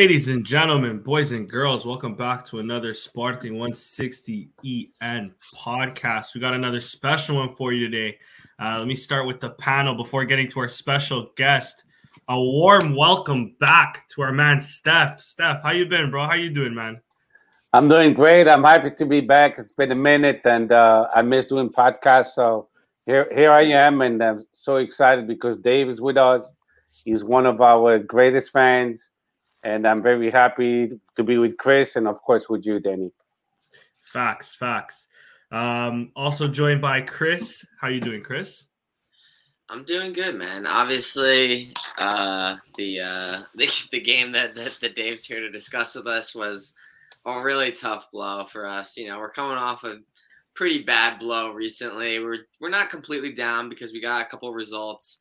Ladies and gentlemen, boys and girls, welcome back to another Sporting 160 EN podcast. We got another special one for you today. Uh, let me start with the panel before getting to our special guest. A warm welcome back to our man Steph. Steph, how you been, bro? How you doing, man? I'm doing great. I'm happy to be back. It's been a minute, and uh, I miss doing podcasts. So here, here I am, and I'm so excited because Dave is with us. He's one of our greatest fans and I'm very happy to be with Chris and of course with you, Danny. Facts, facts. Um, also joined by Chris. How you doing, Chris? I'm doing good, man. Obviously, uh, the, uh, the the game that, that that Dave's here to discuss with us was a really tough blow for us. You know, we're coming off a pretty bad blow recently. We're we're not completely down because we got a couple results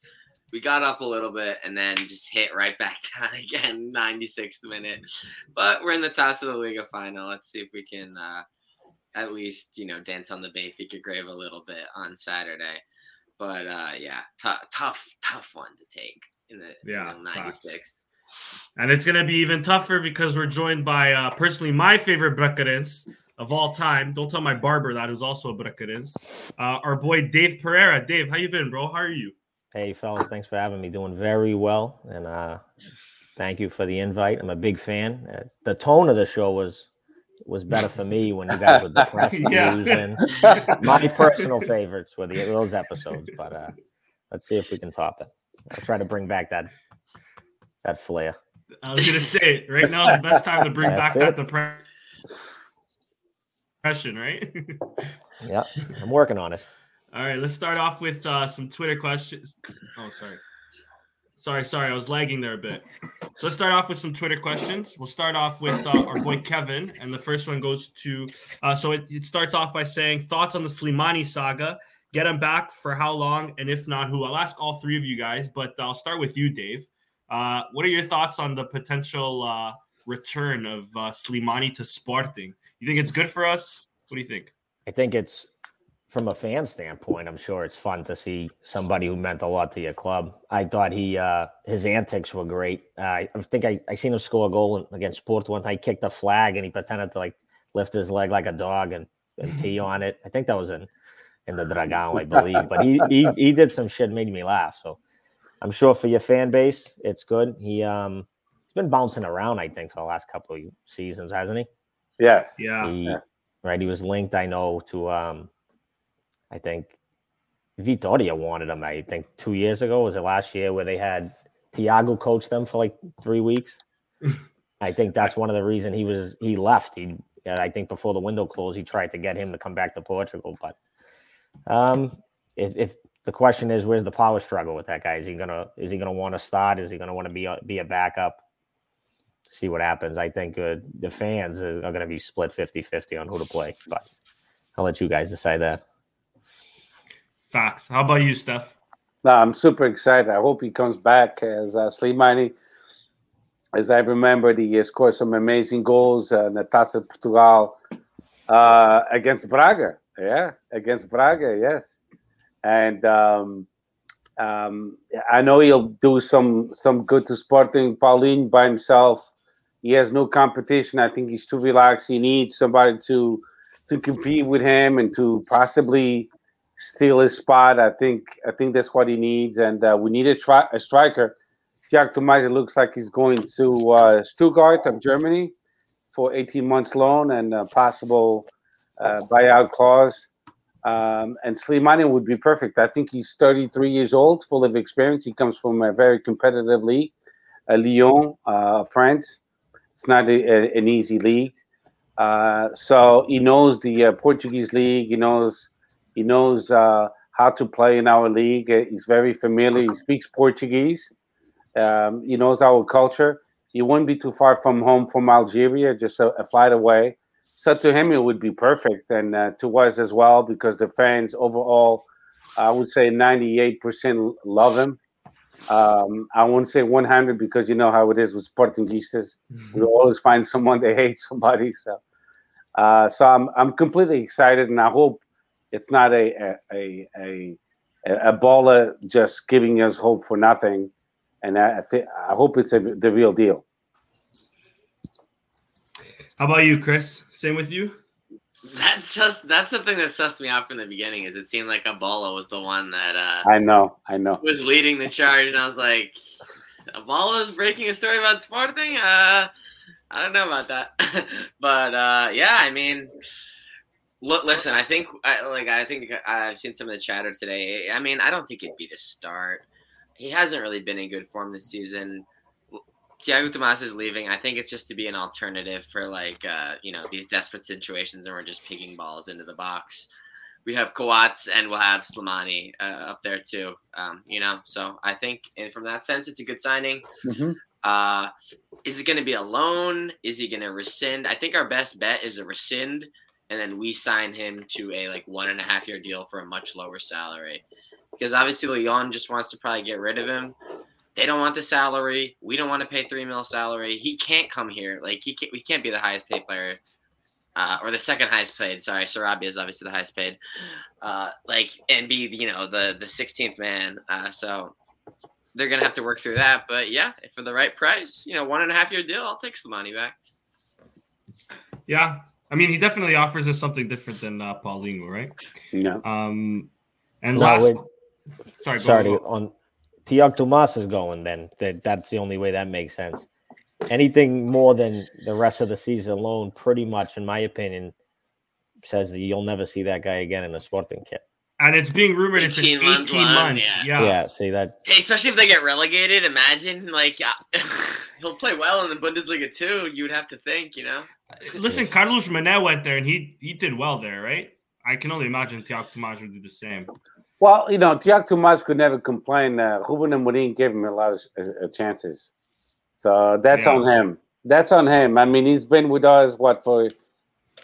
we got up a little bit and then just hit right back down again, 96th minute. But we're in the Taça da Liga final. Let's see if we can uh, at least, you know, dance on the bay, Benfica grave a little bit on Saturday. But uh, yeah, t- tough, tough one to take in the yeah, you know, 96th. And it's going to be even tougher because we're joined by uh, personally my favorite Bracarense of all time. Don't tell my barber that, who's also a Bracarense. Uh, our boy Dave Pereira. Dave, how you been, bro? How are you? Hey, fellas, thanks for having me. Doing very well, and uh, thank you for the invite. I'm a big fan. Uh, the tone of the show was was better for me when you guys were depressed losing. My personal favorites were the, those episodes, but uh, let's see if we can top it. I'll try to bring back that that flair. I was gonna say right now is the best time to bring back it. that depression, right? yeah, I'm working on it. All right, let's start off with uh, some Twitter questions. Oh, sorry. Sorry, sorry, I was lagging there a bit. So let's start off with some Twitter questions. We'll start off with uh, our boy Kevin, and the first one goes to. Uh, so it, it, starts off by saying thoughts on the Slimani saga. Get him back for how long, and if not, who? I'll ask all three of you guys, but I'll start with you, Dave. Uh, what are your thoughts on the potential uh, return of uh, Slimani to Sporting? You think it's good for us? What do you think? I think it's from a fan standpoint, I'm sure it's fun to see somebody who meant a lot to your club. I thought he uh, his antics were great. Uh, I think I, I seen him score a goal against Sport one time. He kicked a flag and he pretended to like lift his leg like a dog and, and pee on it. I think that was in in the Dragão, I believe. But he, he he did some shit made me laugh. So I'm sure for your fan base, it's good. He um he's been bouncing around, I think, for the last couple of seasons, hasn't he? Yes. Yeah. He, yeah. Right. He was linked, I know, to um I think Vitoria wanted him. I think two years ago was it last year where they had Tiago coach them for like three weeks. I think that's one of the reason he was he left. He I think before the window closed, he tried to get him to come back to Portugal. But um, if, if the question is, where's the power struggle with that guy? Is he gonna is he gonna want to start? Is he gonna want to be a, be a backup? See what happens. I think uh, the fans are going to be split 50-50 on who to play. But I'll let you guys decide that. Facts. How about you, Steph? No, I'm super excited. I hope he comes back as uh, Slimani. As I remember, he scored some amazing goals uh, in Portugal uh, against Braga. Yeah, against Braga, yes. And um, um, I know he'll do some some good to Sporting. Paulinho by himself, he has no competition. I think he's too relaxed. He needs somebody to to compete with him and to possibly steal his spot. I think I think that's what he needs, and uh, we need a, tri- a striker. Tiago Tomás looks like he's going to uh, Stuttgart of Germany for 18 months loan and a possible uh, buyout clause. Um, and Slimani would be perfect. I think he's 33 years old, full of experience. He comes from a very competitive league, uh, Lyon, uh, France. It's not a, a, an easy league. Uh, so he knows the Portuguese league. He knows he knows uh, how to play in our league. He's very familiar. He speaks Portuguese. Um, he knows our culture. He wouldn't be too far from home from Algeria, just a, a flight away. So to him, it would be perfect, and uh, to us as well, because the fans overall, I would say 98% love him. Um, I won't say 100 because you know how it is with Sportingistas. Mm-hmm. We always find someone they hate somebody. So, uh, so I'm I'm completely excited, and I hope it's not a a a a, baller just giving us hope for nothing, and I I, th- I hope it's a, the real deal. How about you, Chris? Same with you? That's just that's the thing that sussed me out from the beginning. Is it seemed like A Bola was the one that uh, I know, I know. was leading the charge, and I was like, A Bola is breaking a story about Sporting. Uh, I don't know about that, but uh, yeah, I mean, look, listen, I think I, like I think I've seen some of the chatter today. I mean, I don't think it'd be the start. He hasn't really been in good form this season. Tiago Tomas is leaving. I think it's just to be an alternative for like uh, you know these desperate situations, and we're just kicking balls into the box. We have Coates and we'll have Slimani uh, up there too. Um, you know, so I think, and from that sense, it's a good signing. Mhm. Uh, is it going to be a loan? Is he going to rescind? I think our best bet is a rescind, and then we sign him to a like one and a half year deal for a much lower salary. Because obviously Lyon just wants to probably get rid of him. They don't want the salary. We don't want to pay three mil salary. He can't come here. Like he can't, we can't be the highest paid player, uh, or the second highest paid. Sorry, Sarabia is obviously the highest paid. Uh, like and be you know the the 16th man. Uh, so they're gonna have to work through that. But yeah, for the right price, you know, one and a half year deal, I'll take some money back. Yeah. I mean, he definitely offers us something different than uh, Paulinho, right? Yeah. Um, and No, last, it- sorry, go, Sorry, go. on Tiago Tomas is going, then that, that's the only way that makes sense. Anything more than the rest of the season alone, pretty much, in my opinion, says that you'll never see that guy again in a sporting kit. And it's being rumored it's an 18 18 months months. long, Yeah. Yeah, see that Hey, especially if they get relegated. Imagine like uh, he'll play well in the Bundesliga too. You would have to think, you know. Listen, Carlos Mané went there and he he did well there, right? I can only imagine Tiago Tomás would do the same. Well, you know, Tiago Tomas could never complain. Uh, Ruben Amorim gave him a lot of uh, uh, chances, so that's Yeah. on him. That's on him. I mean, he's been with us what for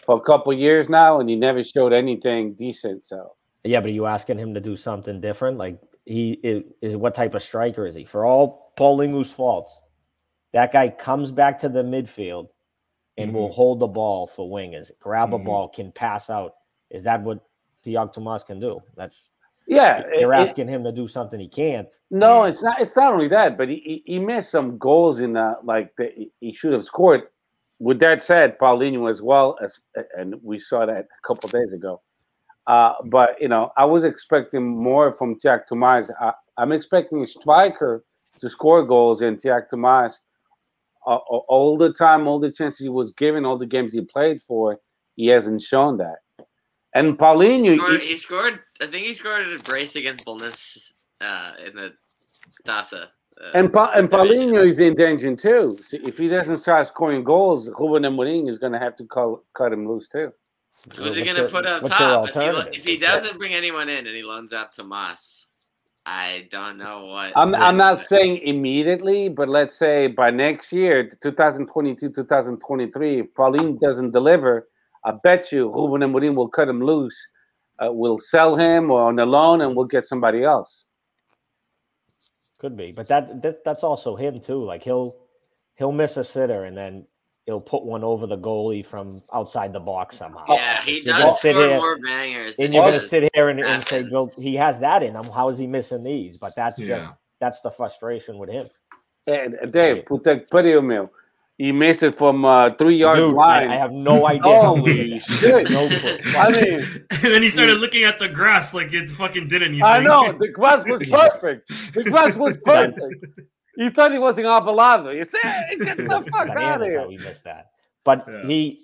for a couple years now, and he never showed anything decent. So Yeah, but are you asking him to do something different? Like he is, is what type of striker is he? For all Paul faults, that guy comes back to the midfield and will hold the ball for wingers, grab a Mhm. ball, can pass out. Is that what Tiago Tomas can do? That's yeah, you're it- asking him to do something he can't. No, Yeah. it's not. It's not only that, but he, he, he missed some goals in the like the, he should have scored. With that said, Paulinho as well as, and we saw that a couple days ago. Uh, but you know, I was expecting more from Tiago Tomas. I, I'm expecting a striker to score goals, and Tiago Tomas, uh, all the time, all the chances he was given, all the games he played for, he hasn't shown that. And Paulinho, He scored, he- he scored. I think he scored a brace against Bolness uh, in the Taça. Uh, And pa- and. Paulinho is in danger too. See, if he doesn't start scoring goals, Ruben Amorim is going to have to call, cut him loose too. Who's he gonna put up top? If he, if he doesn't bring anyone in and he loans out Tomas, I don't know what. I'm, I'm not saying immediately, but let's say by next year, 2022, 2023, if Paulinho doesn't deliver, I bet you Ruben and Amorim will cut him loose. Uh, we'll sell him or on a loan, and we'll get somebody else. Could be, but that, that that's also him too. Like he'll he'll miss a sitter and then he'll put one over the goalie from outside the box somehow. Yeah, he You're gonna does sit score here- more bangers. And you're gonna sit here and, and say, Athens. "Well, he has that in him. How is he missing these?" But that's just that's the frustration with him. Hey, Dave, put that pariu, meu. He missed it from uh, three yards Dude, line. I, I have no idea. Holy shit. No. I mean, and then he started looking at the grass like it fucking did anything. I know the grass was perfect. The grass was perfect. You thought he wasn't Avalado. You say, "Hey, get the fuck out of Bananas here. how he missed that. But Yeah. he,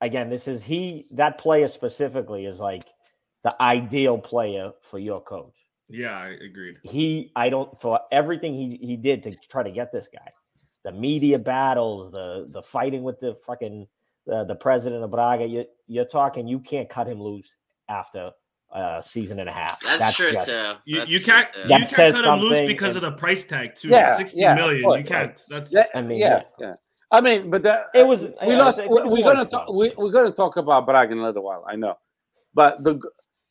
again, this is he. That player specifically is like the ideal player for your coach. Yeah, I agreed. He, I don't for everything he he did to try to get this guy, the media battles, the the fighting with the fucking the, the president of Braga. You you're talking. You can't cut him loose after a season and a half. That's, true just- too. You, you can't too. you That can't says cut him loose something because and- of the price tag too. Yeah, sixty yeah, million. course, You can't. That's That- I mean, yeah, yeah. I mean, but that, It was- we yeah, lost. it- it we- was we're gonna talk. We, we're gonna talk about Braga in a little while. I know, but the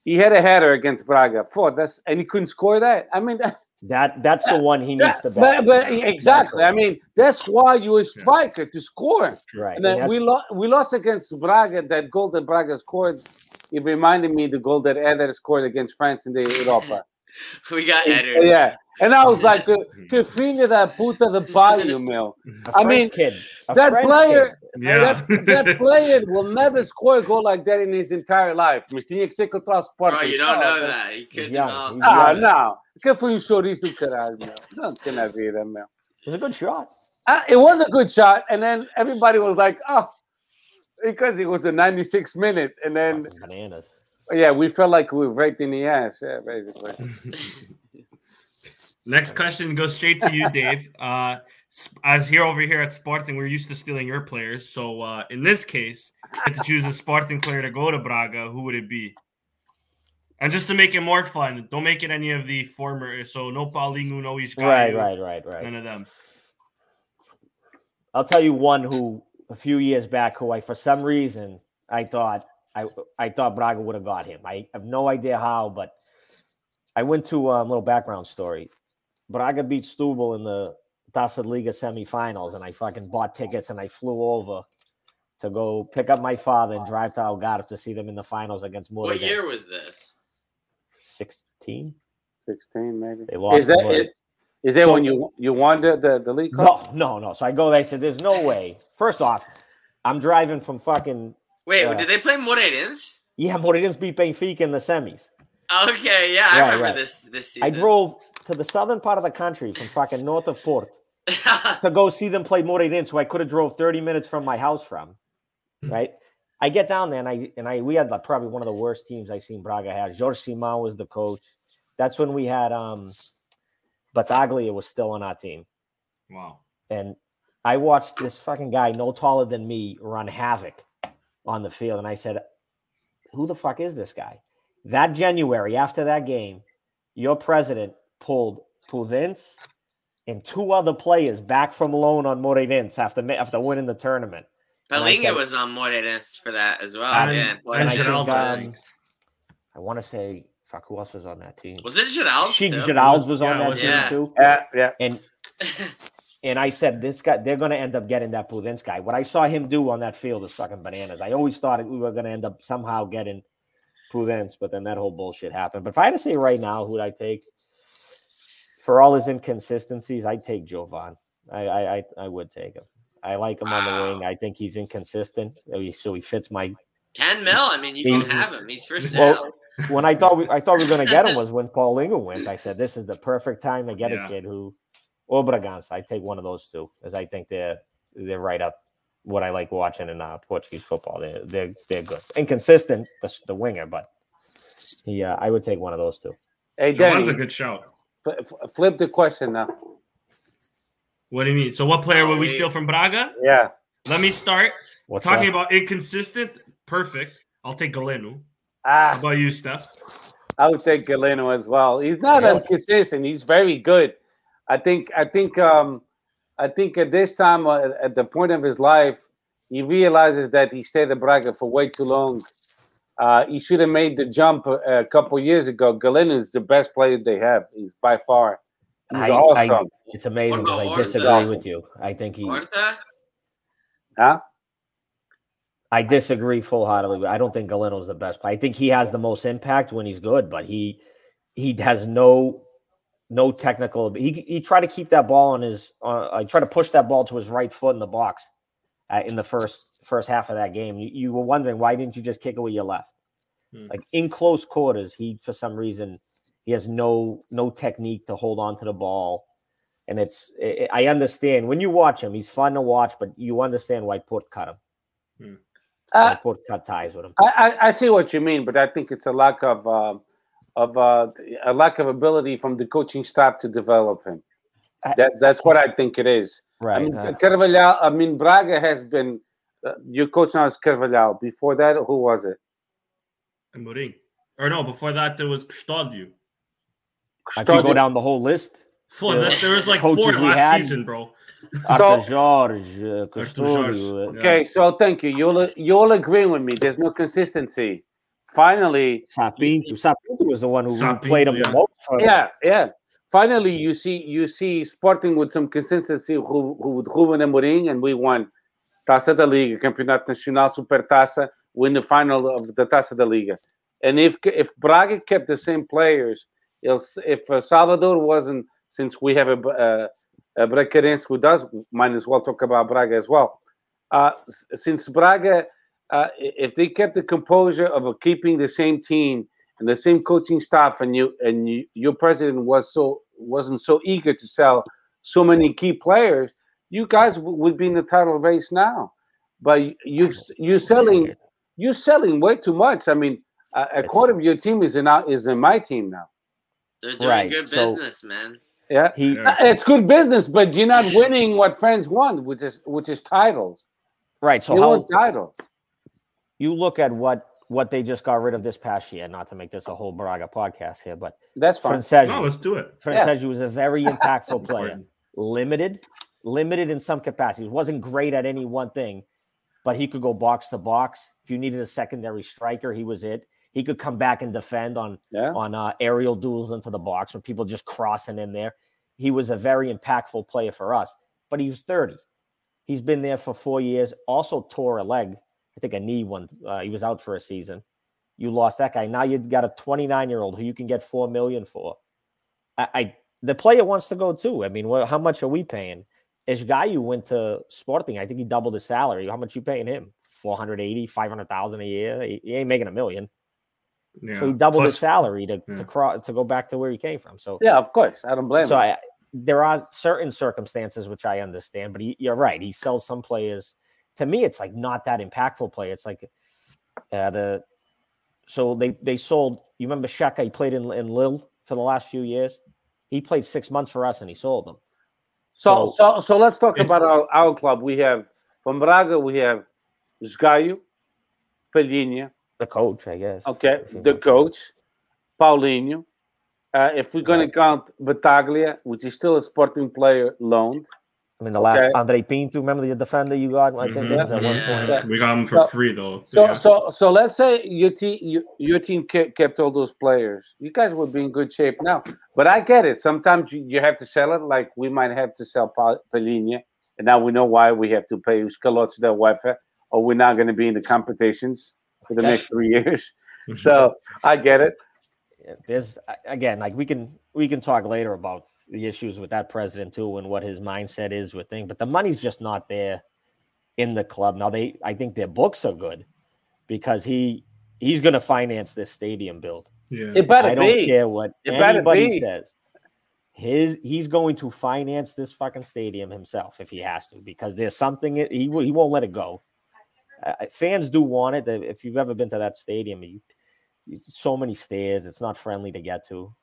he had a header against Braga. Four. That's and he couldn't score that. I mean, that, that that's the one he needs that- to but, back. but exactly. I mean, that's why you're a striker to score. right. And and then we lost. We lost against Braga. That goal that Braga scored. It reminded me the goal that Eder scored against France in the Europa. We got Eder. Yeah, And I was like, que, que filho da puta de paio, meu. A I French mean, kid. A that French player- kid. Yeah. That, that player will never score a goal like that in his entire life. Mas tinha que ser contra o Sporting. Bro, you don't know that. You could young. develop. He's Ah, young. não. Que foi um chouriço do caralho, meu. Não tem na vida, meu. It was a good shot. Uh, it was a good shot, and then everybody was like, "Oh," because it was a 96 minute, and then Fucking bananas. yeah, we felt like we were right in the ass. Yeah, basically. Next question goes straight to you, Dave. Uh, as here over here at Sporting, we're used to stealing your players. So uh, in this case, you had to choose a Sporting player to go to Braga. Who would it be? And just to make it more fun, don't make it any of the former. So no Paulinho, no Esgaio, Right, right, right, right. none of them. I'll tell you one who a few years back who I for some reason I thought I I thought Braga would have got him. I have no idea how, but I went to a little background story. Braga beat Setúbal in the Taça Liga semifinals, and I fucking bought tickets and I flew over to go pick up my father and drive to Algarve to see them in the finals against What Moreirense. year was this? 16? 16 maybe. They lost Is that it? Is that So- when you you won the the, the league? Cup? No, no, no. So I go there. I said, "There's no way." First off, I'm driving from fucking Wait, Yeah. did they play Moreirense? yeah, Moreirense beat Benfica in the semis. Okay, yeah, I Right, remember right. this this season. I drove to the southern part of the country from fucking north of Port to go see them play Moreirense, who I could have drove 30 minutes from my house from. Right. I get down there and I and I we had like probably one of the worst teams I seen Braga had. Jorge Simão was the coach. That's when we had um Battaglia was still on our team. Wow. And I watched this fucking guy no taller than me run havoc on the field. And I said, Who the fuck is this guy? That January, after that game, your president pulled Podence and two other players back from loan on Moreirense after after winning the tournament. And I was on Moreirense for that as well. And- yeah, and And I think um. I want to say fuck who else was on that team? was it Geraldes? Sheik too? Geraldes was on Yeah, that was team him. too. Yeah, yeah. And and I said, this guy, they're going to end up getting that Podence guy. What I saw him do on that field is fucking bananas. I always thought we were going to end up somehow getting Podence, but then that whole bullshit happened. But if I had to say right now, who'd I take? For all his inconsistencies, I'd take Jovane. I, I, I, I would take him. I like him on the wing. I think he's inconsistent, so he fits my. Ten mil. I mean, you can have him. He's for sale. Well, when I thought we, I thought we were going to get him was when Palhinha went. I said, this is the perfect time to get Yeah. a kid who, or Bragança. I take one of those two, as I think they're they're right up what I like watching in uh, Portuguese football. They're they're they're good, inconsistent the, the winger, but yeah, I would take one of those two. Hey, Joan's Danny, a good shout. f- f- flip the question now. What do you mean? So what player would we steal from Braga? Yeah. Let me start. What's Talking that? about inconsistent, perfect. I'll take Galeno. How Ah, about you, Steph? I would take Galeno as well. He's not Really? inconsistent. He's very good. I think. I think. Um, I think at this time, uh, at the point of his life, he realizes that he stayed at Braga for way too long. Uh, he should have made the jump a, a couple years ago. Galeno is the best player they have. He's by far. He's I- awesome. I- It's amazing I disagree Horta? with you. I think he. Horta? huh? I disagree full heartedly. I don't think Galeno's the best. player. I think he has the most impact when he's good, but he he has no no technical. He he tried to keep that ball on his. Uh, I tried to push that ball to his right foot in the box uh, in the first first half of that game. You, you were wondering why didn't you just kick it with your left? Hmm. Like in close quarters, he for some reason he has no no technique to hold on to the ball. And it's I I understand when you watch him, he's fun to watch, but you understand why Port cut him. Uh, Why Port cut ties with him. I, I, I see what you mean, but I think it's a lack of uh, of uh, a lack of ability from the coaching staff to develop him. That that's what I think it is. Right. I mean, uh, Carvalhal. I mean, Braga has been. Uh, your coach now is Carvalhal. Before that, who was it? Amorim. Or no, before that there was Custódio. if you go down the whole list, Four. Yeah. There was like Coaches four we last had. season, bro. So- Artur Jorge, uh, Artur Custodio, Jorge, uh, Okay, so thank you. You'll you'll agree with me. There's no consistency. Finally, Sá Pinto. Sapinto was the one who Sá Pinto, played him yeah. the most. For, yeah, yeah. Finally, you see you see Sporting with some consistency who who with Ruben Amorim, and we won Taça da Liga, Campeonato Nacional, Supertaça, win the final of the Taça da Liga. And if if Braga kept the same players, if if uh, Salvador wasn't since we have a, a, a Bracarense who does, might as well talk about Braga as well. Uh, since Braga, uh, if they kept the composure of keeping the same team and the same coaching staff, and you and you, your president was so wasn't so eager to sell so many key players, you guys would be in the title race now. But you you're selling you're selling way too much. I mean, a, a quarter of your team is in is in my team now. They're doing right. good so, business, man. Yeah, he, it's good business, but you're not winning what fans want, which is which is titles. Right. So you how want titles? You look at what what they just got rid of this past year. Not to make this a whole Braga podcast here, but that's fine. Franceschi, no, let's do it. Franceschi yeah. was a very impactful player. limited, limited in some capacity. wasn't great at any one thing, but he could go box to box. If you needed a secondary striker, he was it. He could come back and defend on yeah. on uh, aerial duels into the box when people just crossing in there. He was a very impactful player for us, but he was 30. He's been there for four years. Also tore a leg, I think a knee one. Uh, he was out for a season. You lost that guy. Now you've got a 29 year old who you can get four million for. I, I the player wants to go too. I mean, well, how much are we paying? Esgaio went to Sporting. I think he doubled his salary. How much you paying him? 480, 500,000 a year. He, he ain't making a million. Yeah. So he doubled Plus, his salary to yeah. to cross to go back to where he came from. So yeah, of course, I don't blame. So him. I, there are certain circumstances which I understand, but he, you're right. He sells some players. To me, it's like not that impactful play. It's like uh, the so they they sold. You remember Xeka? He played in in Lille for the last few years. He played six months for us, and he sold them. So so so, so let's talk about our, our club. We have from Braga. We have Esgaio, Palhinha, the coach, I guess. Okay, the coach, Paulinho. Uh, if we're going to count Battaglia, which is still a sporting player loaned. I mean, the last okay. Andre Pinto, remember the defender you got? I think mm-hmm. at one point. Yeah. We got him for so, free though. So, yeah. so, so let's say your team, you, your team kept all those players. You guys would be in good shape now. But I get it. Sometimes you, you have to sell it. Like we might have to sell Palhinha, and now we know why we have to pay Scalozzi del UEFA, or we're not going to be in the competitions for the next three years. Mm-hmm. So I get it. There's again, like we can we can talk later about the issues with that president too and what his mindset is with things, but the money's just not there in the club. Now they I think their books are good because he he's going to finance this stadium build. Yeah. It better I don't be. care what it anybody says. His he's going to finance this fucking stadium himself if he has to because there's something he he won't let it go uh, fans do want it. If you've ever been to that stadium, you, so many stairs. It's not friendly to get to.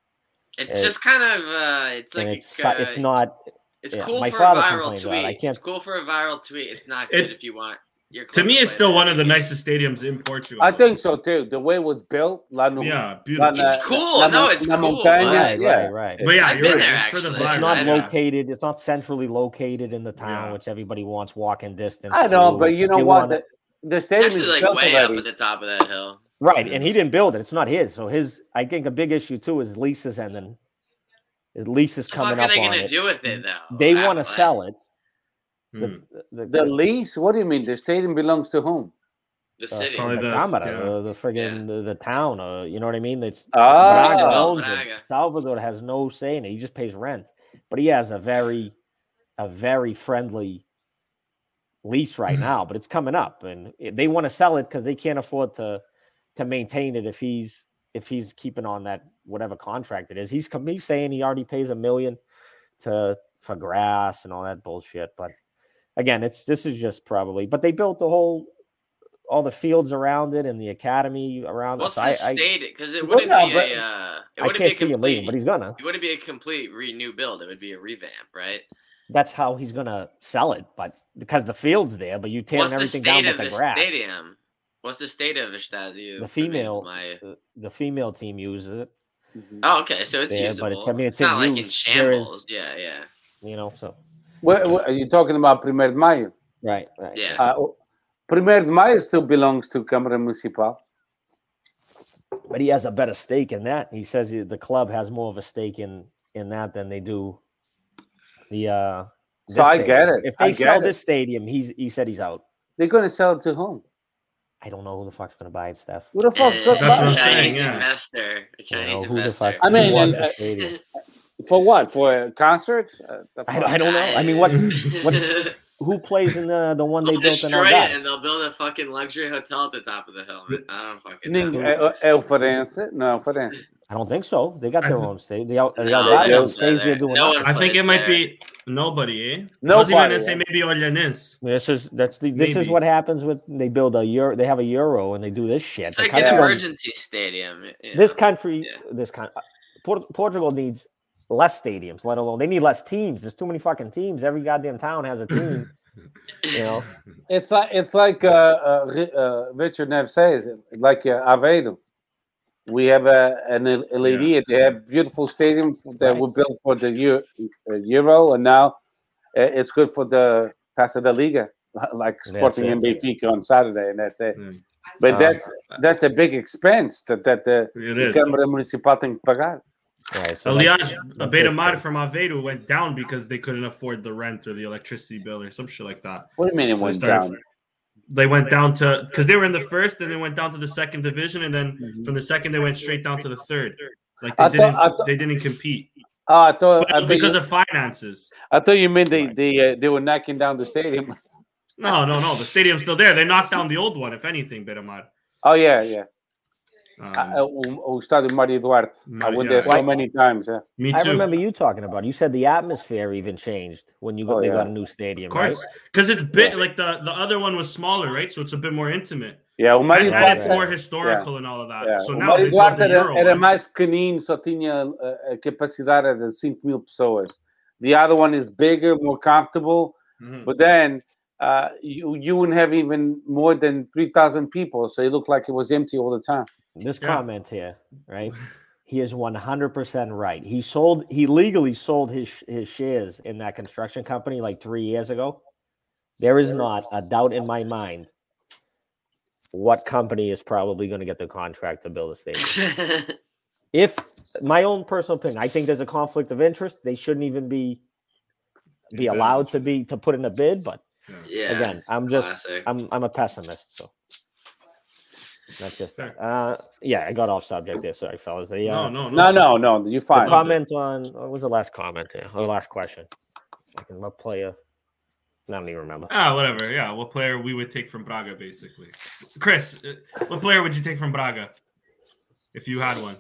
It's, just kind of uh, it's like it's, uh, it's not. It's yeah, cool for a viral tweet. I can't, it's cool for a viral tweet. It's not good it, if you want. to me, it's still one of the nicest stadiums in Portugal. I think so too. The way it was built, La yeah, beautiful. La, it's cool. La, no, it's La cool. Right, yeah, right. But yeah, I've been right. there. It's, actually. it's not located. It's not centrally located in the town, yeah. which everybody wants walking distance. I know, to. but you know what? The, the stadium Actually, is like way already. up at the top of that hill. Right, and he didn't build it. It's not his. So his, I think, a big issue too is leases ending. His lease is coming up. What are they going to do with it though? They want to sell it. The, hmm. the, the, the, lease? What do you mean? The stadium belongs to whom? The uh, city, uh, the, the, Cámara, yeah. the friggin' yeah. the, town. Uh, you know what I mean? It's oh. Braga owns Braga. it. Salvador has no say in it. He just pays rent, but he has a very, a very friendly lease right mm-hmm. now, but it's coming up, and they want to sell it because they can't afford to to maintain it if he's if he's keeping on that whatever contract it is. He's he's saying he already pays a million to for grass and all that bullshit. But again, it's this is just probably. But they built the whole all the fields around it and the academy around What's us. I, I because it wouldn't well, no, be a. Uh, it wouldn't I can't be a complete, see him leaving, but he's gonna. It wouldn't be a complete renew build. It would be a revamp, right? That's how he's gonna sell it. But because the field's there, but you tearing everything down with the, the grass. Stadium. What's the state of the stadium? The female, my... the, the, female team uses it. Mm-hmm. Oh, okay, so it's, it's there, usable. But it's, I mean, it's, it's not like in shambles. Is, yeah, yeah. You know, so. What, what, are you talking about Primeiro de Maio? Right, right. Yeah. Uh, Primeiro de Maio still belongs to Câmara Municipal. But he has a better stake in that. He says the club has more of a stake in in that than they do the uh so I get it. If they sell it. this stadium, he's he said he's out. They're going to sell it to whom? I don't know who the fuck's going to buy it, Steph. Who the fuck's going to buy it? Chinese saying, investor. A Chinese investor. I mean, uh, For what? For concerts? Uh, I, I don't know. I mean, what's what's who plays in the the one they They'll built in destroy it and they'll build a fucking luxury hotel at the top of the hill. I don't fucking know. Ninguém, é, é o Farense? Não, Farense. I don't think so. They got their th- own state. The, Al- the No, Algarve they don't stays play there there. doing No I think it might there. be nobody, eh? I was even gonna say maybe Olhanense. This is that's the this is what happens with they build a euro. They have a euro and they do this shit. It's The like country an don't- emergency stadium. you this country, Yeah. this kind, Port- Portugal needs less stadiums. Let alone they need less teams. There's too many fucking teams. Every goddamn town has a team. you know, It's like it's like uh, uh, uh, Richard Neves says, like uh, Aveiro. We have a, an El- Elidia. They have beautiful stadium that Right. were built for the Euro, uh, Euro and now uh, it's good for the Taça da Liga, like Sporting it. and Benfica on Saturday, and that's it. Mm. But Um, that's that's a big expense that that the It is. Câmara Municipal tem que pagar. right, so that's- Aliás, that's Beira-Mar from Aveiro went down because they couldn't afford the rent or the electricity bill or some shit like that. What do you mean it So went started- down? They went down to because they were in the first, then they went down to the second division, and then Mhm. from the second they went straight down to the third. Like they I didn't, I thought- they didn't compete. Oh, I thought But it I was thought, because you, of finances. I thought you meant they they uh, they were knocking down the stadium. No, no, no. The stadium's still there. They knocked down the old one, if anything, Beira-Mar. Oh yeah, yeah. Um, Uh, o, o estádio Mário Duarte. I Mário- went there so many times. Yeah. me I remember you talking about. it. You said the atmosphere even changed when you got Oh, they yeah. got a new stadium, Of course, because it's bit like the the other one was smaller, right? So it's a bit more intimate, Yeah, o Mário and, Yeah, and it's more historical and all of that. yeah. So o now they Mário built Duarte the era, era mais pequenino, só tinha uh, a capacidade de 5 mil pessoas. The other one is bigger, more comfortable, Mhm. but then uh, you you wouldn't have even more than 3,000 people, so it looked like it was empty all the time. This Yeah. comment here, right? He is 100% right. He sold he legally sold his his shares in that construction company like 3 years ago. There is not a doubt in my mind what company is probably going to get the contract to build a stadium. If my own personal opinion, I think there's a conflict of interest. They shouldn't even be be allowed to be to put in a bid, but yeah. again, I'm just classic. I'm I'm a pessimist, so that's just that. Uh, yeah, I got off subject there. Sorry, fellas. The, uh, No, no, No, no. no, no, you the fine. comment on what was the last comment there? Or the last question? I can what player? I don't even remember. Ah, whatever. Yeah, what player we would take from Braga, basically. Chris, uh, what player would you take from Braga if you had one?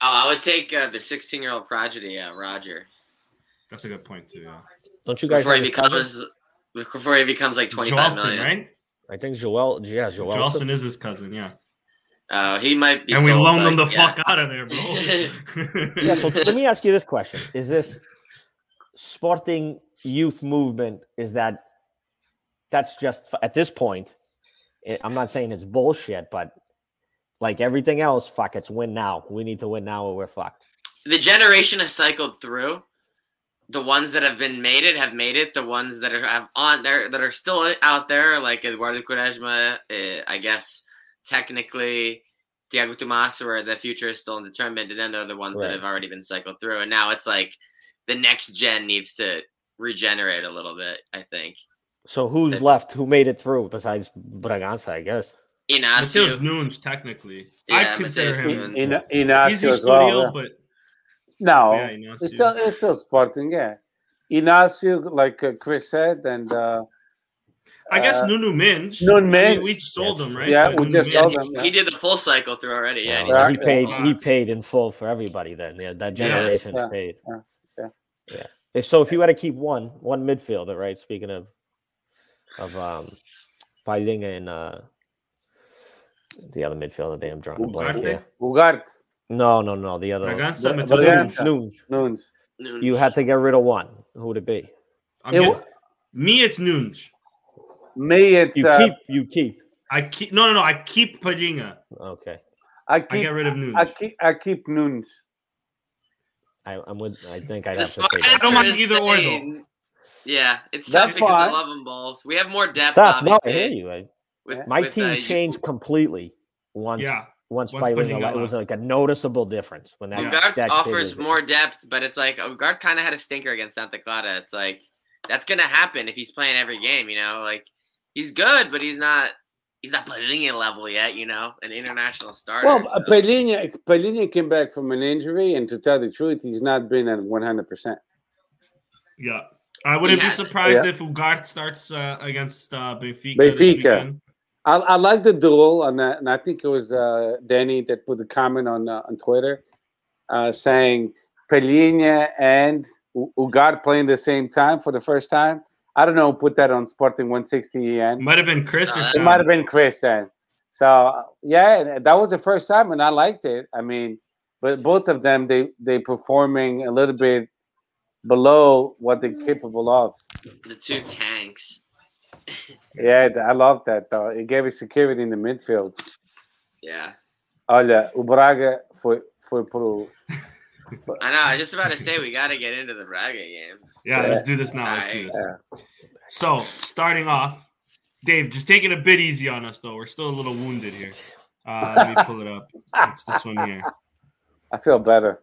Oh, I would take uh, the 16 year old prodigy, uh, Roger, That's a good point too. Yeah. Don't you guys before have he his cousin? becomes before he becomes like 25 Joelson, million. right? I think Joel. Yeah, Joel. Joelson is his cousin. Yeah, Uh, he might be. and we sold, loaned him but the yeah. fuck out of there, bro. Yeah. So let me ask you this question: Is this Sporting youth movement? Is that that's just at this point? it- I'm not saying it's bullshit, but like everything else, fuck, it's win now. We need to win now, or we're fucked. the generation has cycled through. The ones that have been made it have made it. The ones that are have on there that are still out there, like Eduardo Quaresma, uh, I guess technically Tiago Tomas, where the future is still undetermined, and then they're the ones Right. that have already been cycled through. And now it's like the next gen needs to regenerate a little bit. I think. So who's left? Who made it through besides Bragança? I guess. Mateus Inacio, Nunes, technically, Yeah, I'd consider Mateus him. Nunes. In, in Easy Inacio as studio, well. yeah. but No, yeah, you it's still it's still Sporting. Yeah, Inacio, like uh, Chris said, and uh, I guess uh, Nuno Mendes. Nuno I mean, Mendes. we sold Yes. him, right? Yeah, But we Nuno just yeah, sold him. he, he did the full cycle through already. Yeah, Well, Yeah. he paid. He paid in full for everybody. Then yeah, that Yeah. generation's Yeah. paid. Yeah. Yeah. Yeah. So if you had to keep one, one midfielder, right? Speaking of, of um, Palhinha and uh, the other midfielder, damn drunk blank Ugarte? here. Ugarte, No, no, no. The other Bragança, Bra- Mateus Bragança. Nunes. Nunes. Nunes. Nunes. You had to get rid of one. Who would it be? I'm It getting- wa- me, it's Nunes. Me, it's You uh, keep. You keep. I keep no, no, no. I keep Palhinha. Okay. I I keep get rid of Nunes. I keep I keep Nunes. I, I'm with. I think I'd have to smart say I don't mind either or, though. Yeah, it's That's tough because I love them both. We have more depth. Stuff. No, I hear you. I, with- my with, team uh, you- changed completely once. Yeah, Once, once Palhinha Palhinha left, it was like a noticeable difference when that. Yeah. Ugarte that offers was- more depth, but it's like Ugarte kind of had a stinker against Santa Clara. It's like that's gonna happen if he's playing every game. You know, like he's good, but he's not. he's not Palhinha level yet, you know, an international starter. Well, so- Palhinha, Palhinha came back from an injury, and to tell the truth, he's not been at 100%. Yeah. I wouldn't Yeah. be surprised Yeah. if Ugarte starts uh, against uh, Benfica. this Benfica. Weekend. I, I like the duel, and, uh, and I think it was uh, Danny that put the comment on uh, on Twitter uh, saying Palhinha and U- Ugarte playing the same time for the first time. I don't know who put that on Sporting 160 EN. Might have been Chris or Uh, It might have been Chris then. So yeah, that was the first time, and I liked it. I mean, but both of them they they performing a little bit below what they're capable of. the two tanks. Yeah, I love that though. It gave us security in the midfield. Yeah. Olha, o Braga foi foi pro I know. I was just about to say we got to get into the Braga game. Yeah, let's do this now. Let's do Alright. this. So, starting off, Dave, just take it a bit easy on us, though. We're still a little wounded here. Uh, let me pull it up. It's this one here. I feel better.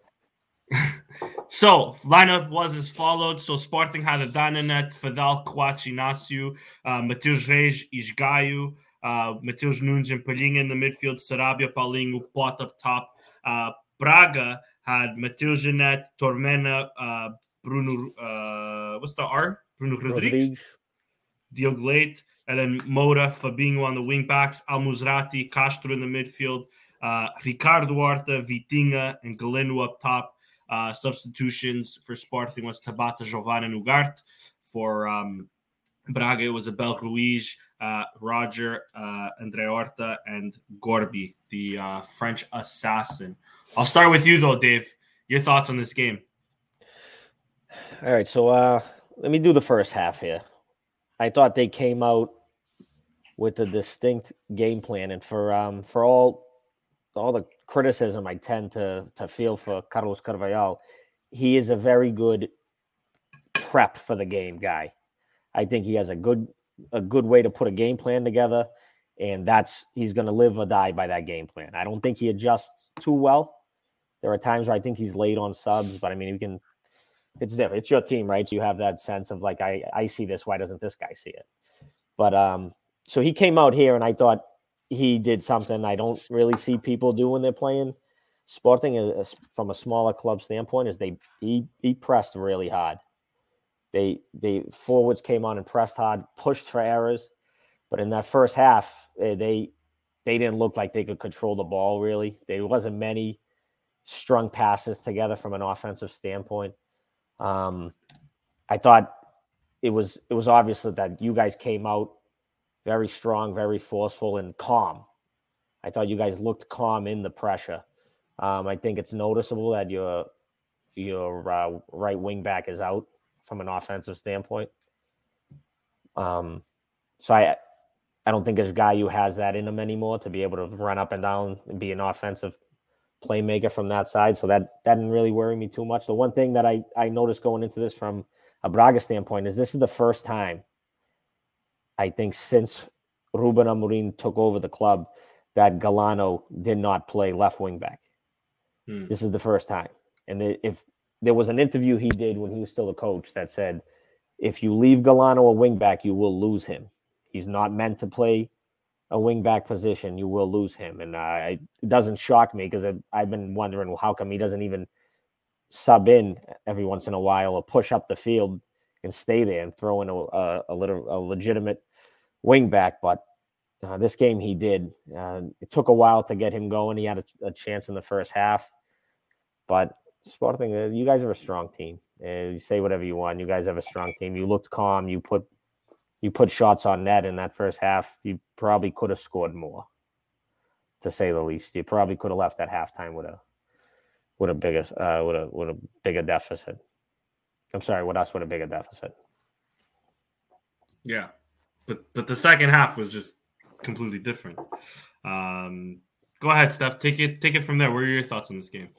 So, lineup was as followed. So, Sporting had a Dananet, Feddal, Coates, Inácio, uh, Mateus Reis, Esgaio, uh, Mateus Nunes and Palhinha in the midfield, Sarabia, Paulinho, Pote up top. Uh, Braga had Mateus Jeanette, Tormena, uh, Bruno, uh, what's the R? Bruno Rodrigues. Diogo Leite, and then Moura, Fabinho on the wing backs, Al Musrati, Castro in the midfield, uh, Ricardo Horta, Vitinha, and Galeno up top. Uh, substitutions for Sporting was Tabata, Jovane, and Ugarte. For um, Braga, it was Abel Ruiz, uh, Roger, uh, Andre Horta, and Gorby, the uh, French assassin. I'll start with you, though, Dave. Your thoughts on this game? All right, so uh let me do the first half here. I thought they came out with a distinct game plan, and for um for all all the criticism I tend to to feel for Carlos Carvalhal, he is a very good prep for the game guy. I think he has a good a good way to put a game plan together, and that's he's going to live or die by that game plan. I don't think he adjusts too well. There are times where I think he's late on subs, but I mean, you can it's different. It's your team, right? So you have that sense of like, I, I see this. Why doesn't this guy see it? But um, so he came out here, and I thought he did something I don't really see people do when they're playing Sporting is, from a smaller club standpoint. Is they he he pressed really hard. They they forwards came on and pressed hard, pushed for errors, but in that first half, eh, they they didn't look like they could control the ball really. There wasn't many strung passes together from an offensive standpoint. Um, I thought it was it was obvious that you guys came out very strong, very forceful, and calm. I thought you guys looked calm in the pressure. Um, I think it's noticeable that your your uh, right wing back is out from an offensive standpoint. Um, so I I don't think there's a guy who has that in him anymore to be able to run up and down and be an offensive playmaker from that side. So that that didn't really worry me too much. The one thing that I I noticed going into this from a Braga standpoint is this is the first time I think since Ruben Amorim took over the club that Galeno did not play left wing back. Hmm. This is the first time. And if there was an interview he did when he was still a coach that said, if you leave Galeno a wing back, you will lose him. He's not meant to play a wing back position. You will lose him. And uh, it doesn't shock me because I've been wondering, well, how come he doesn't even sub in every once in a while or push up the field and stay there and throw in a, a, a little a legitimate wing back. But uh, this game he did. Uh, it took a while to get him going. He had a, a chance in the first half, but Sporting, uh, you guys are a strong team. You say whatever you want. You guys have a strong team. You looked calm. You put you put shots on net in that first half. You probably could have scored more, to say the least. You probably could have left at halftime with a with a bigger uh, with a with a bigger deficit. I'm sorry, with us with a bigger deficit. Yeah, but but the second half was just completely different. Um, go ahead, Steph. Take it take it from there. What are your thoughts on this game?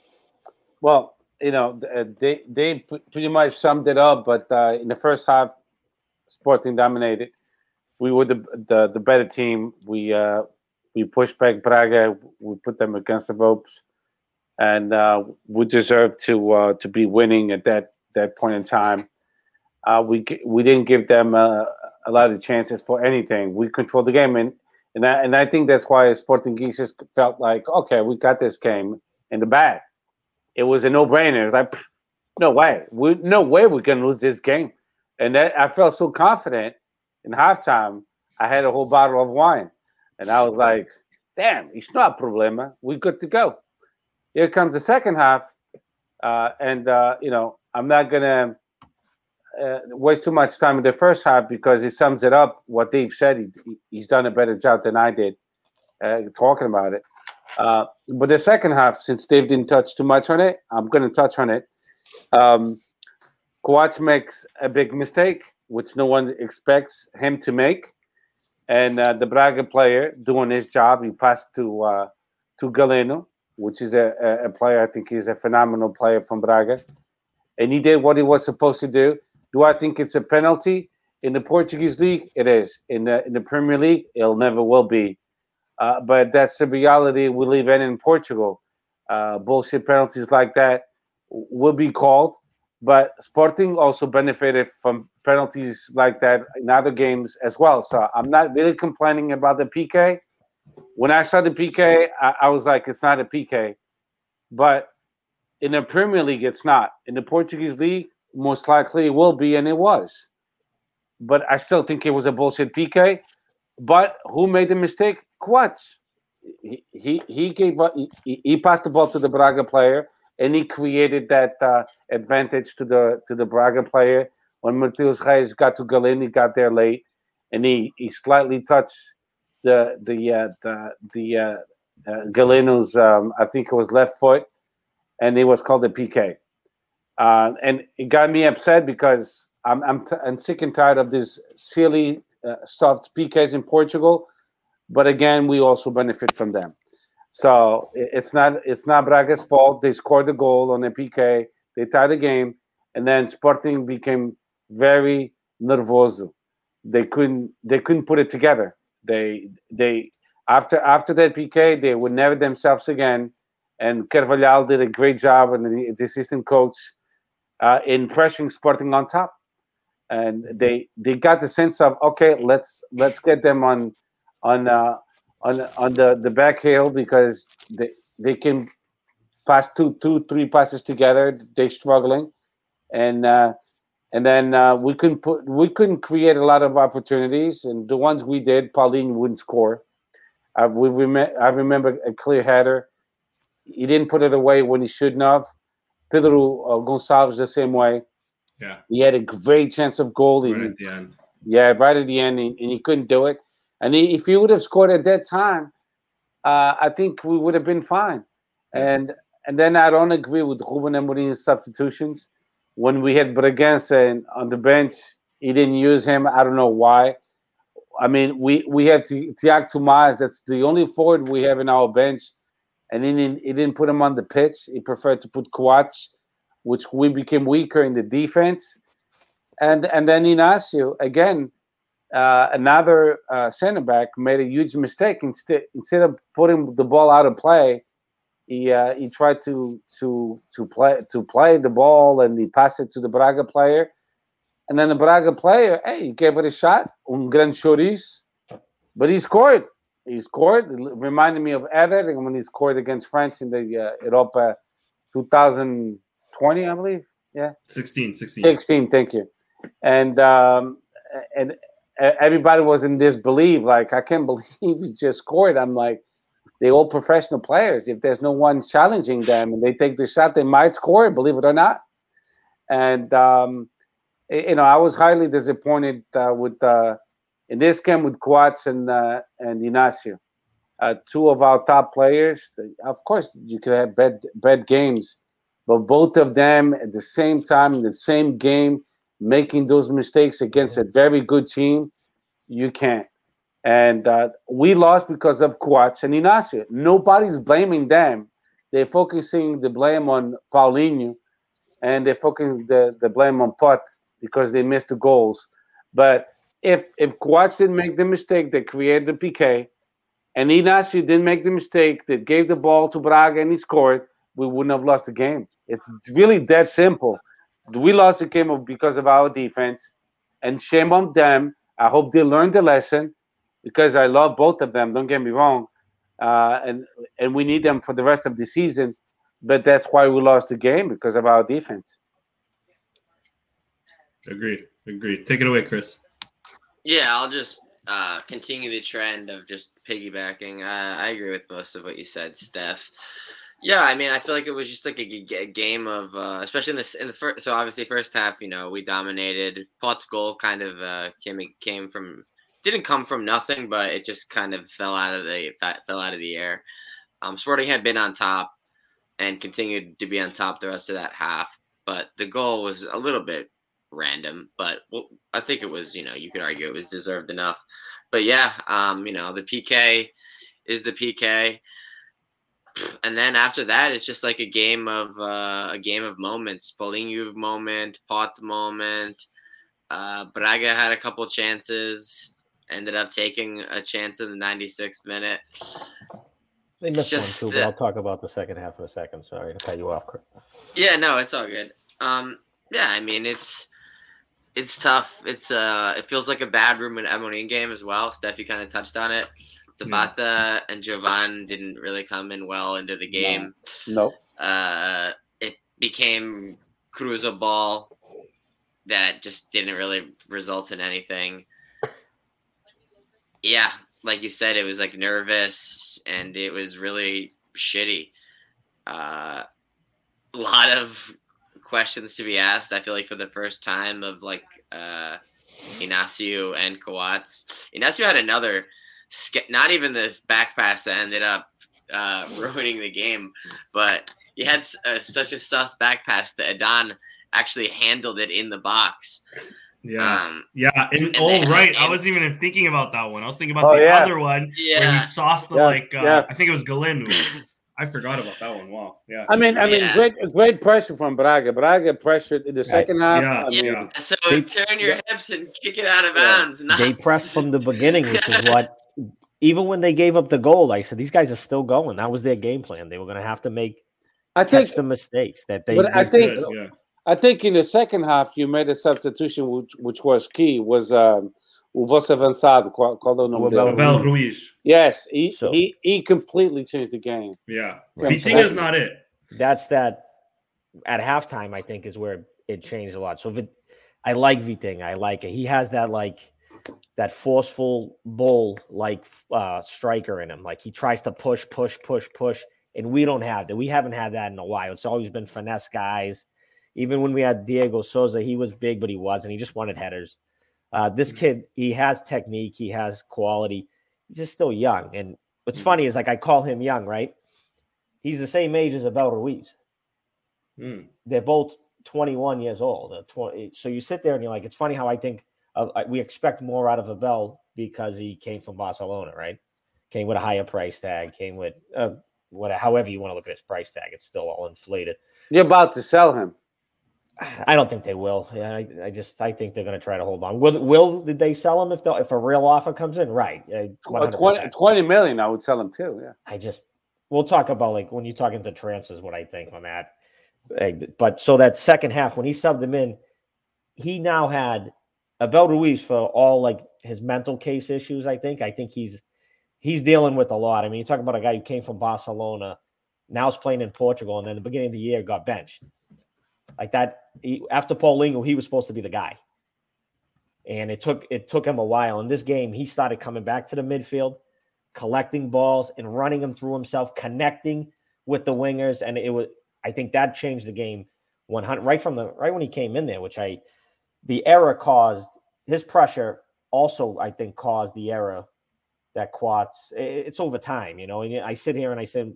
Well, you know, uh, they they pretty much summed it up. But uh, in the first half, Sporting dominated. We were the the, the better team. We uh, we pushed back Braga. We put them against the ropes, and uh, we deserved to uh, to be winning at that that point in time. Uh, we we didn't give them uh, a lot of chances for anything. We controlled the game, and And I, and I think that's why Sporting Gises felt like, okay, we got this game in the bag. It was a no-brainer. It was like, no way, we no way we can lose this game. And that, I felt so confident in halftime. I had a whole bottle of wine, and I was like, damn, it's not a problema. We're good to go. Here comes the second half, uh, and uh, you know I'm not gonna uh, waste too much time in the first half because it sums it up. What Dave said, he, he's done a better job than I did uh, talking about it. Uh, but the second half, since Dave didn't touch too much on it, I'm going to touch on it. Um, makes a big mistake, which no one expects him to make, and uh, the Braga player doing his job, he passed to uh, to Galeno, which is a, a player I think he's a phenomenal player from Braga, and he did what he was supposed to do. Do I think it's a penalty in the Portuguese league? It is. In the in the Premier League, it'll never will be. Uh, but that's the reality we live in in Portugal. Uh, bullshit penalties like that will be called, but Sporting also benefited from penalties like that in other games as well. So I'm not really complaining about the PK. When I saw the PK, I, I was like, it's not a PK. But in the Premier League, it's not. In the Portuguese league, most likely it will be, and it was. But I still think it was a bullshit PK. But who made the mistake? Coates. He, he he gave he, he passed the ball to the Braga player and he created that uh, advantage to the to the Braga player. When Mateus Reis got to Galeno, he got there late, and he, he slightly touched the the uh, the the uh, uh, Galeno's um, I think it was left foot, and it was called a PK. Uh, and it got me upset because I'm I'm, t- I'm sick and tired of these silly uh, soft PKs in Portugal. But again, we also benefit from them. So it's not it's not Braga's fault. They scored the goal on a PK. They tied the game, and then Sporting became very nervoso. They couldn't they couldn't put it together. They they after after that PK they would never themselves again. And Carvalhal did a great job, and the, the assistant coach uh, in pressuring Sporting on top. And they they got the sense of okay, let's let's get them on on uh, on on the the back hill because they they can pass two two three passes together. They're struggling, and uh, and then uh, we couldn't put we couldn't create a lot of opportunities, and the ones we did, Paulinho wouldn't score. Uh, we rem- I remember a clear header. He didn't put it away when he shouldn't have. Pedro uh, Gonçalves the same way. Yeah, he had a great chance of goal. Right he, at the end. Yeah, right at the end, and, and he couldn't do it. And he, if he would have scored at that time, uh, I think we would have been fine. And and then I don't agree with Ruben Amorim's substitutions. When we had Bragança on the bench, he didn't use him. I don't know why. I mean, we we have Tiago Tomás. That's the only forward we have in our bench, and he didn't, he didn't put him on the pitch. He preferred to put Coates, which we became weaker in the defense. And and then Inacio again uh, another uh, center back made a huge mistake. Instead, instead of putting the ball out of play, he uh, he tried to to to play to play the ball and he passed it to the Braga player, and then the Braga player, hey, he gave it a shot, un gran but he scored. He scored. It reminded me of Eder when he scored against France in the uh, Europa 2020, I believe. Yeah, 16, 16. 16. Thank you. And um, and everybody was in disbelief. Like, I can't believe he just scored. I'm like, they all professional players. If there's no one challenging them and they take the shot, they might score, believe it or not. And um, you know, I was highly disappointed uh, with uh, in this came with Coates and uh, and Inacio, uh, two of our top players. Of course, you could have bad bad games, but both of them at the same time in the same game making those mistakes against a very good team, you can't. And uh, we lost because of Coates and Inacio. Nobody's blaming them. They're focusing the blame on Paulinho and they're focusing the, the blame on Pote because they missed the goals. But if if Coates didn't make the mistake that created the PK and Inacio didn't make the mistake that gave the ball to Braga and he scored, we wouldn't have lost the game. It's really that simple we lost the game because of our defense, and shame on them. I hope they learned the lesson, because I love both of them. Don't get me wrong, uh, and and we need them for the rest of the season. But that's why we lost the game because of our defense. Agreed. Agreed. Take it away, Chris. Yeah, I'll just uh, continue the trend of just piggybacking. Uh, I agree with most of what you said, Steph. Yeah, I mean, I feel like it was just like a, a game of, uh, especially in this in the first. So obviously, first half, you know, we dominated. Pote's goal kind of uh, came came from didn't come from nothing, but it just kind of fell out of the fell out of the air. Um, Sporting had been on top and continued to be on top the rest of that half, but the goal was a little bit random. But well, I think it was, you know, you could argue it was deserved enough. But yeah, um, you know, the PK is the PK and then after that, it's just like a game of uh, a game of moments. Paulinho moment, Pote moment. Uh, Braga had a couple chances, ended up taking a chance in the 96th minute. They missed just, one too, but uh, I'll talk about the second half in a second. Sorry to cut you off. Yeah, no, it's all good. Um, yeah, I mean it's it's tough. It's uh, it feels like a bad Ruben Amorim game as well. Steffi kind of touched on it. Tabata yeah. and Jovane didn't really come in well into the game. No. no. Uh, it became Cruza ball that just didn't really result in anything. Yeah, like you said, it was like nervous and it was really shitty. Uh, a lot of questions to be asked. I feel like for the first time of like uh, Inacio and Coates. Inacio had another not even this back pass that ended up uh, ruining the game, but he had uh, such a sus back pass that Adan actually handled it in the box. Yeah, um, yeah, and, and oh right, and, I wasn't even thinking about that one. I was thinking about oh, the yeah. other one yeah. where he sauced the yeah, like. Uh, yeah. I think it was Galen. I forgot about that one. Wow. Yeah. I mean, I mean, yeah. great, great pressure from Braga. Braga pressured in the second half. Yeah. I mean, yeah. So they, turn your hips and kick it out of bounds. They pressed from the beginning, which is what even when they gave up the goal, I said these guys are still going. That was their game plan. They were going to have to make I think the mistakes that they. But I think good, yeah. I think in the second half you made a substitution which which was key was um, o vosso avançado qual, qual é o nome dele? Abel Ruiz. Yes, he, so, he he completely changed the game. Yeah, right. Vitinha's not it. That's that. At halftime, I think is where it changed a lot. So if it, I like Vitinha, I like it. He has that like that forceful bull like uh, striker in him. Like he tries to push, push, push, push, and we don't have that. We haven't had that in a while. It's always been finesse guys. Even when we had Diego Souza, he was big, but he wasn't. He just wanted headers. Uh, this mm. kid, he has technique, he has quality. He's just still young. And what's mm. funny is like I call him young, right? He's the same age as Abel Ruiz. Mm. They're both 21 years old. 20, so you sit there and you're like, it's funny how I think uh, we expect more out of Abel because he came from Barcelona, right? Came with a higher price tag, came with uh, what, however you want to look at his price tag, it's still all inflated. You're about to sell him. I don't think they will. Yeah, I, I just I think they're going to try to hold on. Will will did they sell him if if a real offer comes in? Right, uh, 20, 20 million. I would sell him too. Yeah. I just we'll talk about like when you talk into transfers, what I think on that. But so that second half when he subbed him in, he now had Abel Ruiz for all like his mental case issues. I think. I think he's he's dealing with a lot. I mean, you talk about a guy who came from Barcelona, now is playing in Portugal, and then the beginning of the year got benched. Like that he, after Paulinho, he was supposed to be the guy, and it took it took him a while. In this game, he started coming back to the midfield, collecting balls and running them through himself, connecting with the wingers, and it was. I think that changed the game 100 right from the right when he came in there, which I the error caused his pressure also, I think, caused the error that Coates. It's over time, you know. And I sit here and I said,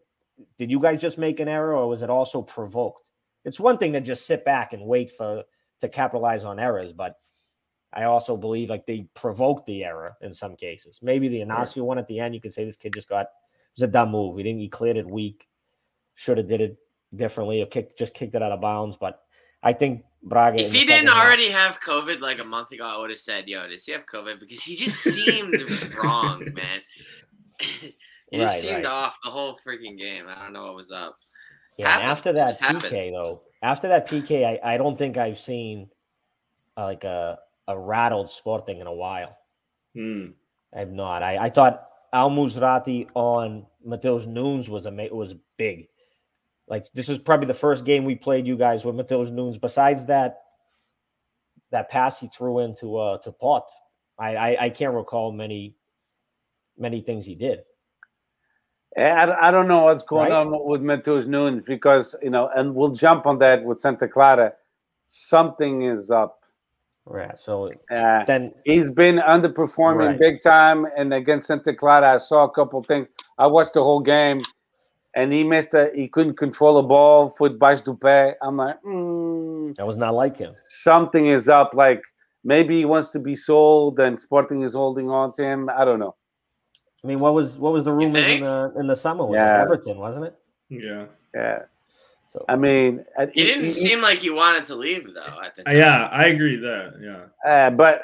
"Did you guys just make an error, or was it also provoked?" It's one thing to just sit back and wait for to capitalize on errors, but I also believe like they provoked the error in some cases. Maybe the Inacio one at the end, you could say this kid just got it was a dumb move. He didn't he cleared it weak. Should have did it differently or kicked just kicked it out of bounds. But I think Braga. If he didn't already half. have COVID like a month ago, I would have said, "Yo, does he have COVID?" Because he just seemed wrong, man. he just seemed right. off the whole freaking game. I don't know what was up. Yeah, after that PK happened. though, after that PK, I, I don't think I've seen uh, like a a rattled Sporting in a while. Hmm. I have not. I, I thought Al Musrati on Mateus Nunes was a was big. Like this is probably the first game we played you guys with Mateus Nunes. Besides that, that pass he threw into uh to Pote, I, I I can't recall many many things he did. I, I don't know what's going Right. on with Mateus Nunes because you know, and we'll jump on that with Santa Clara. Something is up. Right. So Uh, then he's been underperforming Right. big time, and against Santa Clara, I saw a couple things. I watched the whole game, and he missed a. He couldn't control a ball. Foot bites du pé. I'm like, mm, that was not like him. something is up. Like maybe he wants to be sold, and Sporting is holding on to him. I don't know. I mean, what was what was the rumors in the in the summer? Was it Yeah. Everton, wasn't it? Yeah. Yeah, So I mean, uh, He didn't he- seem like he wanted to leave though. At the time. Yeah, I agree there. Yeah. Uh, but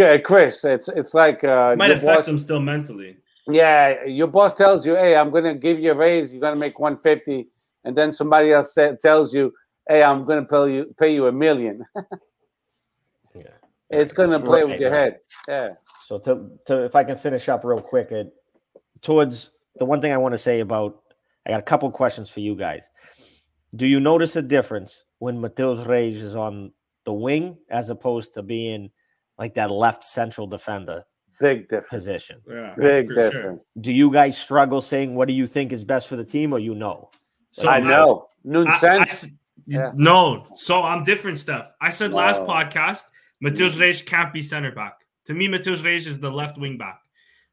uh, Chris, it's it's like uh, It might your affect boss, them still mentally. yeah, your boss tells you, "Hey, I'm gonna give you a raise. You're gonna make 150," and then somebody else sa- tells you, "Hey, I'm gonna pay you pay you a million. yeah. it's gonna play with your head. Yeah, So to, to if I can finish up real quick, it, towards the one thing I want to say about, I got a couple questions for you guys. Do you notice a difference when Mateus Reis is on the wing as opposed to being like that left central defender big difference. position? Yeah. Big for sure. difference. Do you guys struggle saying what do you think is best for the team, or you know? So I know. Noon I- I sense. Yeah. No, so I'm different, stuff. I said last podcast, Mateus Reis can't be center back. To me, Mateus Reis is the left wing back.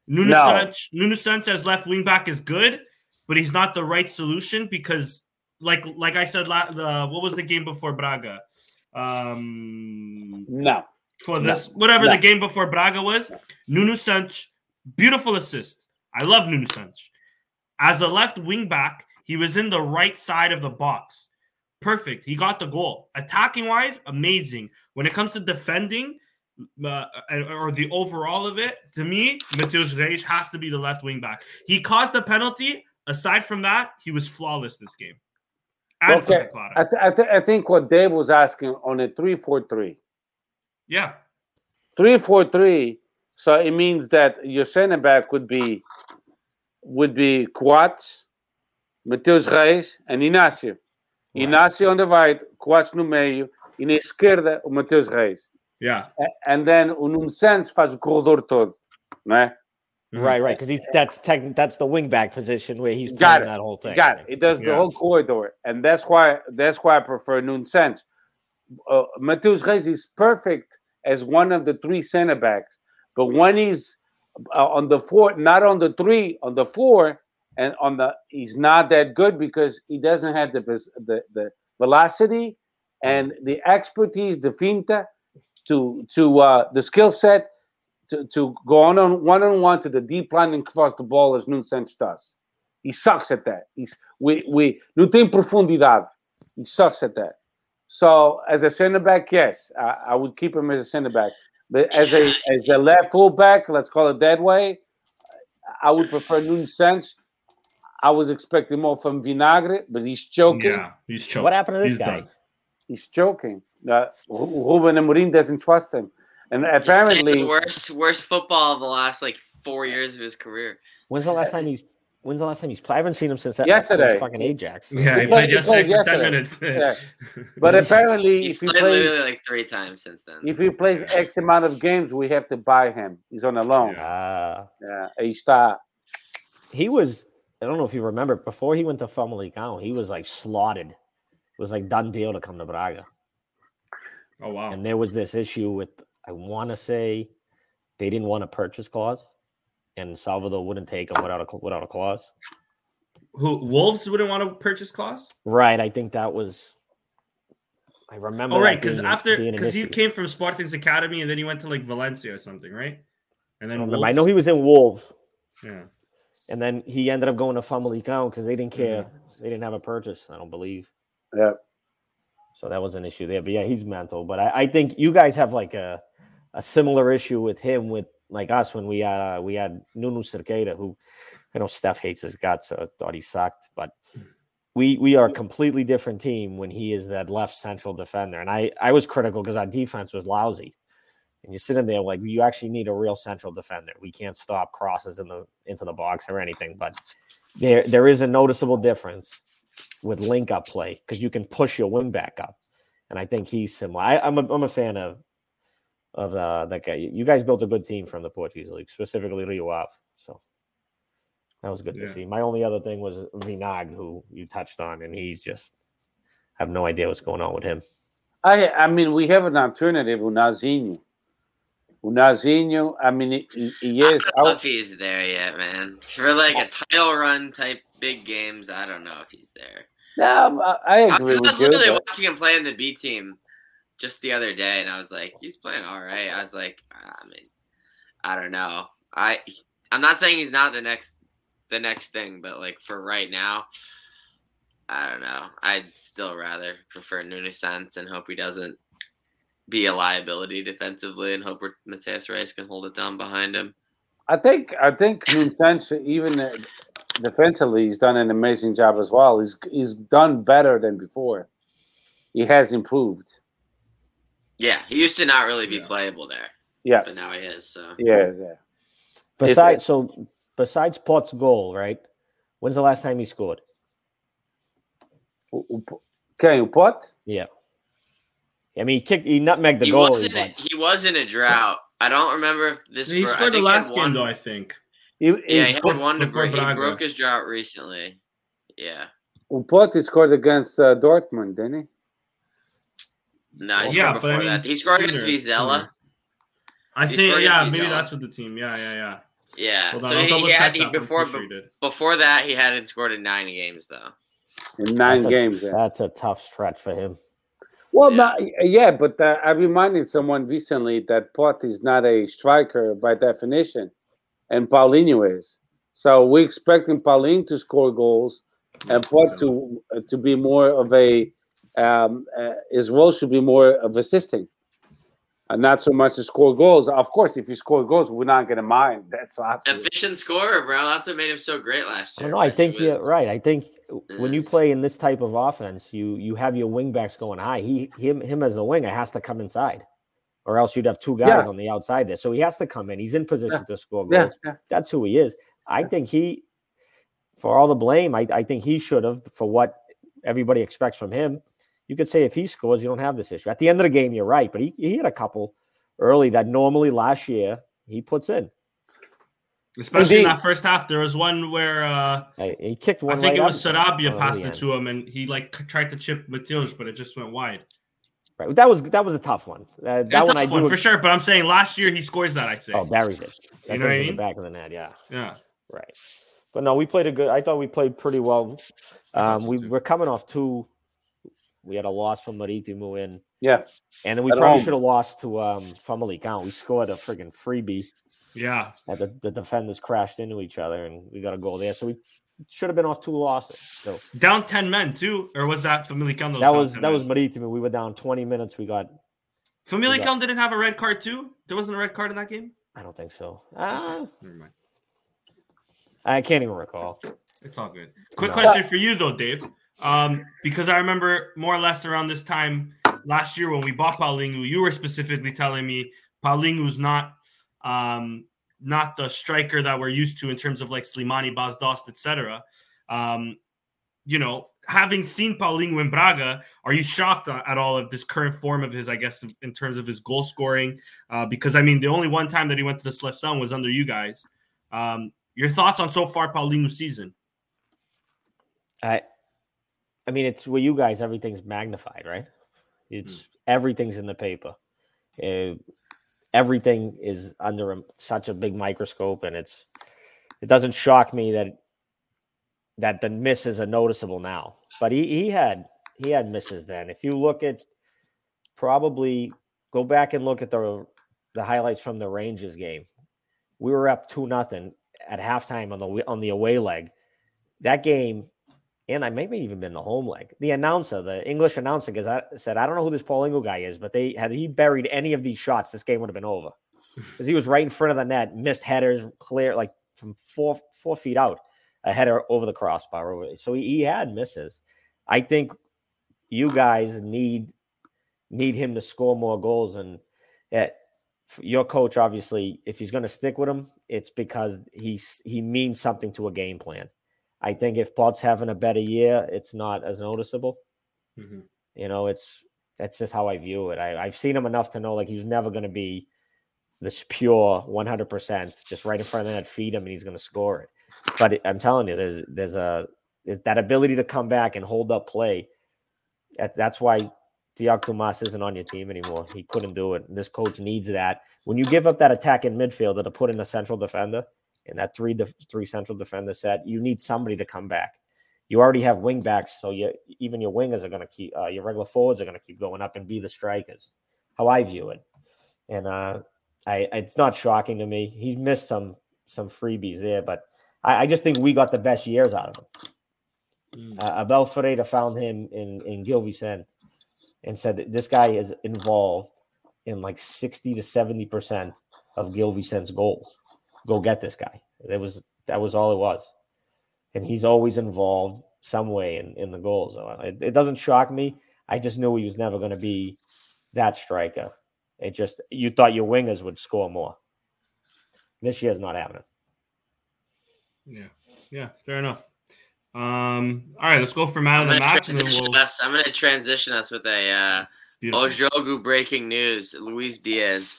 Nuno, No. Sanch, Nuno Sanchez left wing back is good, but he's not the right solution because, like, like I said, la- the what was the game before Braga? Um, no. for this, whatever No. the game before Braga was, Nuno Sanch, beautiful assist. I love Nuno Sanch. As a left wing back, he was in the right side of the box. Perfect. He got the goal. Attacking wise, amazing. When it comes to defending, uh, or the overall of it, to me, Mateus Reis has to be the left wing back. He caused the penalty. Aside from that, he was flawless this game. Okay. I, th- I, th- I think what Dave was asking on a three-four-three. yeah. Three-four-three. So it means that your center back would be would be Coates, Mateus Reis, and Inácio. Right. Inácio on the right, Coates no meio, e na esquerda o Mateus Reis. Yeah. And then o Nuno Santos faz o corredor todo, não é? Right, right, because that's tech, that's the wing back position where he's Got playing it. that whole thing. Got it. It does the whole corridor, and that's why that's why I prefer Nuno Santos. Uh, Mateus Reis is perfect as one of the three center backs, but when he's uh, on the four, not on the three, on the four, and on the, he's not that good because he doesn't have the the, the velocity and the expertise, the finta, to to uh, the skill set to, to go on on one on one to the deep line and cross the ball as Nuno Santos does. He sucks at that. He's we we não tem profundidade. He sucks at that. So as a center back, yes, I, I would keep him as a center back. But as a as a left fullback, let's call it that way, I would prefer Nuno Santos. I was expecting more from Vinagre, but he's choking. Yeah. He's choking. What happened to this He's guy? done. He's choking. Uh, Ru- Ruben Amorim doesn't trust him, and the apparently, worst worst football of the last like four years of his career. When's the last time he's When's the last time he's played? I haven't seen him since that Yesterday. since fucking Ajax. Yeah, he He played played- he yesterday played for 10 minutes. Yeah. but apparently, He's if he played plays, literally like three times since then. if he plays X amount of games, we have to buy him. He's on a loan. Yeah. Uh, Yeah, aí está. he was. I don't know if you remember before he went to Famalicão, he was like slotted. It was like done deal to come to Braga, Oh, wow. and there was this issue with. I want to say they didn't want a purchase clause, and Salvador wouldn't take him without a without a clause. Who Wolves wouldn't want to purchase clause? Right. I think that was. I remember. Oh, right, because after because he came from Sporting's academy and then he went to like Valencia or something, right? And then don't. I know he was in Wolves, Yeah. and then he ended up going to Famalicão because they didn't care. They didn't have a purchase. I don't believe. Yeah. So that was an issue there. But yeah, he's mental. But I, I think you guys have like a a similar issue with him with like us when we had uh, we had Nuno Sequeira, who I know Steph hates his guts, so thought he sucked, but we we are a completely different team when he is that left central defender. And I I was critical because our defense was lousy. And you're sitting there like you actually need a real central defender. We can't stop crosses in the into the box or anything, but there there is a noticeable difference with link up play because you can push your wing back up, and I think he's similar. I, am a I'm a fan of of uh, that guy. You guys built a good team from the Portuguese league, specifically Rio Ave. So that was good yeah. to see. My only other thing was Vinag, who you touched on, and he's just I have no idea what's going on with him. I I mean, we have an alternative, Unazinho. Unazinho, I mean, he, he is. I don't know if he's there yet, man. For like a title run type big games, I don't know if he's there. No, I agree I was literally you. watching him play in the B team just the other day, and I was like, he's playing all right. I was like, I mean, I don't know. I I'm not saying he's not the next the next thing, but like for right now, I don't know. I'd still rather prefer Nuno Santos and hope he doesn't be a liability defensively and hope Mateus Reis can hold it down behind him. I think I think Nunes even defensively he's done an amazing job as well. He's he's done better than before. He has improved. Yeah, he used to not really be yeah. playable there. Yeah, but now he is. So yeah, yeah. Besides, so besides Pote's goal, right? When's the last time he scored? Okay, Pote? Yeah. I mean, he kicked, he nutmegged the he goal. Was in a, he was in a drought. I don't remember if this. He scored the last game, though. I think. He, yeah, he, had one to break. He broke his drought recently. Yeah. Well, Pote he scored against uh, Dortmund, didn't he? No, he yeah, before I mean, that. He scored against Vizela. I think, yeah, maybe that's what the team. Yeah, yeah, yeah. Yeah. so he, he had he, before sure before that he hadn't scored in nine games though. In nine that's games, a, yeah. that's a tough stretch for him. Well, yeah, not, yeah but uh, I reminded someone recently that Pote is not a striker by definition, and Paulinho is. So we're expecting Paulinho to score goals, and Pote to uh, to be more of a um, uh, his role should be more of assisting and not so much to score goals. Of course, if you score goals, we're not going to mind. That's obvious. efficient scorer, bro. That's what made him so great last year. No, I think you're right. I think mm. when you play in this type of offense, you you have your wingbacks going high. He him him as a winger has to come inside, or else you'd have two guys yeah. on the outside there. So he has to come in. He's in position yeah. to score goals. Yeah. That's who he is. I think he, for all the blame, I, I think he should have for what everybody expects from him you could say if he scores, you don't have this issue. At the end of the game, you're right, but he, he had a couple early that normally last year he puts in. Especially Indeed. in that first half, there was one where uh, he kicked one. I think right it was Sarabia oh, passed it to him, and he like tried to chip Mateus, but it just went wide. Right, that was that was a tough one. Uh, that one I one, do for sure. But I'm saying last year he scores that. I say. Oh, buries it. That you know what I mean? The back of the net, yeah. Yeah. Right. But no, we played a good. I thought we played pretty well. Um, we were coming off two we had a loss from Marítimo in. Yeah. And then we At probably should have lost to um Famalicão. We scored a friggin' freebie. Yeah. The, the defenders crashed into each other and we got a goal there. So we should have been off two losses. So down 10 men too, or was that Famalicão? That was that men? was Marítimo. We were down 20 minutes. We got Famalicão didn't have a red card too? There wasn't a red card in that game? I don't think so. Uh, Never mind. I can't even recall. It's all good. Quick no. question for you though, Dave. Um, because I remember more or less around this time last year when we bought Paulinho, you were specifically telling me Paulinho's not um, not the striker that we're used to in terms of like Slimani, Bas Dost, etc. Um, you know, having seen Paulinho in Braga, are you shocked at all of this current form of his? I guess in terms of his goal scoring, uh, because I mean the only one time that he went to the Seleção was under you guys. Um, your thoughts on so far Paulinho's season? I I mean, it's with you guys, everything's magnified, right? It's mm. everything's in the paper. Uh, everything is under a, such a big microscope, and it's it doesn't shock me that that the misses are noticeable now. But he he had he had misses then. If you look at probably go back and look at the the highlights from the Rangers game, we were up two nothing at halftime on the on the away leg. That game and I maybe even been the home leg. The announcer, the English announcer, because I said, "I don't know who this Paulinho guy is, but they had he buried any of these shots, this game would have been over because he was right in front of the net, missed headers, clear like from four four feet out, a header over the crossbar. So he, he had misses. I think you guys need need him to score more goals, and eh, your coach obviously, if he's going to stick with him, it's because he's he means something to a game plan. I think if Pote's having a better year, it's not as noticeable. Mhm. You know, it's that's just how I view it. I, I've seen him enough to know like he's never going to be this pure 100%, just right in front of the net, feed him, and he's going to score it. But it- I'm telling you, there's there's a there's that ability to come back and hold up play. That, that's why Tiago Tomás isn't on your team anymore. He couldn't do it. This coach needs that. When you give up that attack in midfielder to put in a central defender and that three def- three central defender set, you need somebody to come back. You already have wing backs, so you even your wingers are going to keep uh, your regular forwards are going to keep going up and be the strikers. How I view it, and uh, I it's not shocking to me. He missed some some freebies there, but I, I just think we got the best years out of him. Mm. Uh, Abel Ferreira found him in in Gil Vicente and said that this guy is involved in like 60 to 70 percent of Gil Vicente's goals. Go get this guy. That was that was all it was. And he's always involved some way in, in the goals. So it, it doesn't shock me. I just knew he was never going to be that striker. It just you thought your wingers would score more. This year's not happening. Yeah, yeah, fair enough. Um, all right, let's go for man I'm of the gonna, match, and then transition we'll. us, I'm gonna transition us with a uh, Beautiful. O Jogo breaking news. Luis Diaz,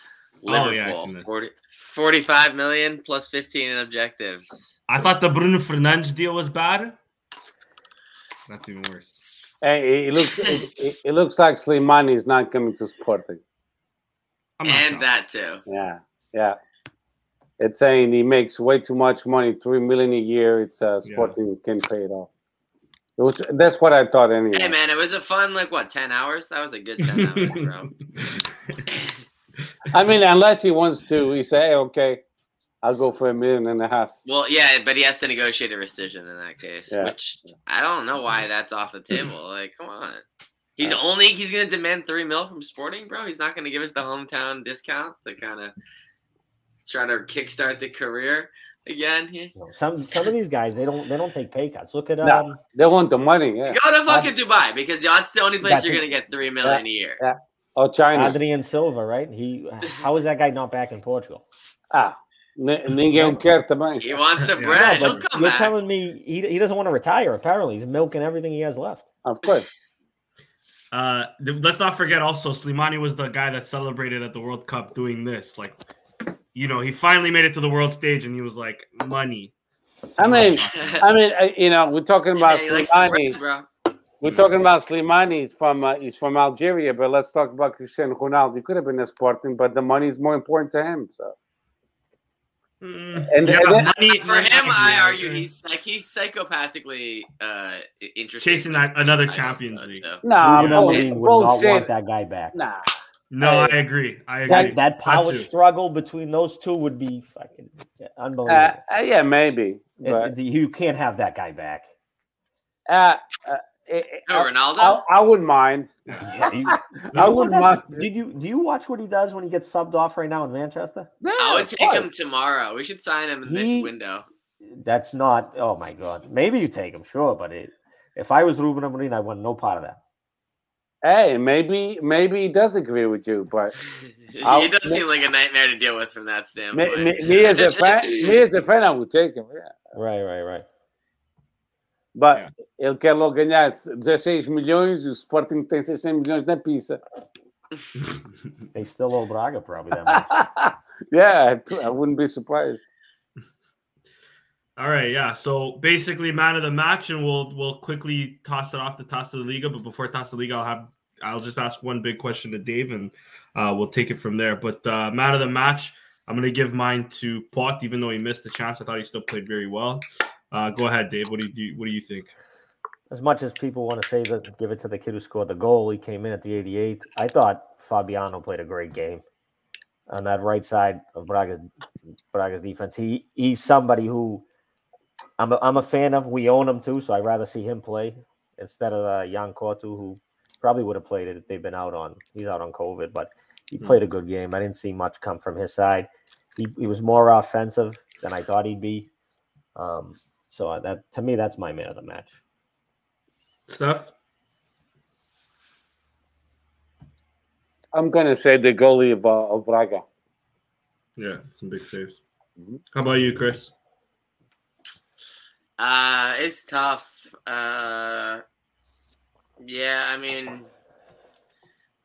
Oh, yeah, I've seen this. 40, 45 million plus 15 in objectives. I thought the Bruno Fernandes deal was bad. That's even worse. Hey, it looks it, it, it looks like Slimani is not coming to Sporting. And shocked. that too. Yeah, yeah. It's saying he makes way too much money, three million a year. It's uh, Yeah. Sporting can pay it off. It was, that's what I thought anyway. Hey man, it was a fun like what 10 hours? That was a good 10 hours, bro. I mean, unless he wants to, he say, hey, okay, I'll go for a million and a half. Well, yeah, but he has to negotiate a rescission in that case, Yeah. which I don't know why that's off the table. Like, come on. He's only he's gonna demand three mil from Sporting, bro. He's not gonna give us the hometown discount to kind of try to kickstart the career again. Yeah. Some some of these guys they don't they don't take pay cuts. Look at No. um They want the money, yeah. Go to fucking Dubai because that's the only place That's you're gonna get three million a year. Oh, China. Adrien Silva, right? He how is that guy not back in Portugal? Ah, n- ninguém quer também. He wants the bread. No, He'll come you're back. telling me he, he doesn't want to retire. Apparently, he's milking everything he has left. Of course. Uh, th- let's not forget also Slimani was the guy that celebrated at the World Cup doing this. Like, you know, he finally made it to the world stage, and he was like, "Money." I mean, I mean, uh, you know, we're talking about Hey, he bread, Slimani. Bro. We're talking about Slimani. He's from uh, he's from Algeria, but let's talk about Cristiano Ronaldo. He could have been a Sporting, but the money is more important to him. So Mm, And- yeah, and then- money For him, I argue he's like he's psychopathically uh interested. Chasing that- another titles, Champions though, League. too. nah, Ruben bull- Amorim would not want that guy back. Nah, No, I agree. I agree. That that power too. struggle between those two would be fucking uh, unbelievable. uh, yeah, maybe, but it- you can't have that guy back. uh, it- it- I, Ronaldo? I, I wouldn't mind. Yeah, you- I wouldn't mind. Did you do you watch what he does when he gets subbed off right now in Manchester? Yeah, I would of take him tomorrow. We should sign him in He- this window. That's not. Oh my god. Maybe you take him, sure, but it, if I was Ruben Amorim, I want no part of that. Hey, maybe maybe he does agree with you, but I'll- he does seem like a nightmare to deal with from that me, standpoint. me, me as a fan, me as a fan, I would take him. Yeah. Right, right, right. But ele quer logo ganhar 16 milhões, o Sporting tem 600 milhões na pizza. They still owe Braga probably that much. yeah, I- I wouldn't be surprised. All right, yeah. So basically, man of the match, and we'll we'll quickly toss it off to Toss of the Liga. But before Toss of the Liga, I'll have I'll just ask one big question to Dave, and uh, we'll take it from there. But uh, man of the match, I'm gonna give mine to Pote, even though he missed the chance. I thought he still played very well. Uh, go ahead, Dave. What do you do? What do you think? As much as people want to say that, give it to the kid who scored the goal. He came in at the 88th. I thought Fabiano played a great game on that right side of Braga's Braga's defense. He he's somebody who I'm a, I'm a fan of. We own him too, so I'd rather see him play instead of uh, Yan Couto, who probably would have played it if they've been out on. He's out on COVID, but he Hmm. played a good game. I didn't see much come from his side. He, he was more offensive than I thought he'd be. Um, so that to me, that's my man of the match. Steph? I'm going to say the goalie of, uh, of Braga. Yeah, some big saves. Mhm. How about you, Chris? Uh, it's tough. Uh, yeah, I mean,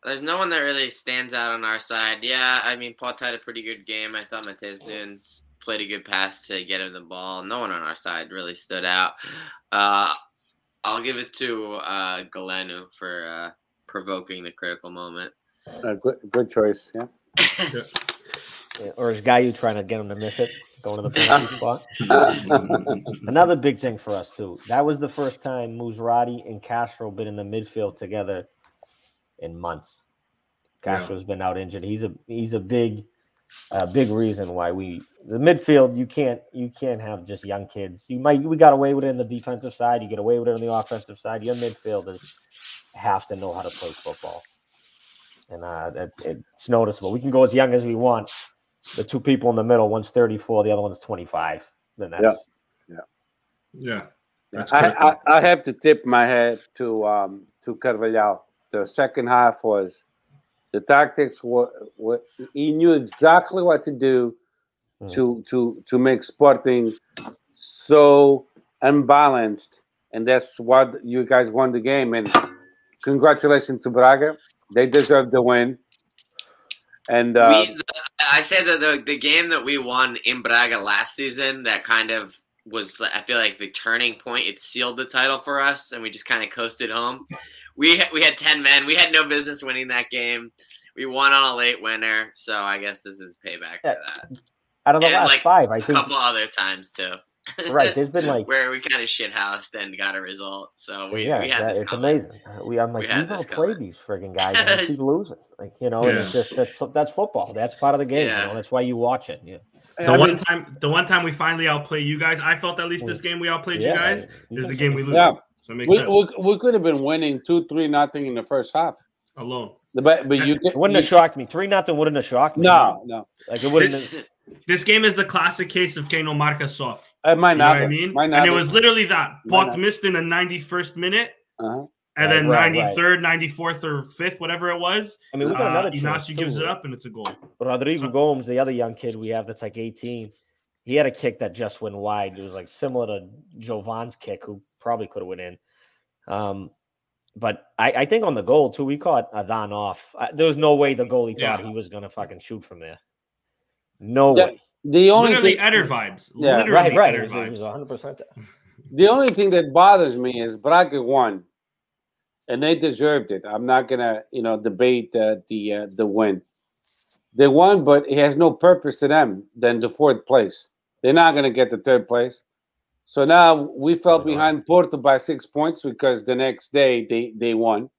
there's no one that really stands out on our side. Yeah, I mean, Paul had a pretty good game. I thought Mateus Nunes played a good pass to get him the ball. No one on our side really stood out. Uh, I'll give it to uh, Galeno for uh, provoking the critical moment. Uh, good, good choice. Yeah. Yeah, Or is Guy you trying to get him to miss it, going to the penalty spot? Another big thing for us too. That was the first time Musrati and Castro been in the midfield together in months. Yeah. Castro's been out injured. He's a he's a big a big reason why we the midfield you can't you can't have just young kids. You might we got away with it in the defensive side, you get away with it on the offensive side. Your midfielders have to know how to play football. And uh it, it's noticeable. We can go as young as we want. The two people in the middle, one's 34, the other one's 25. Then that's Yeah, that's I. I, I have to tip my head to um, to Carvalhal. The second half was the tactics were, were he knew exactly what to do Mm. to to to make Sporting so unbalanced, and that's what you guys won the game. And congratulations to Braga; they deserve the win. And uh, we, I said that the, the game that we won in Braga last season that kind of was I feel like the turning point. It sealed the title for us, and we just kind of coasted home. We we had ten men. We had no business winning that game. We won on a late winner, so I guess this is payback for that. out of the And, last like, five, I A think a couple other times too. right. There's been like where we kind of shithoused and got a result. So we, yeah, we had that- this it's coming. amazing. Uh, We I'm like We we had have this played these frigging guys and they keep losing. Like you know, and it's just that's that's football. That's part of the game. Yeah. You know? That's why you watch it. Yeah, The I one mean, time, the one time we finally outplay you guys, I felt at least this game we outplayed you guys you is the game we lose. Yeah. So it makes we, sense. we, we could have been winning two, three, nothing in the first half. Alone. But but you it wouldn't you, have shocked me. Three nothing wouldn't have shocked me. No, no, like it wouldn't. Have, This game is the classic case of Kano Marca soft. it might You know not. what I mean? Might not And it was literally that. Might Pote missed in the 91st minute, Uh-huh. and Right, then right, right. 93rd, 94th, or 5th, whatever it was. I mean, we got Uh, another chance. Inacio gives it up, and it's a goal. Rodrigo Gomes, the other young kid we have that's like 18, he had a kick that just went wide. It was like similar to Jovane's kick, who probably could have went in. Um, but I, I think on the goal too, we caught Adan off. Uh, there was no way the goalie thought he was gonna fucking shoot from there. No Yeah, way. The only Literally thing, Eder vibes. Yeah. Literally Right, right. It Eder was, it was vibes. 100 percent the only thing that bothers me is Braga won, and they deserved it. I'm not gonna, you know, debate uh, the uh, the win. They won, but it has no purpose to them than the fourth place. They're not gonna get the third place. So now we fell Probably not. behind Porto by six points because the next day they they won.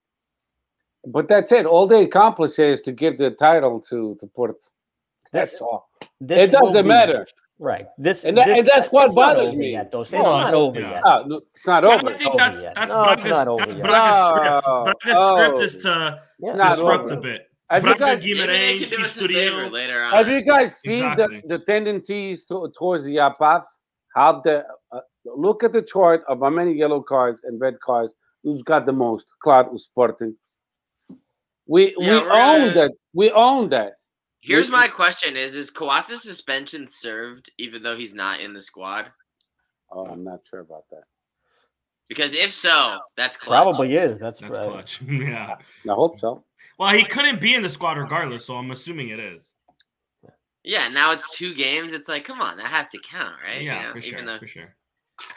But that's it. All they accomplished here is to give the title to to Porto. That's This- all. This It doesn't be- matter. Right. This And that- this- and that's what bothers me. Yet, though. It's Well, not it's- over yet. No, it's not I over. think that's yet. that's No, it's Braga's, not over that's yet. Braga's No. script. Braga's Oh. script is to Yeah. not disrupt over. a bit. Have you guys Maybe they Guimarães, could do us a favor Estoril. later on. Have you guys seen Exactly. the, the tendencies to, towards the APAF? How the look at the chart of how many yellow cards and red cards. Who's got the most? Claro, o Sporting. We Yeah, we own gonna- that. We own that. Here's my question: Is is Kawata's suspension served, even though he's not in the squad? Oh, I'm not sure about that. Because if so, that's clutch. Probably is. That's, That's right. clutch. yeah. I hope so. Well, he couldn't be in the squad regardless, so I'm assuming it is. Yeah, now it's two games. It's like, come on, that has to count, right? You Yeah, know, for sure. Though, For sure.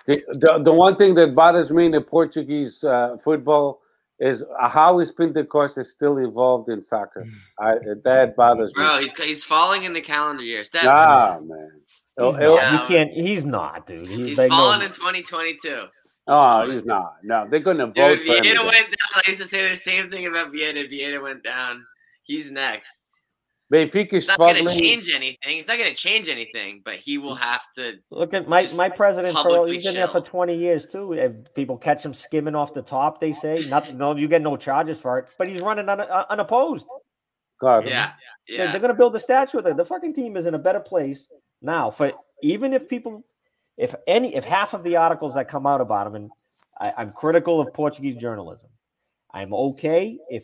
The, the, the one thing that bothers me in the Portuguese uh, football is how is Pinto da Costa is still involved in soccer. I, that bothers me. bro, he's he's falling in the calendar year. Step, Ah, man. Oh, He's oh, not. Yeah. You can't. He's not, dude. He, he's they know- falling in 2022. oh, he's not. No, they're going to vote Dude, for him. Vieira again. went down. I used to say the same thing about Vieira. Vieira went down. He's next. Benfica is It's not going to change anything. It's not going to change anything, but he will have to. Look at my my president for publicly he's been there for 20 years too. If people catch him skimming off the top, they say nothing. No, you get no charges for it. But he's running un, uh, unopposed. God. Yeah, They- yeah. They're going to build a statue of it. The fucking team is in a better place now. For even if people, if any, if half of the articles that come out about him, and I, I'm critical of Portuguese journalism, I'm okay if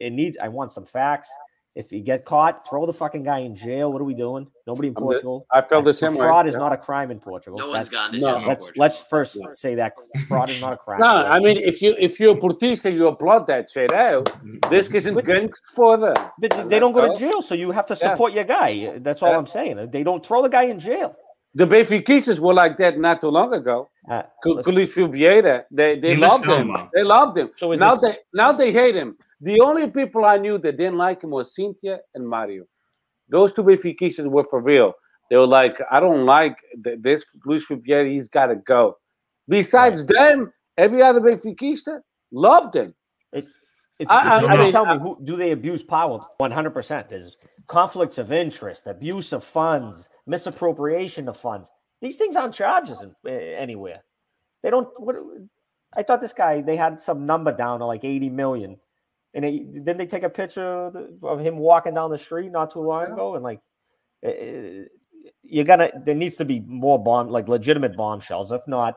it needs. I want some facts. If you get caught, throw the fucking guy in jail. What are we doing? Nobody in I'm the- Portugal. I felt the So same fraud way. is yeah. not a crime in Portugal. No one's That's- gone to no. jail. in Let's Portugal. let's first say that fraud is not a crime. No, I mean, if you if you're Portista, you applaud that shit out. This mm-hmm. isn't But- gangs for them. but they- they don't go to jail, so you have to Yeah. support your guy. That's all Yeah. I'm saying. They don't throw the guy in jail. The Benfiquistas were like that not too long ago. Uh, Cu- Luis Vieira, they they loved him. him. They loved him. So now it- they now they hate him. The only people I knew that didn't like him was Cynthia and Mario. Those two Benfiquistas were for real. They were like, I don't like th- this Luis Vieira. He's got to go. Besides them, every other Benfiquista loved him. if, if I- I- I mean, tell me who do they abuse power? One hundred percent. There's conflicts of interest, abuse of funds, misappropriation of funds. These things aren't charges in, uh, anywhere. They don't. What, I thought this guy they had some number down to like eighty million, and they, didn't they take a picture of, the, of him walking down the street not too long Yeah. ago? And like, uh, you're gonna there needs to be more bomb like legitimate bombshells. If not,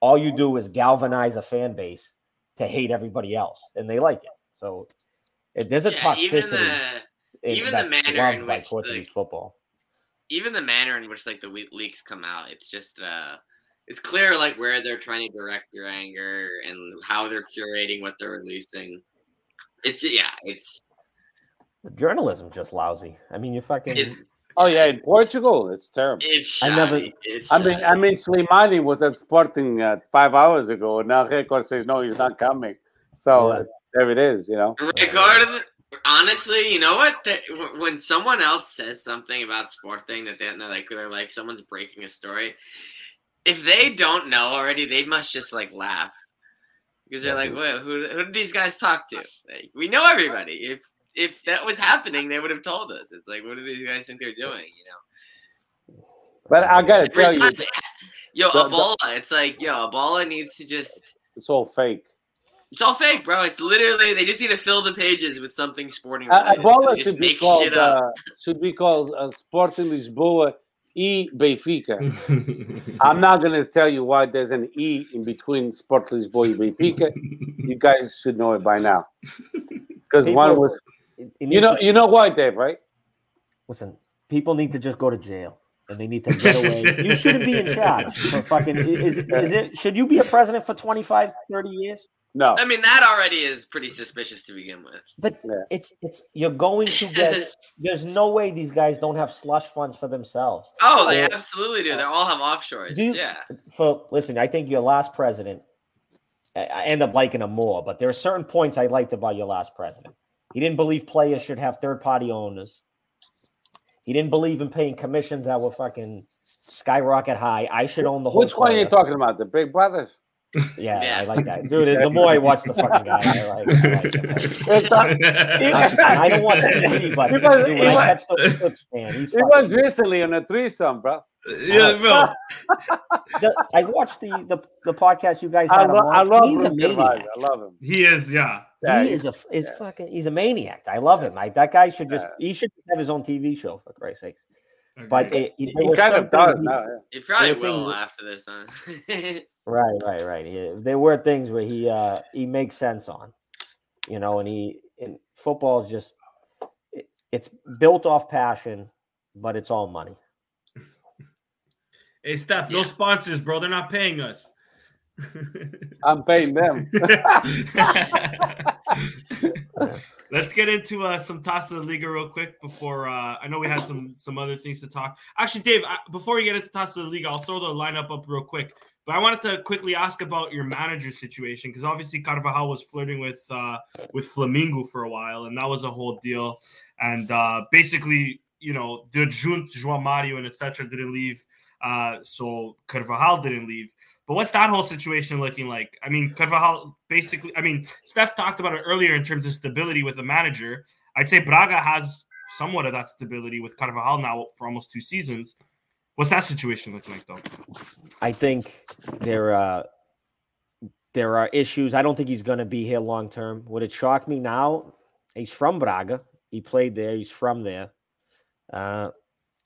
all you do is galvanize a fan base to hate everybody else, and they like it. So it, there's a Yeah, even toxicity the even the manner in which, Portuguese like, football. even the manner in which like the leaks come out, it's just uh, it's clear like where they're trying to direct your anger and how they're curating what they're releasing. It's just, yeah, it's The journalism's just lousy. I mean, you fucking. it's Oh yeah, in Portugal, it's terrible. it's I never- It's I mean, I mean, Slimani was at Sporting uh, five hours ago. and Now Record says no, he's not coming. So Yeah. There it is. You know. Ricardo, honestly, you know what? The, when someone else says something about sport thing that they're like, they're like someone's breaking a story. If they don't know already, they must just like laugh because they're like, dude. "Wait, who, who did these guys talk to?" Like, we know everybody. If if that was happening, they would have told us. It's like, what do these guys think they're doing? You know. But I gotta tell you, yo, the- the- A Bola. It's like, yo, A Bola needs to just. it's all fake. It's all fake, bro. It's literally they just need to fill the pages with something sporting. Uh, related. A Bola They should be make called shit up. uh, should be called uh, Sporting Lisboa e Benfica. I'm not gonna tell you why there's an e in between Sport Lisboa and Benfica. You guys should know it by now. Because one was, it- it you know, to- you know why, Dave, right? listen, people need to just go to jail and they need to get away. you shouldn't be in charge for fucking. Is, is it? Should you be a president for 25, 30 years? No. I mean, that already is pretty suspicious to begin with. But Yeah. it's it's you're going to get. There's no way these guys don't have slush funds for themselves. Oh, they Uh, absolutely do. They all have offshores. do you- yeah. For listen, I think your last president. I- I end up liking him more, but there are certain points I liked about your last president. He didn't believe players should have third party owners. He didn't believe in paying commissions that were fucking skyrocket high. I should own the whole. Which one are you talking about? The Big Brothers? Yeah, Yeah. I like that, dude. The more I watch the fucking guy, I like. I, like it. Not- I, I don't watch TV, but He was- dude, he when I was- catch the clips, man, he's It was recently on a threesome, bro. yeah, bro. the, I watched the, the the podcast you guys I, had. him lo- I love he's a maniac. I love him. He is, yeah. Yeah, he he- is a is yeah. fucking he's a maniac. I love him. I, that guy should just Yeah. he should have his own TV show for Christ's sakes. But Agreed. it, it, He kind of does things he- now. Yeah. You probably There are will things- after this, huh? Right, right, right. Yeah, there were things where he uh he makes sense on, you know, and he and football is just it, it's built off passion, but it's all money. Hey, Steph, no sponsors, bro. They're not paying us. I'm paying them. Let's get into uh, some Taça da Liga real quick before uh, I know we had some some other things to talk. Actually, Dave, I, before we get into Taça da Liga, I'll throw the lineup up real quick. But I wanted to quickly ask about your manager situation because obviously Carvalhal was flirting with uh, with Flamengo for a while, and that was a whole deal. And uh, basically, you know, the Junt, João Mario, and etc. didn't leave, uh, so Carvalhal didn't leave. But what's that whole situation looking like? I mean, Carvalhal basically, I mean, Steph talked about it earlier in terms of stability with a manager. I'd say Braga has somewhat of that stability with Carvalhal now for almost two seasons. What's that situation looking like, though? I think there uh there are issues. I don't think he's going to be here long term. Would it shock me now? He's from Braga. He played there. He's from there. Uh,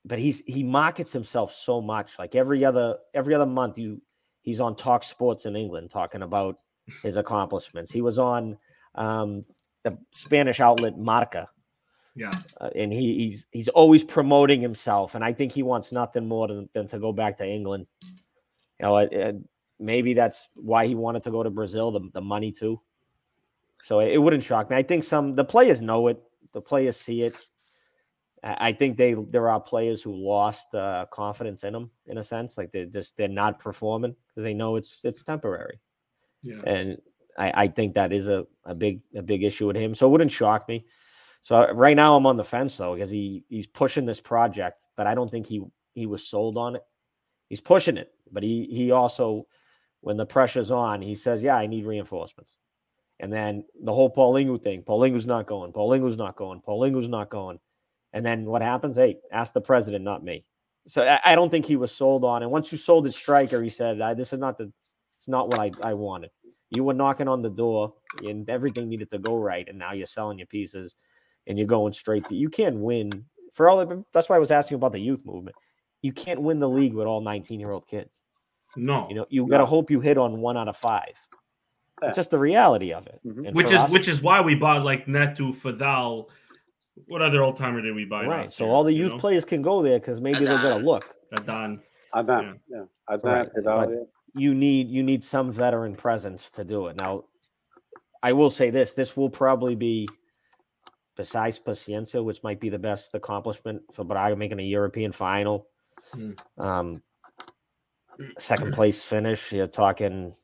but he's he markets himself so much. Like every other every other month, you he's on Talk Sports in England talking about his accomplishments. He was on um, the Spanish outlet Marca Yeah. uh, and he, he's he's always promoting himself, and I think he wants nothing more than, than to go back to England. You know, it, it- maybe that's why he wanted to go to Brazil, the, the money too. So it, it wouldn't shock me. I think some the players know it, the players see it. I I think they there are players who lost uh, confidence in them in a sense, like they're just they're not performing because they know it's it's temporary Yeah. and I, I think that is a, a big a big issue with him. So it wouldn't shock me. So uh, right now I'm on the fence though because he he's pushing this project, but I don't think he he was sold on it. He's pushing it, but he he also when the pressure's on, he says, "Yeah, I need reinforcements." And then the whole Paulinho thing, Paulinho's not going, Paulinho's not going, Paulinho's not going. And then what happens? Hey, ask the president, not me. So I, I don't think he was sold on. It. And once you sold his striker, he said, "I- "This is not the, it's not what I, I wanted." You were knocking on the door, and everything needed to go right, and now you're selling your pieces, and you're going straight to. You can't win for all. Of, that's why I was asking about the youth movement. You can't win the league with all 19 year old kids. No. You know, you got to hope you hit on one out of five. Yeah. It's just the reality of it. Mhm. Which is us- which is why we bought like Neto, Feddal. What other old timer did we buy? right. So year, all the you youth know? players can go there because maybe they'll get a look. Adan. Adan, yeah. Adan, Right, Fidel, but- yeah. you need you need some veteran presence to do it. Now, I will say this: this will probably be, besides Paciencia, which might be the best accomplishment for Braga making a European final, Hmm. um, second place finish. You're talking.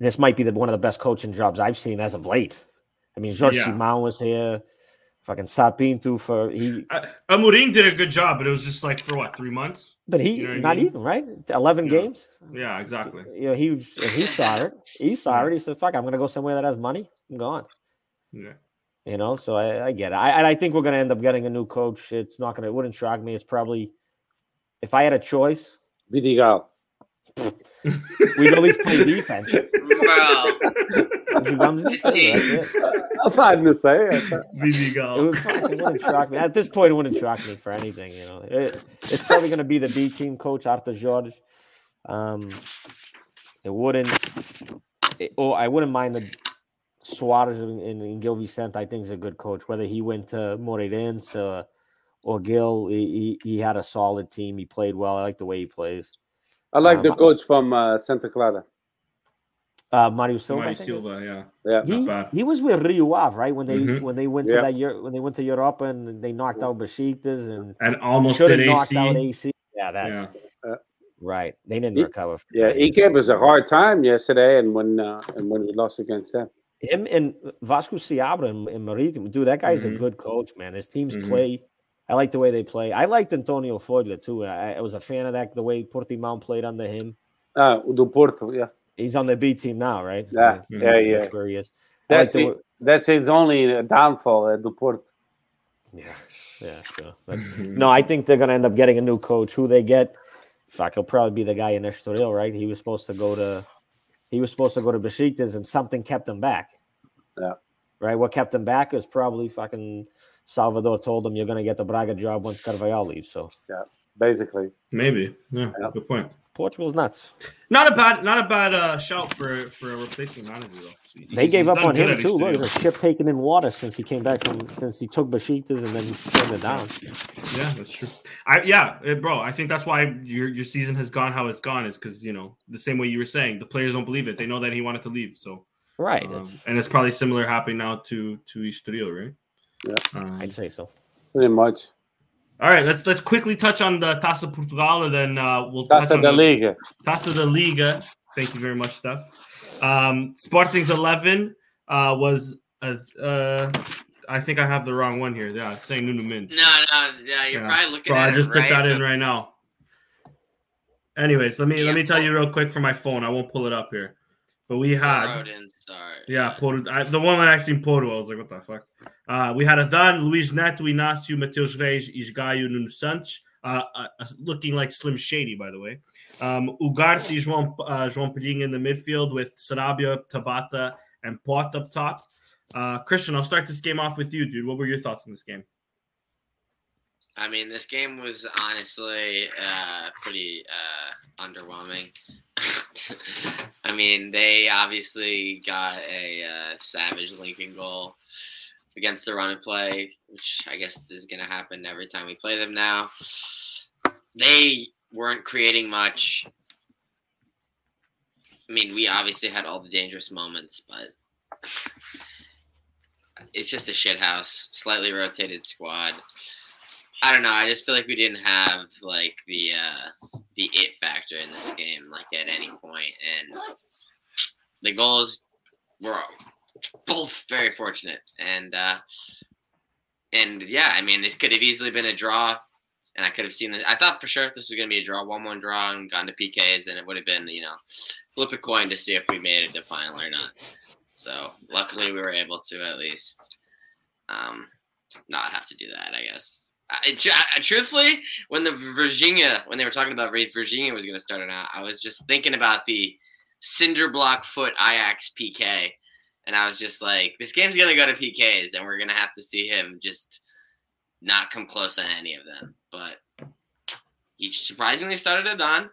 This might be the, one of the best coaching jobs I've seen as of late. I mean, George Yeah. Simão was here, fucking Sá Pinto for he, Uh, Amorim did a good job, but it was just like for what three months? but he You know what I not mean? even right. Eleven Yeah. games. Yeah, exactly. you know, he he saw it. He saw it. He said, "Fuck, I'm gonna go somewhere that has money. I'm gone." Yeah. You know, so I, I get it. I, and I think we're gonna end up getting a new coach. It's not gonna. It wouldn't shock me. It's probably, if I had a choice, Vidigal. we'd at least play defense. Bro, If he comes defense, that's it. That's hard to say. It Vidigal. would, fuck, it wouldn't shock me. At this point, it wouldn't shock me for anything. You know, it, it's probably gonna be the B team coach, Artur Jorge. Um, it wouldn't. It, oh, I wouldn't mind the Soares and, and, and Gil Vicente. I think is a good coach. Whether he went to Moreirense uh, or Gil, he, he he had a solid team. He played well. I like the way he plays. I like the Um, coach from uh, Santa Clara. Uh, Mario Silva. Mario Silva, yeah. Yeah. He, Not bad. he was with Rio Ave, right? When they Mhm. when they went to Yeah. that year when they went to Europe and they knocked out Besiktas and And almost did knocked AC. out AC. Yeah, that Yeah. right. They didn't He- recover. from Yeah, that he gave us a hard time yesterday, and when uh, and when we lost against them. Him and Vasco Seabra and, and Marítimo, dude, that guy's Mhm. a good coach, man. His teams Mhm. play. I like the way they play. I liked Antonio Folha too. I, I was a fan of that the way Portimão played under him. Uh, do Porto, yeah, He's on the B team now, right? Yeah, Mhm. yeah, yeah. That's where he is. Like That's the it. way- That's his only downfall at do Porto. Yeah, yeah, sure. But Mhm. no, I think they're gonna end up getting a new coach. Who they get, fuck, he'll probably be the guy in Estoril, right? He was supposed to go to, he was supposed to go to Besiktas, and something kept him back. Yeah. Right. What kept him back is probably fucking Salvador told him you're gonna get the Braga job once Carvalhal leaves. So yeah, Basically, Maybe. Yeah. Yeah. Good point. Portugal's nuts. Not a bad not a bad uh, shout for for a replacement manager though. They He's- gave he's up on him too. Look, Estoril. there's a ship taken in water since he came back from since he took Besiktas and then turned it down. Yeah, that's true. I yeah, eh, bro. I think that's why your your season has gone how it's gone is because you know the same way you were saying the players don't believe it. They know that he wanted to leave. So Right. um, it's- and it's probably similar happening now to to Estoril, right? Yeah. Um, I'd say so. pretty much. all right, let's let's quickly touch on the Taça Portugal and then uh, we'll touch That's on the Liga. Taça da Liga. Thank you very much, Steph. Um, Sporting's eleven uh, was as uh, I think I have the wrong one here. Yeah, it's saying Nuno Mendes. no, no, yeah, you're Yeah. probably looking Bro, I just it took right, that in right now. Anyways, let me let me tell you real quick for my phone. I won't pull it up here, but we had sorry. yeah, Porto, I, the one that I seen Porto. I was like, what the fuck? Uh, we had Adan, Luis Neto, Inácio, Mateus Reis, Esgaio, Nuno Santos, uh, uh, looking like Slim Shady, by the way. Um, Ugarte, João, uh, João Pedrinho in the midfield with Sarabia, Tabata, and Pote up top. Uh, Christian, I'll start this game off with you, dude. What were your thoughts on this game? I mean, this game was honestly uh, pretty uh, underwhelming. I mean, they obviously got a uh, savage Lincoln goal. Against the run and play, which I guess is going to happen every time we play them now. They weren't creating much. I mean, we obviously had all the dangerous moments, but it's just a shit house. Slightly rotated squad. I don't know. I just feel like we didn't have like the uh, the it factor in this game, like at any point, and the goals were both very fortunate, and uh, and yeah, I mean, this could have easily been a draw, and I could have seen this. I thought for sure this was going to be a draw, one-one draw, and gone to PKs, and it would have been, you know, flip a coin to see if we made it to final or not. So luckily, we were able to at least um, not have to do that. I guess. I, I, truthfully, when the Virginia, when they were talking about Virginia was going to start it out, I was just thinking about the cinder block foot Ajax PK, and I was just like, this game's going to go to PKs, and we're going to have to see him just not come close on any of them. But he surprisingly started it on,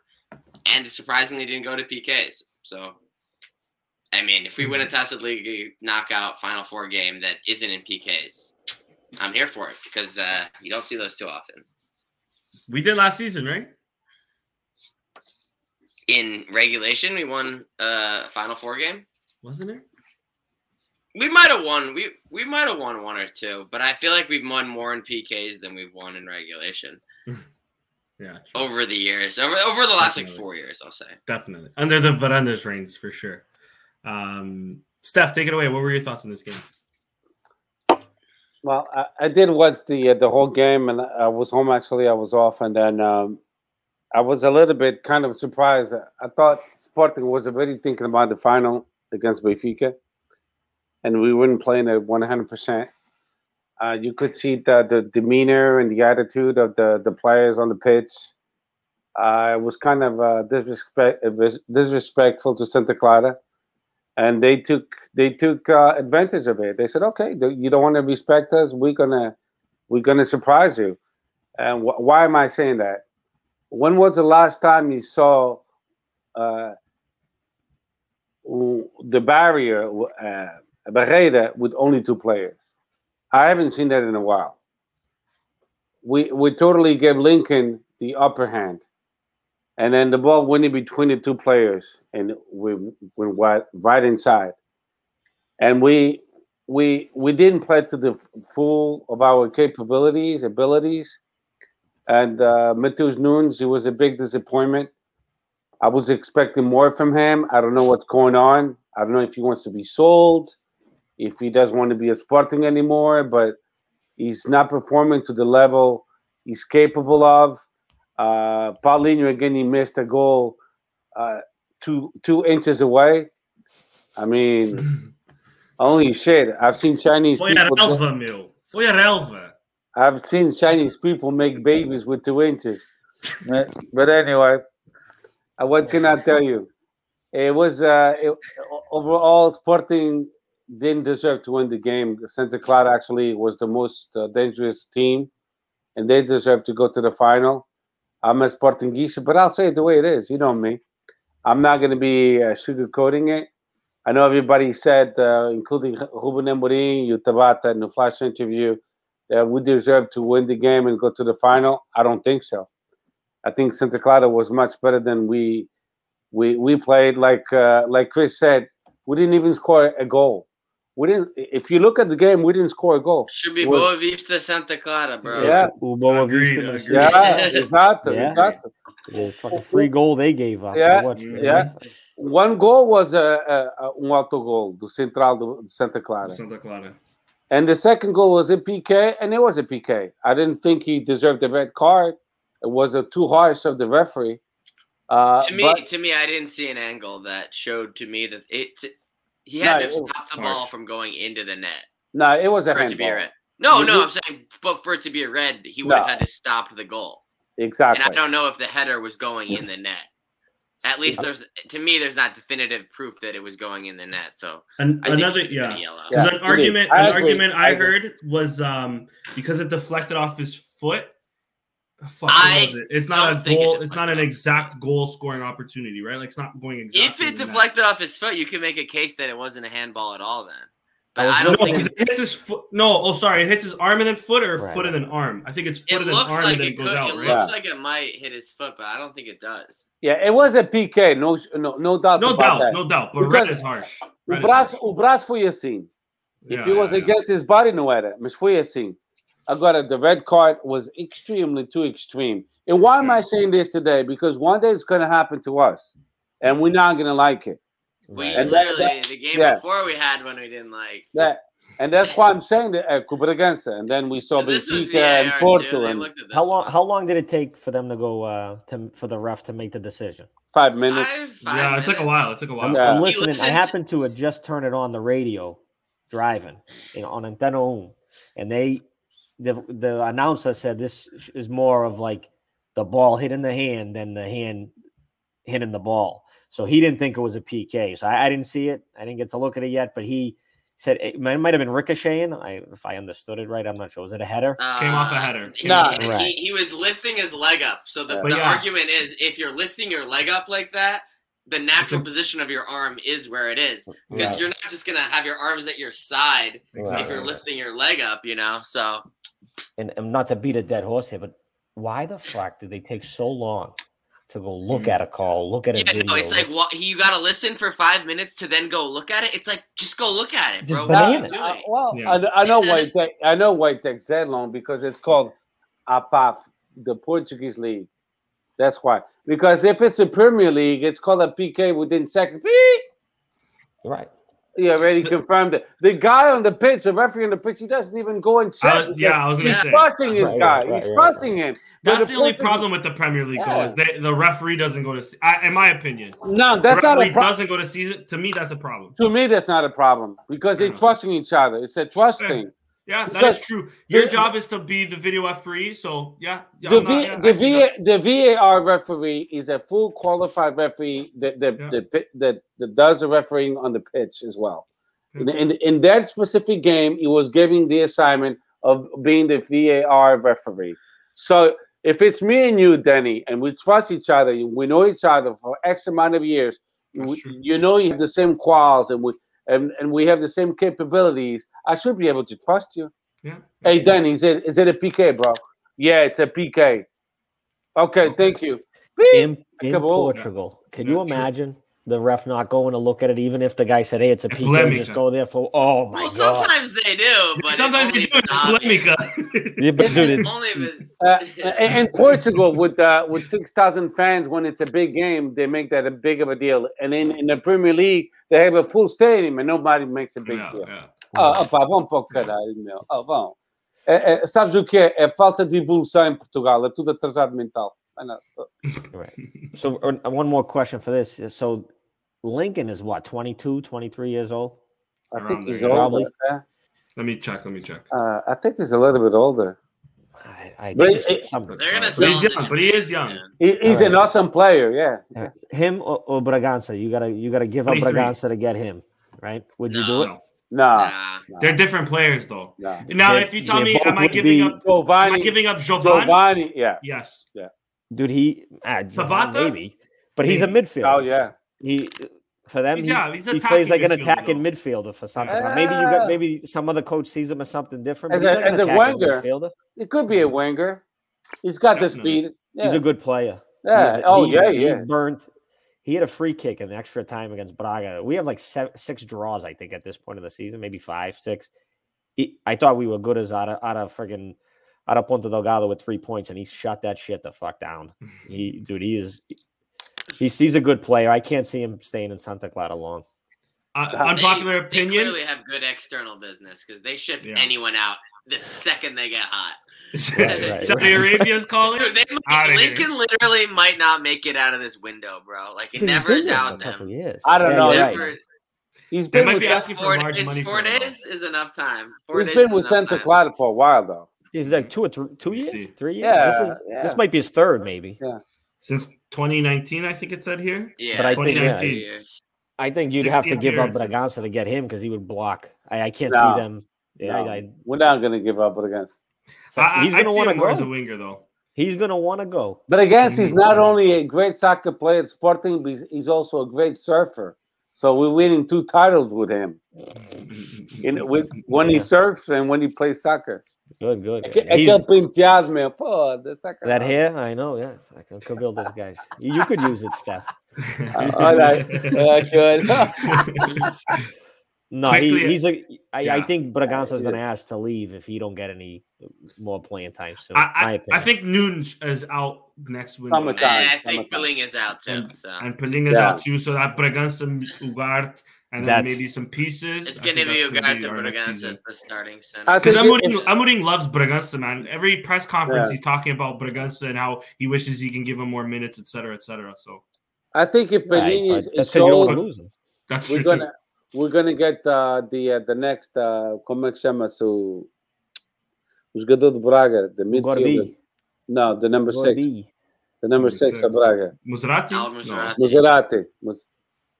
and surprisingly didn't go to PKs. So, I mean, if we win a Tasset League knockout Final Four game that isn't in PKs, I'm here for it because uh, you don't see those too often. We did last season, right? In regulation, we won a uh, Final Four game. Wasn't it? We might have won. We we might have won one or two, but I feel like we've won more in PKs than we've won in regulation. yeah. True. Over the years, over over the last Definitely. like four years, I'll say. Definitely under the Varandas' reigns for sure. Um, Steph, take it away. What were your thoughts on this game? Well, I, I did watch the uh, the whole game, and I was home. Actually, I was off, and then um, I was a little bit kind of surprised. I thought Sporting was already thinking about the final against Benfica, and we weren't playing at one hundred percent. Uh, you could see the, the demeanor and the attitude of the, the players on the pitch. Uh, it was kind of uh, disrespect, disrespectful to Santa Clara and they took they took uh, advantage of it. They said, "Okay, you don't want to respect us. We're gonna we're gonna surprise you." And wh- why am I saying that? When was the last time you saw uh, the barrier barrera with only two players? I haven't seen that in a while. We we totally gave Lincoln the upper hand. And then the ball went in between the two players and we went right, inside. And we we we didn't play to the full of our capabilities abilities. And uh Matheus Nunes it was a big disappointment. I was expecting more from him. I don't know what's going on. I don't know if he wants to be sold if he doesn't want to be a Sporting anymore but he's not performing to the level he's capable of uh, Paulinho again, he missed a goal uh, two two inches away. I mean, only shit. I've seen Chinese Foi people. a relva, meu. Foi a relva. I've seen Chinese people make babies with two inches. but anyway, uh, what can I tell you? It was uh, it, overall Sporting didn't deserve to win the game. Santa Clara actually was the most uh, dangerous team, and they deserve to go to the final. I'm a Sportingista, but I'll say it the way it is. You know me. I'm not going to be uh, sugarcoating it. I know everybody said, uh, including Ruben Amorim, Tabata, in the flash interview, that we deserve to win the game and go to the final. I don't think so. I think Santa Clara was much better than we we we played. Like uh, like Chris said, we didn't even score a goal. We didn't. If you look at the game, we didn't score a goal. Should be was, Boa Vista Santa Clara, bro. Yeah, Boa Vista. Yeah, exactly, yeah. exactly. The fucking free goal they gave up. Yeah, yeah. One goal was a, a, a um auto goal do Central do Santa Clara. Santa Clara. And the second goal was a PK, and it was a PK. I didn't think he deserved the red card. It was a too harsh of the referee. Uh, to me, but, to me, I didn't see an angle that showed to me that it he had no, to stop the ball from going into the net. No, it was a handball. No, you no, I'm saying, but for it to be a red, he would no. have had to stop the goal. Exactly. And I don't know if the header was going in the net. At least there's to me there's not definitive proof that it was going in the net. So An, another yeah. yeah. an argument an argument I, I heard was um because it deflected off his foot. Fuck, I it? It's not a goal. It it's not an exact goal scoring opportunity, right? Like it's not going exactly. If it deflected net. off his foot, you could make a case that it wasn't a handball at all. Then But I was I don't No, think because it hits his foot. No, oh sorry, it hits his arm and then foot, or Right. foot and then arm. I think it's it foot and then looks arm like and then it goes could. out, it right? looks Yeah. like it might hit his foot, but I don't think it does. Yeah, it was a PK. No, no, no doubt. No about doubt, that. no doubt. But Because red is harsh. O Red is braço, harsh. o braço foi assim. Yeah, If it was yeah, yeah. against his body, não era. Mas foi assim. Agora, the red card was extremely too extreme. And why am I saying this today? Because one day it's going to happen to us, and we're not going to like it. We Right. And that- literally the game yeah. before we had one we didn't like. That, and that's why I'm saying that at Cubragança. And then we saw This Benfica and VAR. Porto They in looked at this How long? one. How long did it take for them to go uh, to for the ref to make the decision? five minutes. Five, five Yeah, it took a while. It took a while. I'm, Yeah. I'm listening. I happened to have just turned it on the radio, driving you know, on Antena, Um, and they the the announcer said this is more of like the ball hitting the hand than the hand hitting the ball. So he didn't think it was a PK. So I, I didn't see it. I didn't get to look at it yet. But he said it might, might have been ricocheting. I, if I understood it right, I'm not sure. Was it a header? Came off a Uh, header. He, Nah. he- Right. he, he was lifting his leg up. So the, the yeah. argument is if you're lifting your leg up like that, the natural position of your arm is where it is. Because Right. you're not just gonna have your arms at your side if you're lifting your leg up, you know. So and, and not to beat a dead horse here, but why the fuck did they take so long to go look at a call, look at a yeah, video? no, it's like what you gotta listen for five minutes to then go look at it. It's like just go look at it, Just bro. bananas. What Uh, well, Yeah. I, I know why. It take, I know why it takes that long because it's called APAF, the Portuguese league. That's why. Because if it's a Premier League, it's called a PK within seconds. Beep! right. He already confirmed it. The guy on the pitch, the referee on the pitch, he doesn't even go and check. I was- because yeah, I was gonna he's say. trusting this Right, guy. right, right, he's right. trusting him. But That's the only Portuguese- problem with the Premier League, though, is they, the referee doesn't go to. See, I, in my opinion, No, the that's not referee a problem. doesn't go to see it. To me, that's a problem. To me, that's not a problem because they're trusting each other. It's a trust Yeah. thing. Yeah, that is true. Your the- job is to be the video referee. So yeah, yeah, The, not- v, yeah, the, v, the VAR referee is a full qualified referee that that, Yeah. that, that, that, that does the refereeing on the pitch as well. In, in, in that specific game, he was giving the assignment of being the VAR referee. So if it's me and you, Denny, and we trust each other, we know each other for X amount of years, we, you know you have the same quals and we and, and we have the same capabilities, I should be able to trust you. Yeah. Hey, Danny, is it is it a PK, bro? Yeah, it's a PK. Okay, Okay. thank you. In, in Portugal, can you Yeah, true. imagine the ref not going to look at it, even if the guy said, "Hey, it's a It's PK," just go there for? Oh my Well, god! sometimes they do, but Sometimes it's they do. only It's if obvious. polemica. Yeah, but dude, it- Only Uh, in in Portugal, with uh, with six thousand fans, when it's a big game, they make that a big of a deal. And in, in the Premier League, they have a full stadium, and nobody makes a big Yeah, deal. yeah. Ah, opa, vão para o caralho, meu. Ah, vão. É, é, sabes o que é? É falta de evolução em Portugal. É tudo atrasado mental. Não. right. So, uh, one more question for this. So, Lincoln is what 22, 23 years old. I Around think he's yeah. older. Probably. yeah. Let me check. Let me check. Uh, I think he's a little bit older. I, I But think it- some- They're gonna But sell he's young. But he is young. He, he's an awesome player. Yeah. uh, him or, or Bragança. You gotta you gotta give up Bragança to get him, right? Would you do it? No. No. Nah. They're different players, though. no. Now, They- if you tell me, am I giving be- up? Am I giving up Jovane? Jovane. Yeah. Yes. Dude, he ah, Jovan, Pavata? maybe, but he's a midfielder. Oh yeah. He for them, He's- he, yeah, he's he plays like an attacking though. midfielder for something. Maybe you got maybe some other coach sees him as something different. As a- like as a winger. midfielder. It could be a winger. He's got the Definitely. speed. Yeah. He's a good player. Yeah. a- oh he- yeah. he Yeah. burnt. He had a free kick in the extra time against Braga. We have like seven, six draws, I think, at this point of the season, maybe five, six. He, I thought we were good as out of out of friggin' out of Ponta Delgada with three points, and he shut that shit the fuck down. He, dude, he is. He sees a good player. I can't see him staying in Santa Clara long. Uh, They- unpopular They opinion. clearly have good external business because they ship Yeah. anyone out the second they get hot. Right, right, Saudi right. Arabia's calling. Dude, they Outta might, here. Lincoln literally might not make it out of this window, bro. Like, He's never been there for doubt them. years. I don't Yeah, know. you're Never, right. He's They been might with be San- asking for four large days, money four days is enough time. Four he's days been with Santa. Clara for a while though. He's like two or th- two years, see. three years. Yeah, this is yeah. this might be his third, maybe. Yeah. Since 2019, I think it said here. Yeah, But I think, yeah. I think you'd have to give up. Bragança to get him because he would block. I, I can't No. see them. Yeah, No, I, I, we're not gonna give up Bragança. so I, he's gonna want to him more as a go. winger, though. He's gonna want to go. But against, he's not only a great soccer player at Sporting, but he's, he's also a great surfer. So we're winning two titles with him. in, with, when he surfs and when he plays soccer. Good, good. Aquele He's- aquele penteado, meu. Pô, the soccer. that hair, I know. Yeah, I can could build this guy. You you could use it, Steph. All right. Uh, good. No, he, he's a. I, I Yeah. think Bragança is Yeah. going to ask to leave if he don't get any more playing time soon. I, I. I think Nunes is out next window. Summertime. I think summertime. Billing is out too. And- So And Pelinga's Yeah. out too, so that Bragança, Ugarte, and then That's- maybe some pieces. it's gonna be that's gonna Ugarte our Bragança as the starting center. I Because think Amorim, if- loves Bragança, man. Every press conference, Yeah. he's talking about Bragança and how he wishes he can give him more minutes, etc., etc. So I think if Right, is, that's is because you're sold, only losing. that's we're true gonna we're gonna get uh, the uh, the next uh, como é que chama o o jogador de Braga, the midfielder. No, the number six, the number Number six, six. of Braga, too. Musrati? Al No. Musrati. Maserati.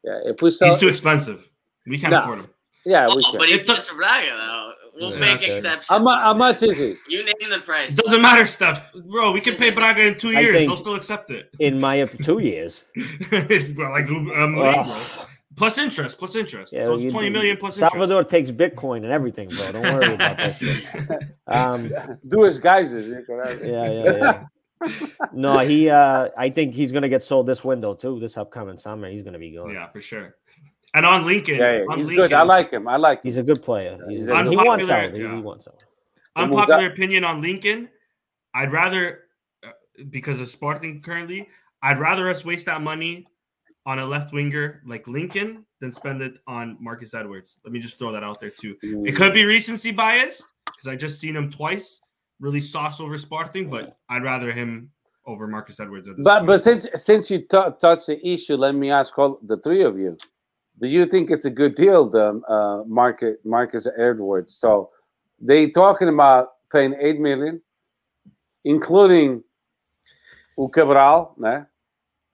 Mus- Yeah, if we sell, He's too expensive. We can't No. afford him. yeah, we Oh, can. but he It does- plays Braga though. We'll Yeah, make that's it. exceptions. How, mu- how much is he? You name the price. It doesn't matter, Steph. Bro, we can pay Braga in two years. They'll still accept it. In my op- two years. it's bro, like um, Ugh. plus interest, plus interest. Yeah, so it's you- twenty million plus Salvador takes Bitcoin and everything, bro. Don't worry about that shit. Um, Do his guys. Yeah, yeah, yeah, yeah. No, he. Uh, I think he's gonna get sold this window too. This upcoming summer, he's gonna be interest. gone. Yeah, for sure. And on Lincoln, yeah, on he's Lincoln, good. I like him. I like him. He's a good player. He's, He's he wants unpopular, out. He, yeah. he wants out. unpopular opinion on Lincoln. I'd rather, uh, because of Spartan currently, I'd rather us waste that money on a left winger like Lincoln than spend it on Marcus Edwards. Let me just throw that out there too. It could be recency bias because I just seen him twice really sauce over Spartan, but I'd rather him over Marcus Edwards. At this But point. but since since you t- touched the issue, let me ask all the three of you: Do you think it's a good deal, the uh, market Marcus Edwards? So they talking about paying eight million, including o Cabral, né?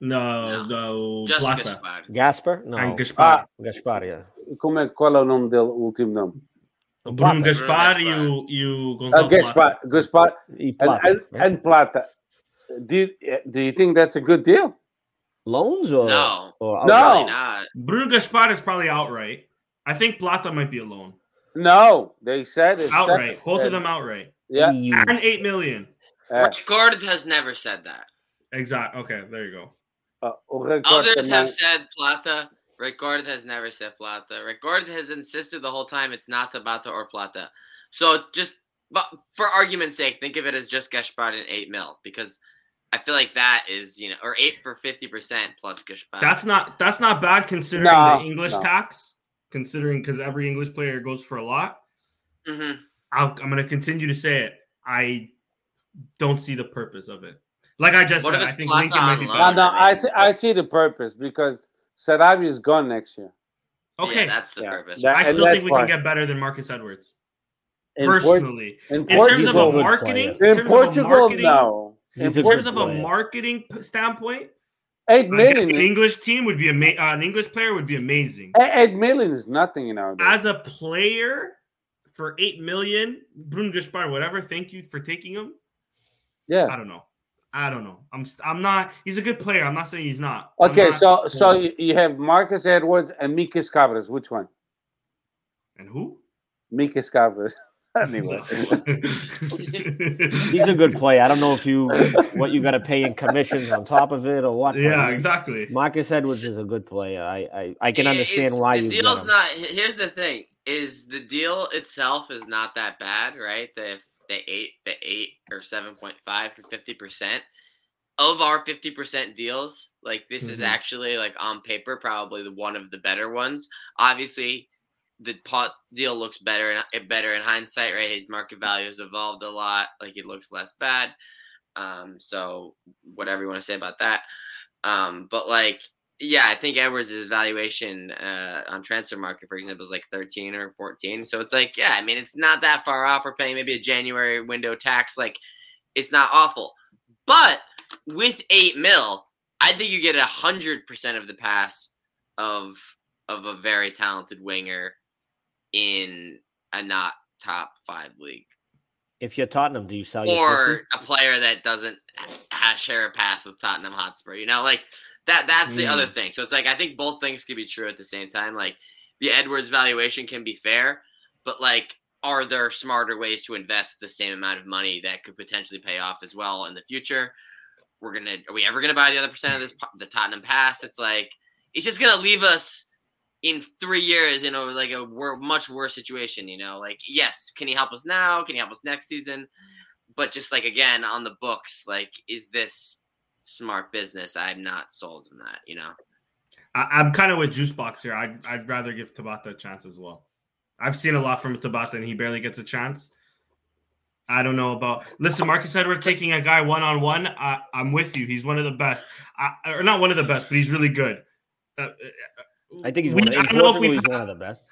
no, no, Just Plata Gaspar. Gasper? No. and Gaspar. Gaspar, yeah. Como é, qual é o nome dele, o último nome? Bruno Plata. Gaspar Gaspar. e o, e o Uh, Gaspar, Plata. Gaspar, E and, Plata, and, right? and Plata. Do you, do you think that's a good deal? Loans or No. or No. Probably not. Bruno Gaspar is probably outright. I think Plata might be a loan. No, they said it's Outright. Both of them outright. Yeah, EU. And eight million. uh, Record has never said that. Exact. Okay, there you go. uh, Others have said Plata. Record has never said Plata. Record has insisted the whole time it's not Tabata or Plata. So just, but for argument's sake, think of it as just Gaspar and eight mil because I feel like that is you know or eight for fifty percent plus Gaspar. That's not that's not bad considering No, the English no. tax. Considering because every English player goes for a lot. hmm I'll, I'm going to continue to say it. I don't see the purpose of it. Like I just What said, I think Plata Lincoln might be on No, no, I see, I see the purpose because Sarabia is gone next year. Okay, yeah, that's the Yeah. purpose. That- I still think we why. can get better than Marcus Edwards In, personally. in In terms of a marketing, in in terms of a Portugal, marketing, no. In in terms good of a marketing standpoint, Eight an. English team would be ama- uh, an English player would be amazing. eight- eight million is nothing in our day. As a player for eight million, Bruno Gaspar, whatever. Thank you for taking him. yeah. I don't know. I don't know. I'm I'm not. He's a good player. I'm not saying he's not. Okay, not so so you you have Marcus Edwards and Mikis Cabras. Which one? and who? Mikis Cabras. anyway. He's a good player. I don't know if you what you got to pay in commissions on top of it or what. yeah, I mean, exactly. Marcus Edwards is a good player. I I, I can understand it's- why the you get deal's not. Here's the thing: is the deal itself is not that bad, right? The the eight the eight or seven point five for fifty percent of our fifty percent deals. Like this is Mhm. actually like on paper probably the one of the better ones. Obviously, the Pote deal looks better in, better in hindsight, right? His market value has evolved a lot. Like it looks less bad. Um, so whatever you want to say about that. Um, but like yeah, I think Edwards' valuation uh, on transfer market, for example, is like 13 or 14. So it's like, yeah, I mean, it's not that far off. We're paying maybe a January window tax. Like, it's not awful. But with eight mil, I think you get a hundred percent of the pass of of a very talented winger in a not top five league, If you're Tottenham, do you sell your or a player that doesn't ha- share a pass with Tottenham Hotspur. You know, like that. That's the Mm. other thing. So it's like I think both things could be true at the same time. Like the Edwards valuation can be fair, but like, are there smarter ways to invest the same amount of money that could potentially pay off as well in the future? We're gonna. Are we ever gonna buy the other percent of this? The Tottenham pass. It's like it's just gonna leave us in three years in a like a wor- much worse situation. You know, like yes, can he help us now? Can he help us next season? But just like again on the books, like is this smart business? I'm not sold on that. You know. I, am kind of with Juicebox here. I'd, I'd rather give Tabata a chance as well. I've seen a lot from Tabata, and he barely gets a chance. I don't know about. Listen, Marcus Edward taking a guy one on one. I'm with you. He's one of the best, I, or not one of the best, but he's really good. Uh, I think he's. We, one, I don't know if we he's one of the best.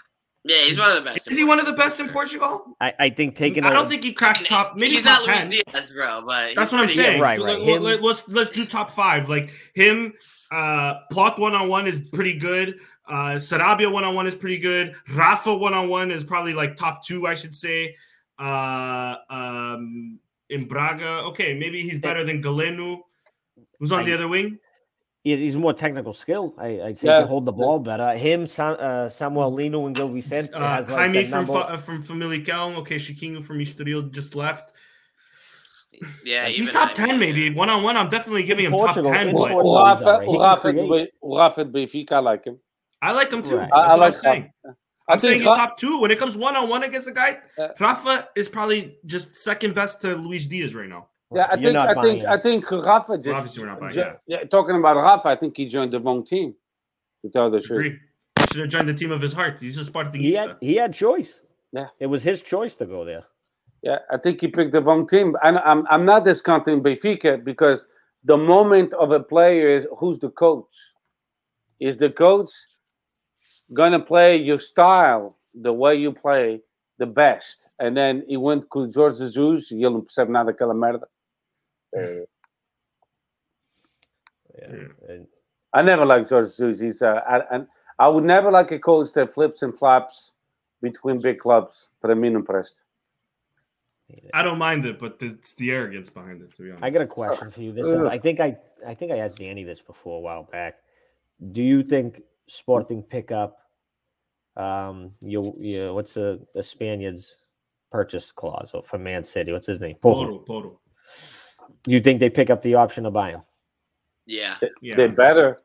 Yeah, he's one of the best. Is he one of the best in Portugal? I, I think taking. I don't think he cracks top. Maybe he's top not Luis Diaz, bro. But that's what I'm saying. Good. Right, right. Him, Let, us let's do top five. Like him, uh, Plot one on one is pretty good. Uh, Sarabia one on one is pretty good. Rafa one on one is probably like top two, I should say. Uh, um, in Braga, okay, maybe he's better than Galeno, who's on I, the other wing. He's more technical skill. I, I'd say yeah. he can hold the ball better. Him, Sam, uh, Samuel Lino, and Gil Vicente. Uh, has like Jaime from uh, from Famalicão. Okay, Chiquinho from Estoril just left. Yeah, he's top ten, maybe one on one. I'm definitely giving him Portugal, top ten. Rafa, Rafa, Rafa, Benfica, I like him. I like him too. Right. I, I like I'm saying. I'm saying he's top two. When it comes one on one against a guy, uh, Rafa is probably just second best to Luis Diaz right now. Yeah, I think I think I think Rafa just obviously we're not buying. yeah. yeah, talking about Rafa, I think he joined the wrong team. To tell the truth, he should have joined the team of his heart. He's just part of the. He had he had choice. Yeah, it was his choice to go there. Yeah, I think he picked the wrong team. And I'm I'm not discounting Benfica because the moment of a player is who's the coach. Is the coach going to play your style the way you play the best. And then he went com Jorge Jesus e ele não percebe nada daquela merda. Yeah. yeah. I never liked Jorge Jesus. He's uh, I, and I would never like a coach that flips and flaps between big clubs. Para mim não presta. I don't mind it, but it's the arrogance behind it. To be honest, I got a question for you. This is, I think I, I think I asked Danny this before a while back. Do you think Sporting pick up um you you what's the the Spaniards purchase clause for Man City? What's his name? Porro. Porro. You think they pick up the option to buy him? Yeah. yeah. They better.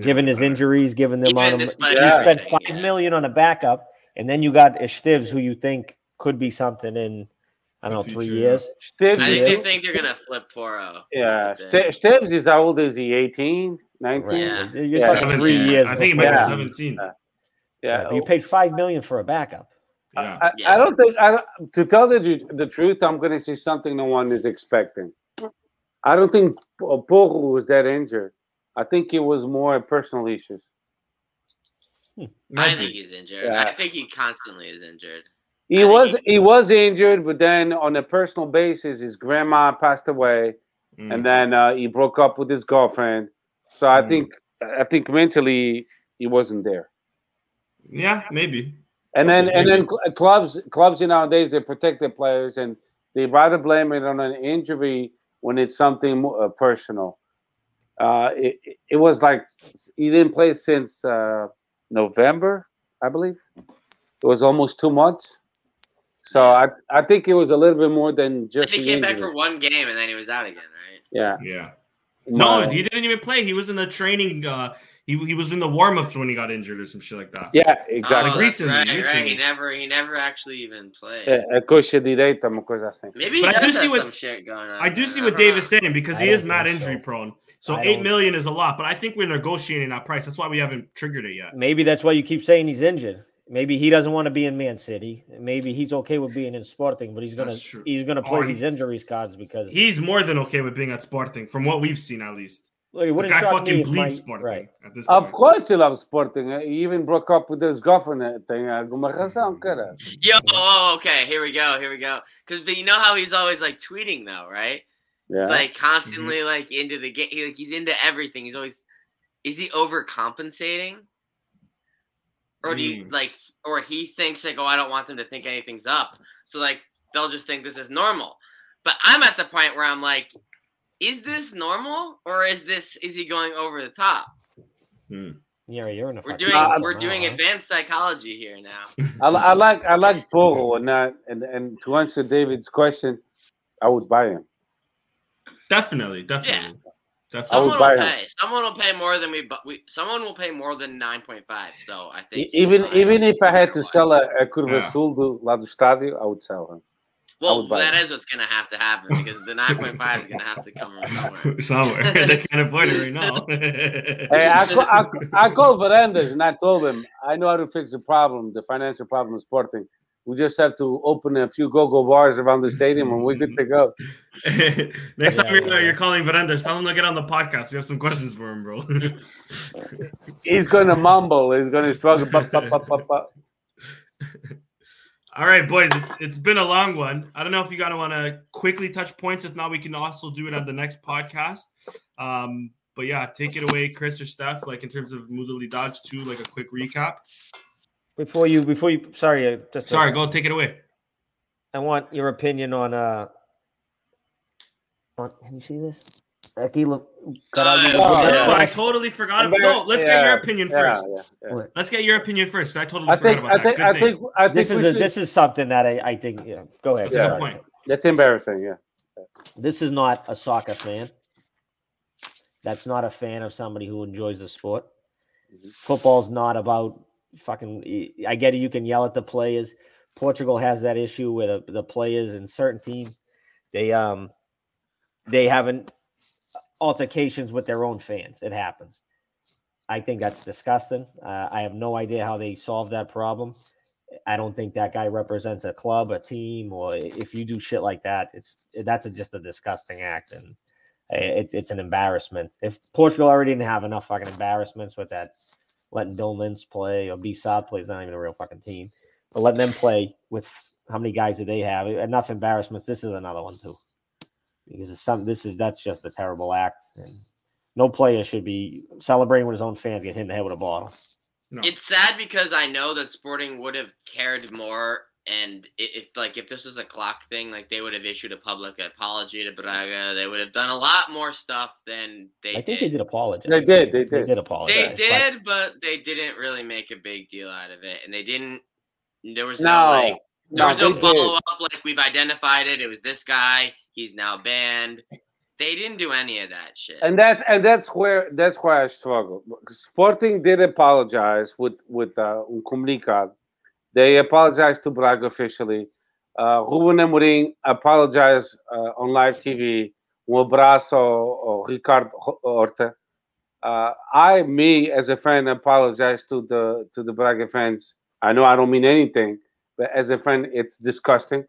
Given his injuries, given them on him, you spent five yeah. million on a backup, and then you got Esteves, who you think could be something in I don't know, three years. Stibbs, I think they think they're gonna flip Porro. Yeah, Stibbs is how old is he? 18, 19? Yeah, yeah. three years. I think he might be 17. Yeah. yeah. you paid five million for a backup. Yeah. I, I, don't think I, to tell the, the truth, I'm going to say something no one is expecting. I don't think Porro was that injured. I think it was more personal issues. Hmm. I think he's injured. Yeah. I think he constantly is injured. He was he was injured, but then on a personal basis, his grandma passed away, mm. and then uh, he broke up with his girlfriend. So I mm. think I think mentally he wasn't there. Yeah, maybe. And then maybe. and then cl- clubs clubs nowadays they protect their players and they rather blame it on an injury when it's something uh, personal. Uh, it, it was like he didn't play since uh, November, I believe. It was almost two months. So I I think it was a little bit more than just. he came back for one game and then he was out again, right? Yeah. Yeah. No, he didn't even play. He was in the training. Uh, he, he was in the warm ups when he got injured or some shit like that. Yeah, exactly. Oh, like recently, right, recently. right. He never he never actually even played. Eh, eh, é, coxa direita, uma coisa assim. Maybe but I do see what, some shit going on. I do see what Dave is saying because I he is mad injury so. prone. So eight million is a lot, but I think we're negotiating that price. That's why we haven't triggered it yet. Maybe that's why you keep saying he's injured. Maybe he doesn't want to be in Man City. Maybe he's okay with being in Sporting, but he's gonna he's gonna play oh, these injuries cards because he's more than okay with being at Sporting, from what we've seen at least. Look, the guy fucking bleeds my, Sporting right. at this point. Of course, he loves Sporting. He even broke up with his girlfriend. Thing. Yo, oh, okay. Here we go. Here we go. Because you know how he's always like tweeting though, right? Yeah. He's like constantly mm-hmm. like into the game. He, like he's into everything. He's always. Is he overcompensating? or do you mm. like or he thinks like oh i don't want them to think anything's up so like they'll just think this is normal but i'm at the point where i'm like is this normal or is this is he going over the top hmm. Yeah, you're in a. We're doing Uh, we're doing huh? advanced psychology here now. I, I like I like Bogo and that and and to answer David's question, I would buy him. Definitely, definitely, I would definitely. Someone buy will him. pay. Someone will pay more than we. But we. Someone will pay more than nine point five. So I think Even even if I had to sell a, a Curva Yeah. Sul do lá do estádio, I would sell him. Well, would buy that him. is what's gonna have to happen because the nine point five is gonna have to come from somewhere. Somewhere they can't afford it right now. Hey, I, ca- I, I called Varandas and I told him I know how to fix the problem, the financial problem of Sporting. We just have to open a few go-go bars around the stadium and we're good to go. Next time you're, yeah. you're calling Varandas, tell him to get on the podcast. We have some questions for him, bro. He's gonna mumble. He's gonna struggle. Ba, ba, ba, ba, ba. All right, boys, it's it's been a long one. I don't know if you gotta want to quickly touch points. If not, we can also do it on the next podcast. Um, but yeah, take it away, Chris or Steph. Like in terms of Mudali Dodge too, like a quick recap. Before you, before you, sorry, uh, just Sorry, go take it away. I want your opinion on uh. On, can you see this? Aquila yeah. Oh, yeah. I totally forgot. About, No, let's get your opinion Yeah, first. yeah, yeah. What? Let's get your opinion first. I totally I forgot think about I that. think I think I think This is a, should- this is something that I, I think. Yeah, go ahead. Yeah. point. that's embarrassing. Yeah. This is not a soccer fan. That's not a fan of somebody who enjoys the sport. Mhm. Football's not about fucking. I get it. You can yell at the players. Portugal has that issue with the, the players in certain teams, they um, they haven't altercations with their own fans. It happens. I think that's disgusting. Uh, I have no idea how they solve that problem. I don't think that guy represents a club, a team, or if you do shit like that, it's that's a, just a disgusting act, and it's it's an embarrassment. If Portugal already didn't have enough fucking embarrassments with that, letting Dylan Lynch play or B play is not even a real fucking team, but letting them play with how many guys do they have? Enough embarrassments. This is another one too. Because it's some this is that's just a terrible act, and no player should be celebrating with his own fans get hit in the head with a bottle. No. It's sad because I know that Sporting would have cared more, and if like if this was a clock thing, like they would have issued a public apology to Braga. They would have done a lot more stuff than they. I think did. they did apologize. They did, they did. They did. did apologize. They did, but they didn't really make a big deal out of it, and they didn't. There was no, No, like there no, was no follow did. up. Like we've identified it. It was this guy. He's now banned. They didn't do any of that shit. And that and that's where that's where I struggle. Sporting did apologize with with uh, comunicado. They apologized to Braga officially. Uh, Ruben Amorim apologized uh, on live TV. Um abraço Ricardo Horta. Uh, I, me as a fan, apologize to the to the Braga fans. I know I don't mean anything, but as a fan, it's disgusting.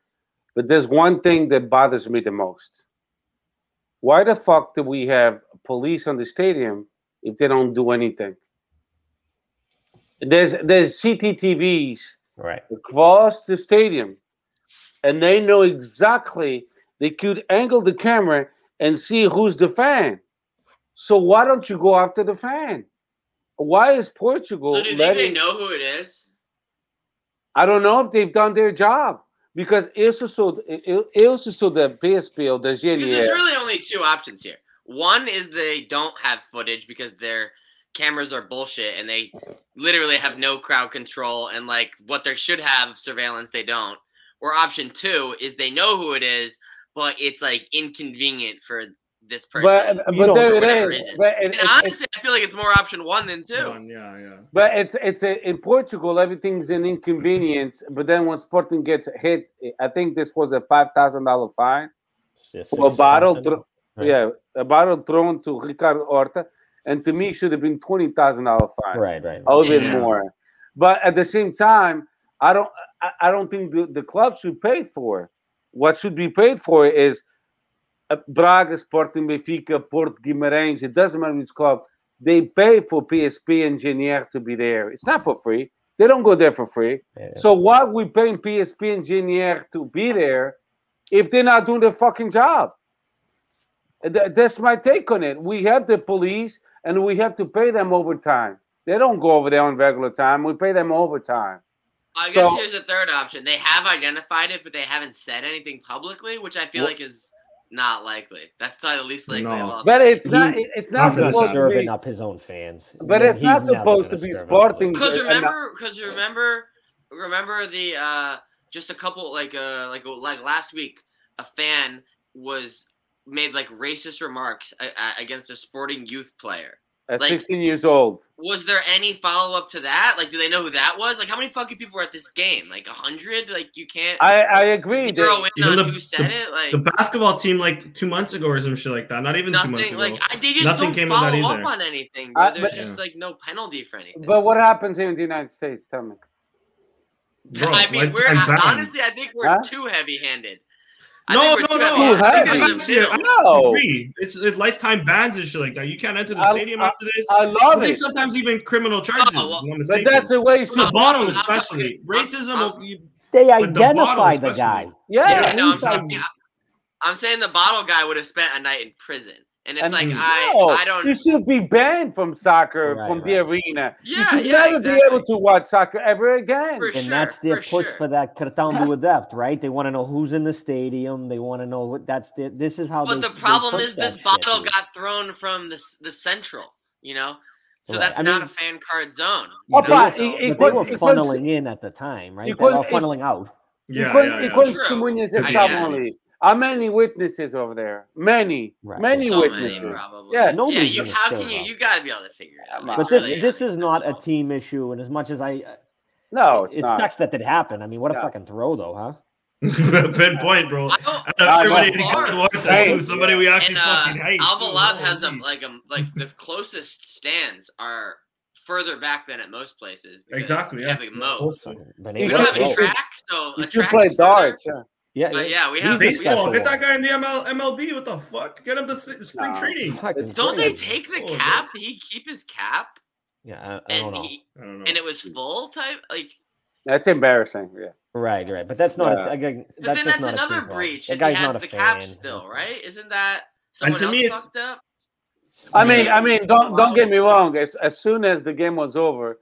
But there's one thing that bothers me the most why the fuck do we have police on the stadium if they don't do anything? There's there's CCTVs right. across the stadium, and they know exactly they could angle the camera and see who's the fan. So why don't you go after the fan? Why is Portugal so do you think they know who it is? I don't know if they've done their job because eu se sou eu, eu se sou da PSP ou da Because there's really only two options here. One is they don't have footage because their cameras are bullshit and they literally have no crowd control and like what they should have surveillance they don't. Or option two is they know who it is, but it's like inconvenient for this person. But but there know it whatever is. reason. But it, and it's- it's- honestly, I feel like it's more option one than two. One, yeah, yeah. But it's it's a, in Portugal everything's an inconvenience. But then when Sporting gets hit, I think this was a five thousand dollar fine It's for a bottle. something. Thro- Right. Yeah, a bottle thrown to Ricardo Horta, and to me should have been twenty thousand dollar fine, Right, right. a little bit more. But at the same time, I don't I, I don't think the, the club should pay for it. What should be paid for is uh, Uh, Braga, Sporting, Benfica, Porto, Guimarães. It doesn't matter which club. They pay for PSP and GNR to be there. It's not for free. They don't go there for free. Yeah. So why are we paying PSP and GNR to be there if they're not doing their fucking job? That's my take on it. We have the police and we have to pay them overtime. They don't go over there on regular time. We pay them overtime. I guess So- here's a third option. They have identified it, but they haven't said anything publicly, which I feel Well- like is not likely. That's probably the least likely. No. But it's He- not. It's not He's gonna supposed to serving be. up his own fans. But Yeah, it's he's not supposed gonna be Sporting- Because remember, because remember, remember the uh, just a couple like uh like like last week, a fan was made like racist remarks uh, uh, against a Sporting youth player. At like- 16 years old. Was there any follow up to that? Like, do they know who that was? Like, how many fucking people were at this game? Like a hundred? Like, you can't I I agree. zero in on the- who said it. Like The basketball team like two months ago or some shit like that. Not even two months ago. Like I, they just Nothing don't came of that follow up either. on anything. Bro. Uh, There's but- just like no penalty for anything. But what happens here in the United States? Tell me. Bro, I mean, we're honestly, I think we're Huh? too heavy-handed. No, I think no, no. too Too heavy-handed heavy. because of middle. I No. agree. It's, it's lifetime bans and shit like that. You can't enter the I- stadium I- after this. I I love think it. sometimes even criminal charges. Oh, well, But that's the way it the should. bottle, I'm- especially I'm- racism. I'm- will- you- They With the identify the, guy. Yeah. Yeah, no, I'm saying, I'm saying the bottle guy would have spent a night in prison, and it's And like no, I, I don't. You should be banned from soccer, Right, from the arena. Yeah, you should yeah, never exactly. be able to watch soccer ever again. For And sure, that's their for push sure. for that cartão do adept, right? They want to know who's in the stadium. They want to know what that's the, this is how. But they, the problem push is this bottle dude. got thrown from the the central, you know, so Right. that's I not mean- a fan card zone. You Opa, know, so- so- e- e- but they quando- were quando- funneling in at the time, right? They were funneling out. Yeah, yeah, yeah. Quantos True. testemunhas eles I estavam guess. ali? How many witnesses over there? Many, Right. many So witnesses. many, probably. Yeah, yeah. You, how can you? up. You gotta be able to figure it out. But But It's this really this is not a team issue, and as much as I, No, it's it not. sucks that did happen. I mean, what a Yeah. fucking throw, though, huh? Pinpoint, bro. I don't- I thought everybody no, in far. Caluarta, Hey. too. Somebody we actually and uh, fucking hate. Alvalade too. has a like a like the closest stands are further back than at most places. because Exactly, We yeah. have the moat. You We don't have a track, so You a should track play darts. Yeah. Yeah, But yeah, we have. the we- Baseball. Get that guy in the ML, MLB. What the fuck? Get him to s- spring No. training. Don't they take the Oh, cap? Did he keep his cap? Yeah, I, I don't And know. he I don't know. and it was full type like. That's embarrassing. Yeah. Right, right, but that's not. Yeah. A, again, But that's then that's not another breach. That If he guy's has not a the fan. cap still, right? Isn't that someone to else me, it's- fucked up? I mean, I mean, don't don't get me wrong. As as soon as the game was over,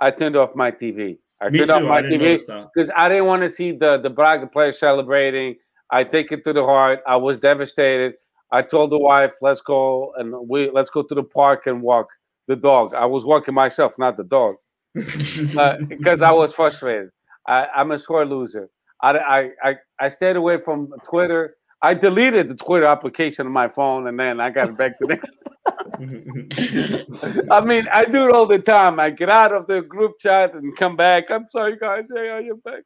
I turned off my TV. I Me turned too. off my I TV because I didn't want to see the the Braga players celebrating. I take it to the heart. I was devastated. I told the wife, "Let's go and we let's go to the park and walk the dog." I was walking myself, not the dog, uh, because I was frustrated. I, I'm a sore loser. I, I I I stayed away from Twitter. I deleted the Twitter application on my phone, and then I got it back to it. I mean, I do it all the time. I get out of the group chat and come back. I'm sorry, guys. Hey, are you back?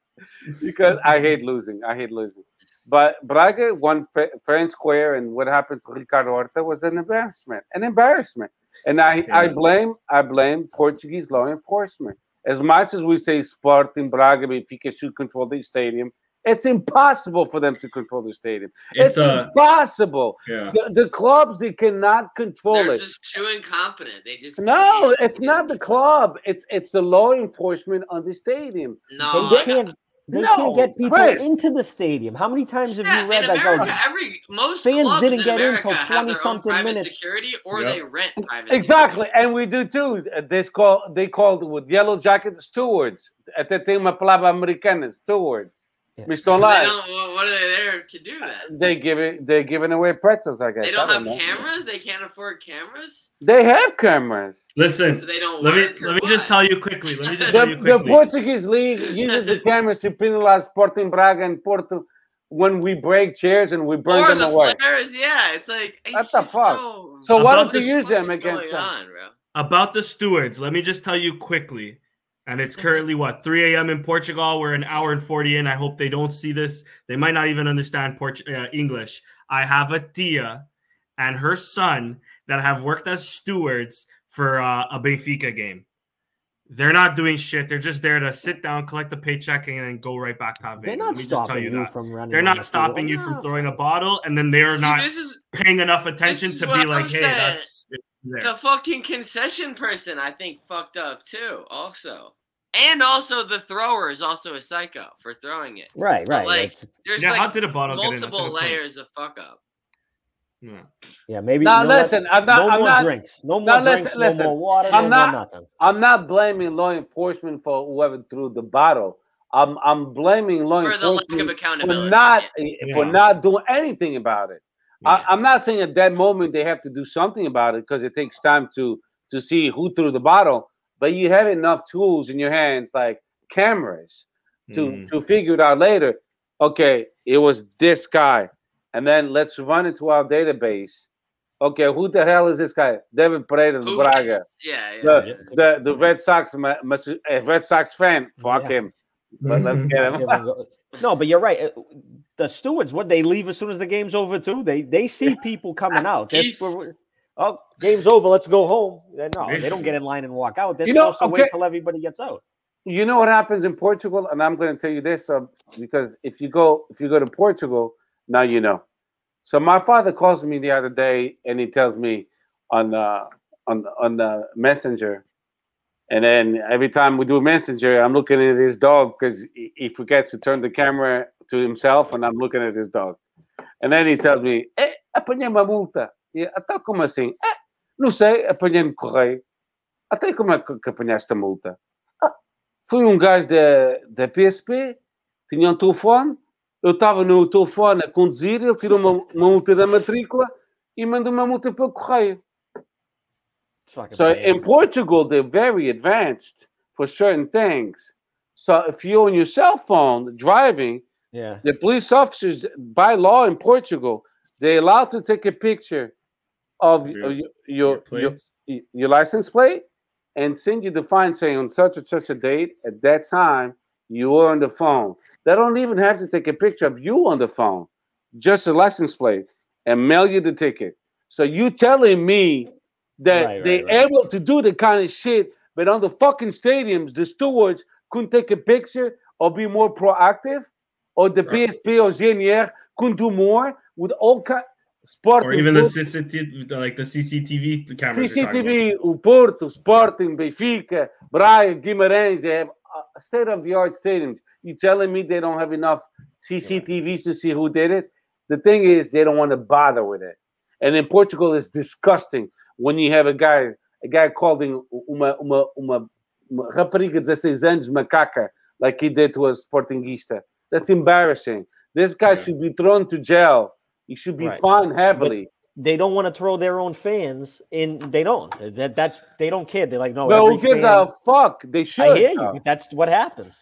Because I hate losing. I hate losing. But Braga won fa- fair and square, and what happened to Ricardo Horta was an embarrassment. An embarrassment. And I, I blame I blame Portuguese law enforcement. As much as we say Sporting, Braga, Benfica should control the stadium, it's impossible for them to control the stadium. It's It's, uh, impossible. yeah. The, the clubs they cannot control it. They're it. just too incompetent. They just No, can't. it's They not the club. It's it's the law enforcement on the stadium. No, They I can't. They No, can't get people Chris. into the stadium. How many times have Yeah, you read in like, America, oh, every most fans clubs didn't in get in America till have their own 20-something private minutes. security, or Yep. they rent private. Exactly, security. and we do too. They call they called with yellow jacket stewards. Até tem uma palavra americana, stewards. Yeah. Which don't They lie. don't, what are they there to do then? They give it. They're giving away pretzels. I guess. They don't I have know. cameras. They can't afford cameras, They have cameras. Listen, so they don't. let me let me just tell you quickly. Let me just The, tell you quickly. the. Portuguese league uses the cameras to penalize Sporting Braga and Porto when we break chairs and we burn Or them the away. players, yeah. It's like it's What the fuck? So, So why don't you use them against going them? on, bro? About the stewards, let me just tell you quickly. And it's currently what 3 a.m. in Portugal. We're an hour and 40 in. I hope they don't see this. They might not even understand Port- uh, English. I have a tia and her son that have worked as stewards for uh, a Benfica game. They're not doing shit. They're just there to sit down, collect the paycheck, and then go right back to Havana. they're not Let me just tell stopping you you from running. They're not the stopping field. you from throwing a bottle, and then they're See, not is paying enough attention to what be I'm like, hey, saying. that's there. the fucking concession person. I think fucked up too. Also, and also the thrower is also a psycho for throwing it. Right, right. like, that's- There's Yeah, how like did a bottle get in? That's a multiple layers of fuck up. Yeah. yeah, maybe. Now you listen, I'm not. no I'm more not. drinks. No more Now, listen, drinks. listen. No more water. I'm no not- more nothing. I'm not blaming law enforcement for whoever threw the bottle. I'm I'm blaming law For the lack enforcement of for not yeah. Eh, for not doing anything about it. I, I'm not saying at that moment they have to do something about it because it takes time to to see who threw the bottle. But you have enough tools in your hands, like cameras, to Mm. to figure it out later. Okay, it was this guy, and then let's run into our database. Okay, who the hell is this guy? David Pereira Who Braga, is- yeah, yeah. the the the Red Sox, ma- mas- Red Sox fan. Fuck Yeah. him. But let's get him. no, but you're right. Uh, The stewards, what they leave as soon as the game's over too. They they see people coming out. They're East. sp- oh, game's over. Let's go home. No, they don't get in line and walk out. They're You know, supposed to okay. wait till everybody gets out. you know what happens in Portugal, and I'm going to tell you this uh, because if you go if you go to Portugal, now you know. So my father calls me the other day, and he tells me on uh, on on the messenger, and then every time we do messenger, I'm looking at his dog because he, he forgets to turn the camera to himself, and I'm looking at his dog, and then he tells me, "Eh, apanhei uma multa." E até como assim? Eh, não sei, apanhei no correio. Até como é que que apanhaste a multa? Foi um gajo da, da PSP, tinha um telefone, eu estava no telefone a conduzir, ele tirou uma, uma multa da matrícula e mandou uma multa pelo correio. It's fucking So in bananas. Portugal, they're very advanced for certain things. So if you're on your cell phone driving, yeah, the police officers, by law in Portugal, they're allowed to take a picture of Your- your, your, Your your, your license plate and send you the fine saying on such and such a date at that time you were on the phone. They don't even have to take a picture of you on the phone, just a license plate, and mail you the ticket. So you telling me that Right, they're right, right. able to do the kind of shit, but on the fucking stadiums, the stewards couldn't take a picture or be more proactive, or the. PSP or GNR couldn't do more with all kind sport Or even the CCTV, like the CCTV the cameras. you're talking about. CCTV, o Porto, Sporting, Benfica, Braga, Guimarães, they have state of the art stadiums. You telling me they don't have enough CCTVs to see who did it? The thing is, they don't want to bother with it. And in Portugal, it's disgusting when you have a guy, a guy calling uma, uma, uma, uma rapariga de 16 anos macaca, like he did to a Sportingista. That's embarrassing. This guy Yeah. should be thrown to jail. He should be Right. fined heavily. they don't want to throw their own fans in. They don't. That that's they don't care. They're like, no. but every who gives fan- a fuck? They should. I hear you. That's what happens.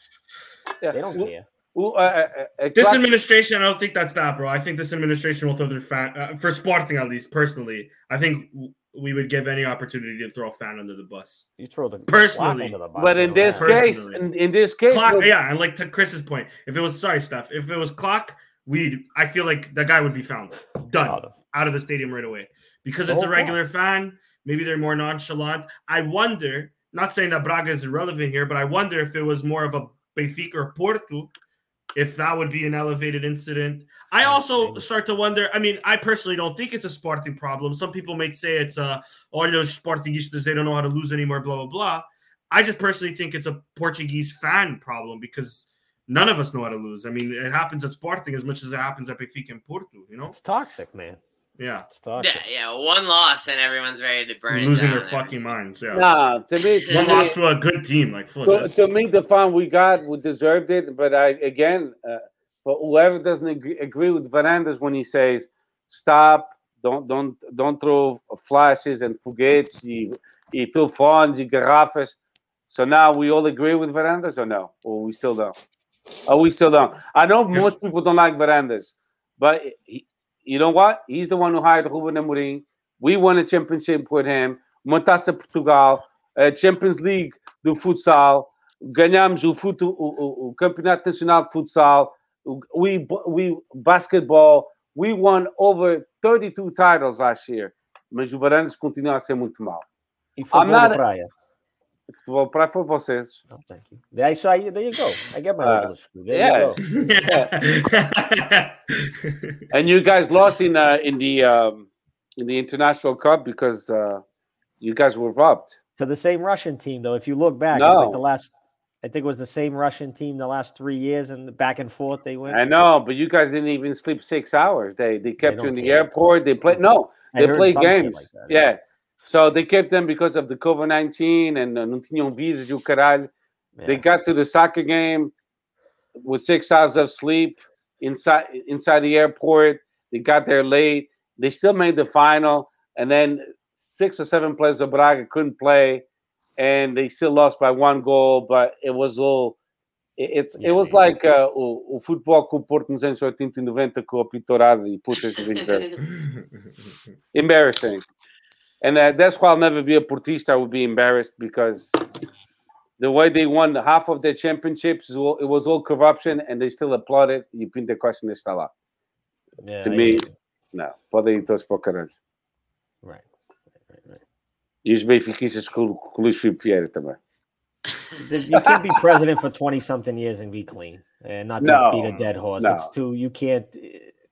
Yeah. They don't Who- care. who, uh, uh, uh, This administration, I don't think that's that, bro. I think this administration will throw their fan uh, for Sporting at least. Personally, I think w- we would give any opportunity to throw a fan under the bus. You throw the Personally. under the bus, but in this that. case, in, in this case, Clock, look, yeah, and like to Chris's point, if it was sorry, Steph, if it was clock, we'd I feel like that guy would be found done Out of- out of the stadium right away because it's a whole regular fan. Maybe they're more nonchalant. I wonder. Not saying that Braga is irrelevant here, but I wonder if it was more of a Benfica or Porto, if that would be an elevated incident. I also start to wonder. I mean, I personally don't think it's a Sporting problem. Some people may say it's a all those Sportingistas they don't know how to lose anymore. Blah blah blah. I just personally think it's a Portuguese fan problem because none of us know how to lose. I mean, it happens at Sporting as much as it happens at Benfica and Porto. You know? It's toxic, man. Yeah, It's toxic. Yeah, yeah. One loss and everyone's ready to burn it losing down their fucking minds. Yeah, nah, to me, to one me, loss to a good team. Like, fuck to, to me, the fun we got, we deserved it. But I again, uh, for whoever doesn't agree, agree with Fernandez when he says, "Stop, don't, don't, don't throw flashes and foguetes, e, e telefones, e garrafas." So now we all agree with Varandas or no? Or we still don't? Oh, we still don't. I know most people don't like Fernandez, but he, you know what? He's the one who hired Ruben Amorim. We won a championship with him. Taça Portugal, a Champions League do futsal. Ganhamos o, fut, o, o, o Campeonato Nacional de Futsal. We, we basketball. We won over 32 titles last year. Mas o Varandas continua a ser muito mal. E not- na praia. Futebol para foi vocês. Oh, thank you. There, so I, there you go. I get my Uh, English school. There yeah. you go. And you guys lost in uh, in the um, in the international cup because uh, you guys were robbed. To the same Russian team, though. If you look back, it's like No. the last. I think it was the same Russian team the last three years, and back and forth they went. I know, but you guys didn't even sleep six hours. They they kept you in the care. airport. They played no, I they played games. like that. Yeah. So they kept them because of the COVID nineteen and uh, não tinham visas e o caralho. They got to the soccer game with six hours of sleep inside inside the airport. They got there late. They still made the final, and then six or seven players of Braga couldn't play, and they still lost by one goal. But it was all. it- It's Yeah, it was man. like uh, o, o futebol que o Porto nos anos 80 e 90 com a pitorada e putas de embarrassing. And uh, that's why I'll never be a Portista. I would be embarrassed because the way they won half of their championships, it was all corruption, and they still applaud it. You pinta question está lá. Yeah, To I me, hear you. Não, podem ir todos para o caralho. right. right, right. E os benfiquistas com, com o Luís Filipe Vieira também. You can't be president for twenty something years and be clean, and not to No, beat a dead horse. no. It's too you can't.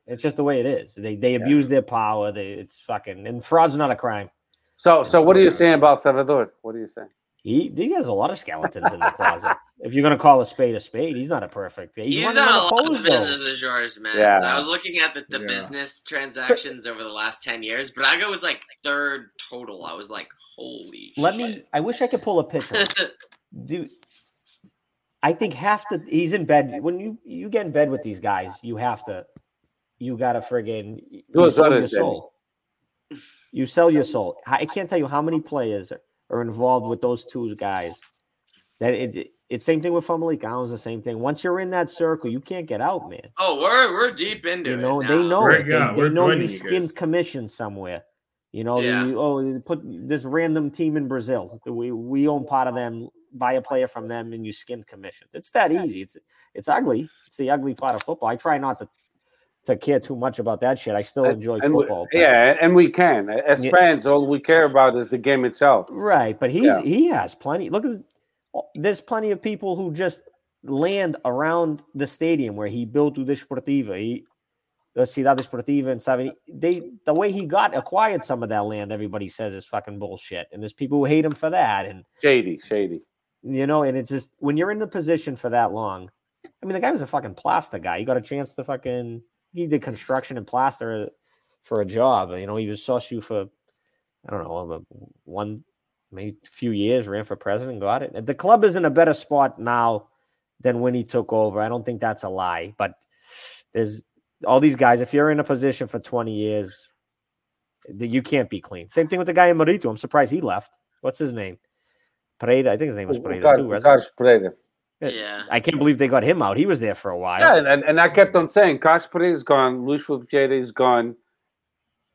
It's just the way it is. They they abuse their power. They it's fucking and fraud's not a crime. So, so what are you saying about Salvador? What are you saying? He he has a lot of skeletons in the closet. If you're gonna call a spade a spade, he's not a perfect. He's, He's running done a lot of business with George, man. Yeah. So I was looking at the, the Yeah. business transactions over the last 10 years. Braga was like third total. I was like, holy Let me. I wish I could pull a picture. shit. Dude, I think half the he's in bed when you you get in bed with these guys, you have to, you gotta friggin' you Duas sell your horas, Danny. soul. You sell your soul. I can't tell you how many players are, are involved with those two guys. That it, it's same thing with Famalik. Allen's the same thing. Once you're in that circle, you can't get out, man. oh, we're we're deep into You it. know, now. they know We're- it. yeah, they, they know you you skimmed commission somewhere. You know, Yeah. you, oh, you put this random team in Brazil. We we own part of them. Buy a player from them, and you skimmed commission. It's that easy. It's it's ugly. It's the ugly part of football. I try not to to care too much about that shit. I still enjoy And football. but- yeah, and we can. As Yeah. fans, all we care about is the game itself. Right, but he's Yeah. he has plenty. Look at oh, there's plenty of people who just land around the stadium where he built the Desportiva. He the Cidade Desportiva and seven. They the way he got acquired some of that land, everybody says is fucking bullshit, and there's people who hate him for that. And Shady, shady. you know, and it's just when you're in the position for that long. I mean, the guy was a fucking plaster guy. He got a chance to fucking he did construction and plaster for a job. You know, he was Soshu for I don't know one maybe a few years, ran for president, got it. The club is in a better spot now than when he took over. I don't think that's a lie, but there's all these guys. If you're in a position for 20 years, that you can't be clean. Same thing with the guy in Marítimo. I'm surprised he left. What's his name? Pereira. I think his name was Carlos too. wasn't it? Carlos Pereira. Yeah. I can't believe they got him out. He was there for a while. Yeah, and, and I kept on saying, Carlos is gone, Luis Filipe is gone.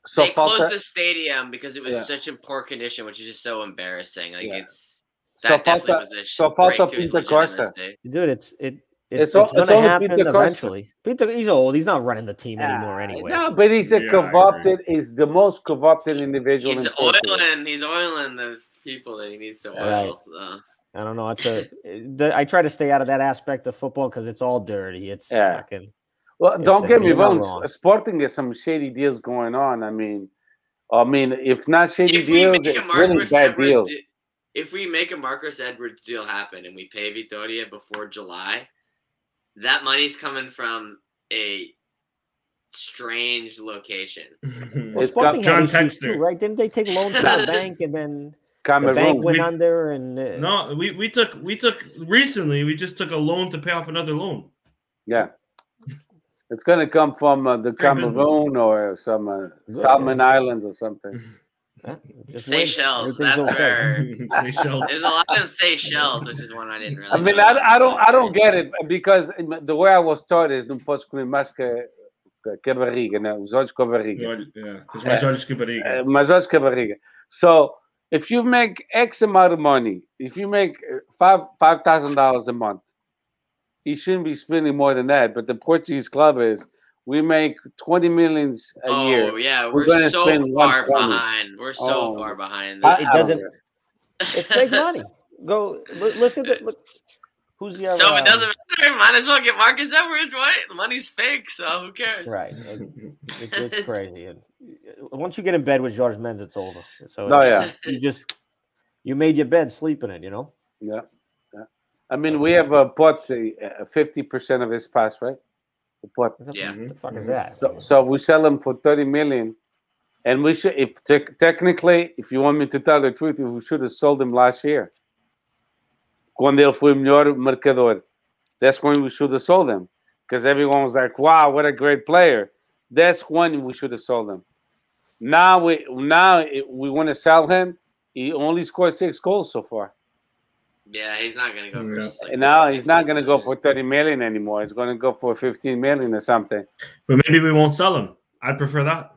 So they closed the stadium because it was Yeah. such in poor condition, which is just so embarrassing. Like Yeah. it's so that definitely falta, was a so falta break to his Pinta Costa. Dude, it's it. It's It's, all- it's it's going to happen Peter Costa. eventually. Peter, he's old. He's not running the team anymore Ah, anyway. No, but he's a Yeah, I corrupted. He's the most corrupted individual. He's in oiling. He's oiling the people that he needs to Right. oil. so. I don't know. It's a. the, I try to stay out of that aspect of football because it's all dirty. It's Yeah. fucking. Well, It's don't a- get me wrong. wrong. Sporting has some shady deals going on. I mean, I mean, if not shady If deals, it's really bad Edwards, deals. de- if we make a Marcus Edwards deal happen and we pay Vitoria before July, that money's coming from a strange location. Well, It's Sporting got John Textor. too, right? Didn't they take loans from the bank and then the Cameroon. bank went We- under and uh, no, we, we took we took recently we just took a loan to pay off another loan. Yeah. It's going to come from uh, the Great business. Cameroon or some uh, Yeah. Salmon Islands or something. uh, just win. Seychelles, that's okay. where Seychelles. there's a lot in Seychelles, which is one I didn't really. I mean, know I. I don't, I don't get it because the way I was taught is não podes comer mais que, que a barriga, né? Os olhos com a barriga. Yeah, there's my Jorge Cubariga. Uh, mais olhos que a barriga. So if you make X amount of money, if you make uh, five five thousand dollars a month, you shouldn't be spending more than that. But the Portuguese club is we make twenty millions a oh year. yeah, We're we're, gonna so spend far behind. We're so Oh. far behind. I- It doesn't- It's fake money. Go look, look at the look. Who's the other? so if it doesn't matter, might as well get Marcus Edwards, right? The money's fake, so who cares? Right. It's, it's crazy. And uh, once you get in bed with George Mendes, it's over. So No, yeah. you just you made your bed, sleep in it. You know. Yeah, yeah. I mean, we have a pot fifty percent of his pass, right? The. What Yeah. what the fuck is that? So, so we sell them for 30 million. And we should, if tec- technically, if you want me to tell the truth, we should have sold him last year. Quando ele foi o melhor marcador. That's when we should have sold him. Because everyone was like, wow, what a great player. That's when we should have sold him. Now we now we want to sell him. He only scored six goals so far, Yeah, he's not gonna go for. Yeah. like, and now he's not going to go for thirty million anymore. He's going to go for fifteen million or something. But maybe we won't sell him. I'd prefer that.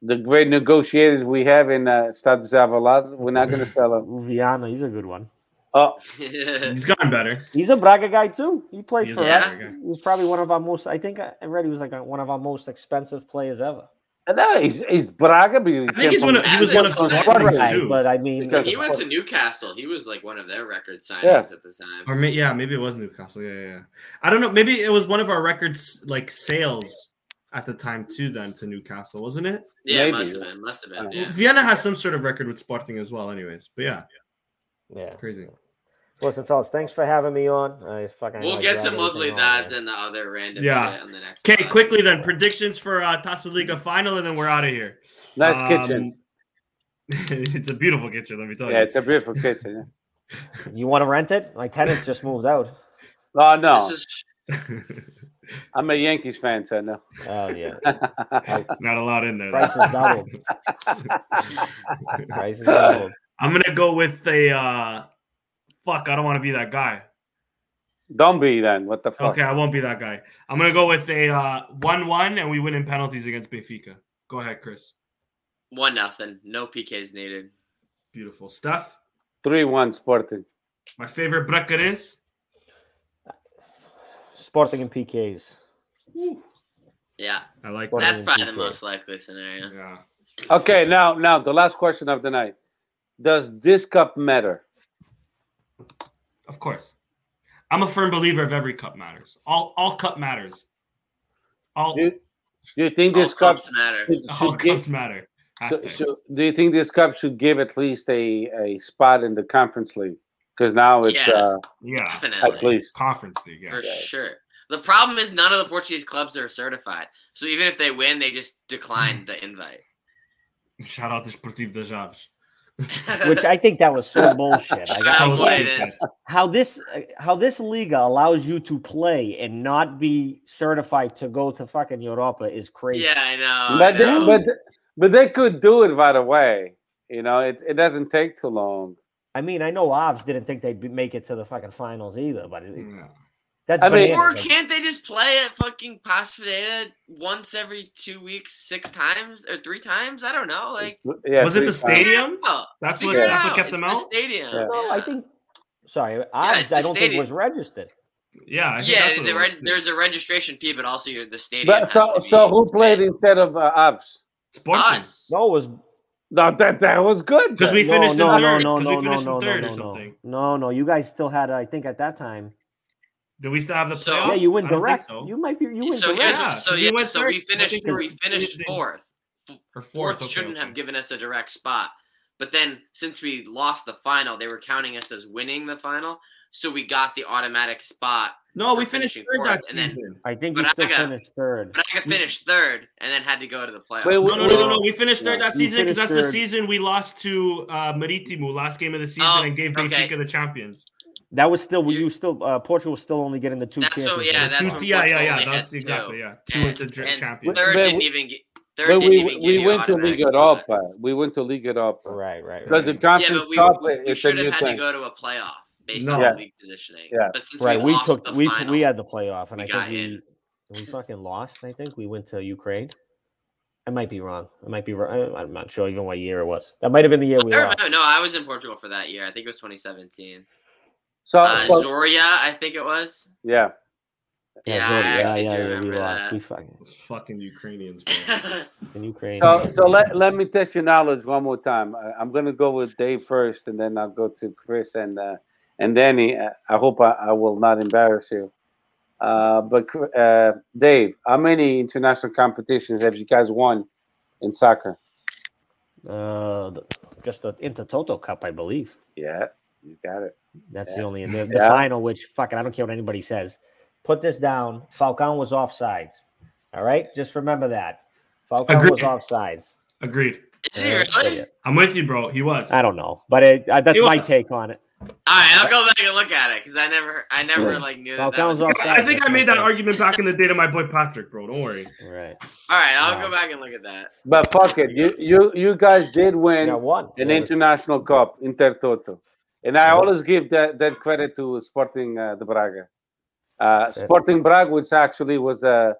The great negotiators we have in uh, Stade Zavalad, we're not going to sell him. Viana, he's a good one. Oh, He's gotten better. He's a Braga guy too. He played He for a us. Braga. He was probably one of our most. I think I I read he was like a, one of our most expensive players ever. No, he's, he's Braga. but I think he's one of, he was one of That's Sporting's too. but I mean, Because- he went to Newcastle. He was like one of their record signings Yeah. at the time. Or may, yeah, maybe it was Newcastle. Yeah, yeah, yeah. I don't know. Maybe it was one of our records like sales at the time too. Then to Newcastle, wasn't it? Yeah, Maybe. must have been. Must have been. Uh, Yeah. Viana has some sort of record with Sporting as well. Anyways, but yeah, yeah. crazy. Listen, fellas, thanks for having me on. I fucking. We'll get to monthly everything dads and the other random Yeah. shit on the next. Okay, quickly then predictions for uh, Taça Liga final, and then we're out of here. nice Um, kitchen. it's a beautiful kitchen. Let me tell Yeah, you. Yeah, it's a beautiful kitchen. You want to rent it? My tenants just moved out. Oh no, This is I'm a Yankees fan, so no. Oh yeah, Not a lot in there. price is doubled. Price is doubled. I'm gonna go with a uh, fuck. I don't want to be that guy. Don't be then. What the fuck? Okay, I won't be that guy. I'm gonna go with a uh, one-one, and we win in penalties against Benfica. Go ahead, Chris. one nothing. No PKs needed. Beautiful stuff. Three one Sporting. My favorite bracket is Sporting and PKs. Yeah, I like What that's in probably the most likely scenario. Yeah. Okay, now now the last question of the night. Does this cup matter? Of course. I'm a firm believer of every cup matters. All all cup matters. All, Do, do you think All this cup cups matter. should, all should give, cups matter. so- so- do you think this cup should give at least a, a spot in the conference league? Because now it's Yeah. uh, yeah. at least. Conference league. Yeah. For sure. The problem is none of the Portuguese clubs are certified. So even if they win, they just decline the invite. Shout out to Sportivo de Chaves. Which I think that was so bullshit. I got- So what it stupid. is. how this how this liga allows you to play and not be certified to go to fucking Europa is crazy. Yeah, I know. I but they, but but they could do it right away. You know, it, it doesn't take too long. I mean, I know Avs didn't think they'd be- make it to the fucking finals either, but it, Yeah. That's I mean- Or can't they just play at fucking Pasfadena once every two weeks, six times or three times? I don't know. Like, Yeah, Was it the three times. stadium? That's what figure it that's what out. kept It's them the out. Stadium. Yeah. no, I think. Sorry, it's Avs. the I don't think stadium. was registered. Yeah. I Yeah, the reg- there's a registration fee, but also your, the stadium. But so so who played instead of uh, Abs? Sporting. us? No, it was No, that that was good. Because we no, finished no, in no, third. no, Because no, we no, no, no, no, no, no. You guys still had, I think, at that time. Did we still have the So- playoff? Yeah, you went I don't think direct. so. You might be. You went So direct. here's Yeah, what, so 'cause yeah, went so we finished think we finished fourth. Or Fourth fourth. okay, shouldn't okay. have given us a direct spot. But then since we lost the final, they were counting us as winning the final. So we got the automatic spot. No, we finished finishing third that fourth, and then- season. I think But you I still got- finished third. But I finished third and then had to go to the playoffs. Wait, No, no, no, no, no. We finished third No, that season because that's finished the season we lost to uh, Marítimo last game of the season Oh, and gave okay. Benfica the champions. That was still You- you still uh, Portugal was still only getting the two That's so- yeah, that's Two- when yeah, yeah, yeah. That's exactly two. yeah. Two And- into the and champions. Third But didn't we- even get. Third But didn't we we went to automatic Liga spot. Europa. We went to Liga Europa. Right, right, Because the right. Yeah, but we, cup we should have had to go to a playoff based No. on Yeah. league positioning. Yeah. But since Right, we, we lost took the we final, we had the playoff, and I think we we fucking lost. I think we went to Ukraine. I might be wrong. I might be wrong. I'm not sure even what year it was. That might have been the year we I lost. no, I was in Portugal for that year. I think it was 2017. So, Uh, so Zorya, I think it was. yeah, Yeah, Yeah, I yeah, actually yeah, do yeah, we remember lost. that. We fucking Those fucking Ukrainians, bro. in Ukraine. so so let, let me test your knowledge one more time. I, I'm gonna go with Dave first, and then I'll go to Chris and uh, and Danny. Uh, I hope I, I will not embarrass you. Uh, but uh, Dave, how many international competitions have you guys won in soccer? Uh, the- just the Intertoto Cup, I believe. Yeah, you got it. That's Yeah. the only the, the Yeah. final. Which fucking I don't care what anybody says. Put this down. Falcao was offsides. All right, just remember that. Falcao was Agreed. offsides. Agreed. Is he really? I'm with you, bro. He was. I don't know, but it, uh, that's my take on it. All right, I'll go back and look at it because I never, I never like knew that. that was, Falcons. I think I made that argument back in the day to my boy Patrick, bro. Don't worry. Right. All right, I'll Wow. go back and look at that. But fuck it, you you you guys did win Got an international cup, Intertoto, and I always give that that credit to Sporting uh, de Braga. Uh, Sporting Braga, which actually was a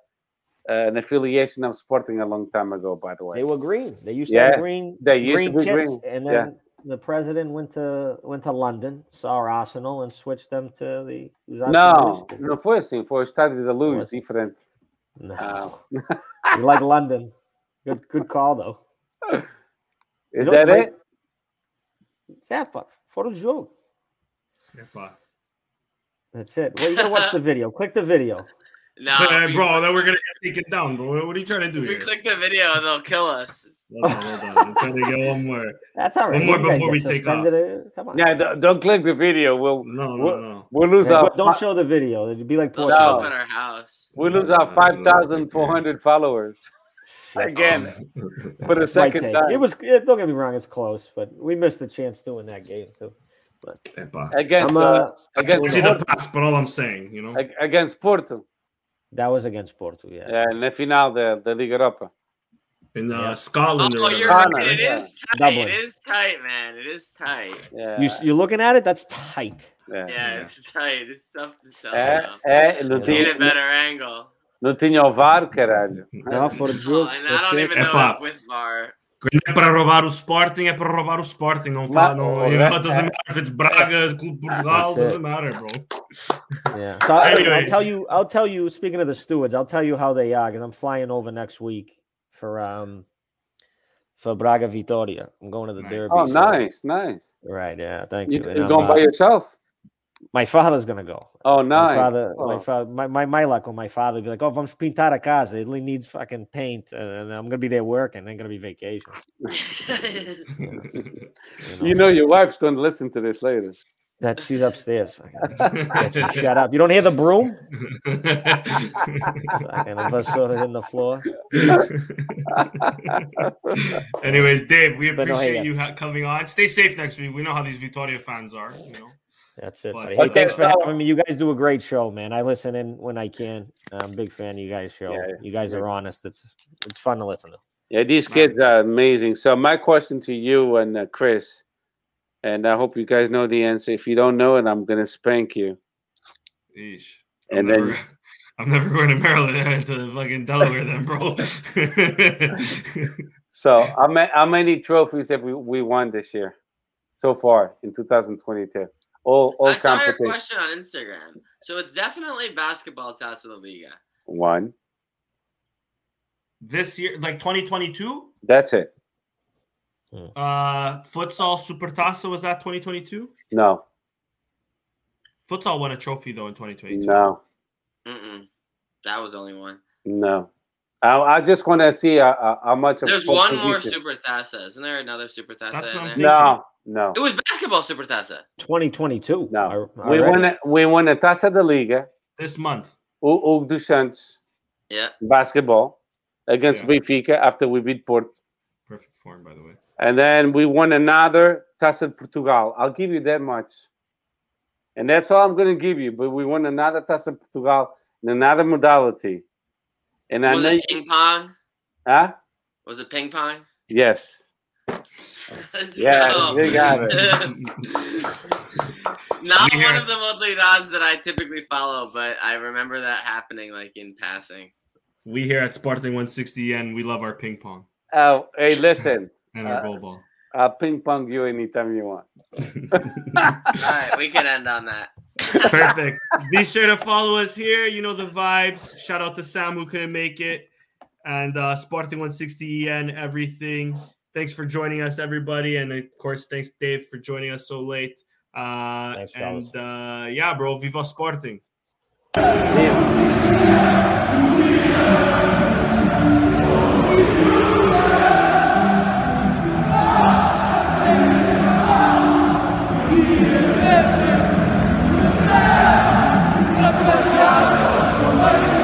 an affiliation of Sporting a long time ago, by the way. They were green. They used to Yeah, have green. they used to green be kits, green. And then Yeah. the president went to went to London, saw Arsenal, and switched them to the. No, não foi assim, foi o estádio da Luz, Was- diferente. No. Ah. you like London? Good, good call though. Is Look, that wait. it? Yeah, fuck. Fora do jogo. Yeah, fuck. That's it. Well, you gotta watch the video. Click the video. No, Hey, we- bro, then we're gonna take it down, bro. What are you trying to do If we here? click the video, and they'll kill us. Hold on, hold on. I'm trying to get one more. That's all right. One more You guys before get we take suspended, uh, Come on. Yeah, don't, don't click the video. We'll No, no, What? no. we'll lose Yeah, our don't show the video. It'd be like They'll No. show Portugal. up at our house. we'll lose our five thousand four hundred followers Shit. Again for the Might second time. It was. It, don't get me wrong. It's close, but we missed the chance to win that game too. Epa. against I'm, uh, uh, against See the Porto, pass, but all I'm saying, you know. against Porto. that was against Porto. Yeah. Yeah, in the final da, da Liga Europa. In uh, Yeah. Scotland or Oh, you're whatever. Ghana, right. It yeah. is tight. Dublin. It is tight, man. It is tight. Yeah, You you looking at it? That's tight. yeah. Yeah, it's tight. It's tough to tell. É, now. é, não Need a better angle. Não tinha o VAR, caralho. No, for the Oh, joke. and I That's don't it. even know Epa. if with VAR. Quando é para roubar o Sporting, é para roubar o Sporting. Não fala, não, oh, you know, that- it doesn't matter if it's Braga, Clube Portugal, That's it. doesn't matter, bro. Yeah. So I- listen, I'll tell you. I'll tell you. Speaking of the stewards, I'll tell you how they are because I'm flying over next week for um for Braga Vitoria. I'm going to the Nice. Derby. Oh, so- nice, nice. Right. Yeah. Thank You, you. And you I'm, going by uh, yourself? My father's gonna go. Oh, My nice. father, my Oh. father, my, my, my luck with my father be like, oh, vamos pintar a casa. It only needs fucking paint, uh, and I'm gonna be there working. Ain't gonna be vacation. You know your wife's going to listen to this later. that she's upstairs. Fucking- Get you, shut up. You don't hear the broom? Fucking if I saw it in the floor. Anyways, Dave, we But no, hey, appreciate yeah. you ha- coming on. Stay safe next week. We know how these Vitoria fans are. You know. That's it. But- Hey, thanks for so- having me. You guys do a great show, man. I listen in when I can. I'm a big fan of you guys' show. Yeah, you guys are honest. It's it's fun to listen to. Yeah, these kids are amazing. So my question to you and uh, Chris, and I hope you guys know the answer. If you don't know it, I'm gonna spank you. Eesh. I'm And never, then I'm never going to Maryland to fucking Delaware then, bro. So how many how many trophies have we, we won this year so far in 2022? All all I saw your question on Instagram. So it's definitely basketball Taça La Liga. One. this year, like 2022, That's it. uh, futsal Supertaça was that 2022? No, Futsal won a trophy though in 2022. no, Mm-mm. That was only one. no. I, I just want to see uh, uh, how much. of There's one more position- Super Taça. Isn't there another Super That's Taça what in I'm there? No, no, It was basketball Super Taça. 2022. no. Al- We already? won. A, we won a Taça da Liga. This month. O Hugo dos Santos Yeah. basketball against Yeah. Benfica after we beat Porto. Perfect form, by the way. And then we won another Taça de Portugal. I'll give you that much. And that's all I'm going to give you. But we won another Taça de Portugal in another modality. And I Was know, it ping pong? huh? Was it ping pong? Yes. Let's Yeah, go. you got it. Not We one of the multi-rods that I typically follow, but I remember that happening like in passing. We here at Sporting 160 and we love our ping pong Oh, hey, listen. and our Uh, goal ball. I'll ping pong you anytime you want. All right, we can end on that. Perfect. Be sure to follow us here. You know the vibes. Shout out to Sam who couldn't make it, and uh, Sporting 160 and everything. Thanks for joining us, everybody, and of course, thanks Dave for joining us so late. Uh, Thanks, and uh, yeah, bro, Viva Sporting. See you.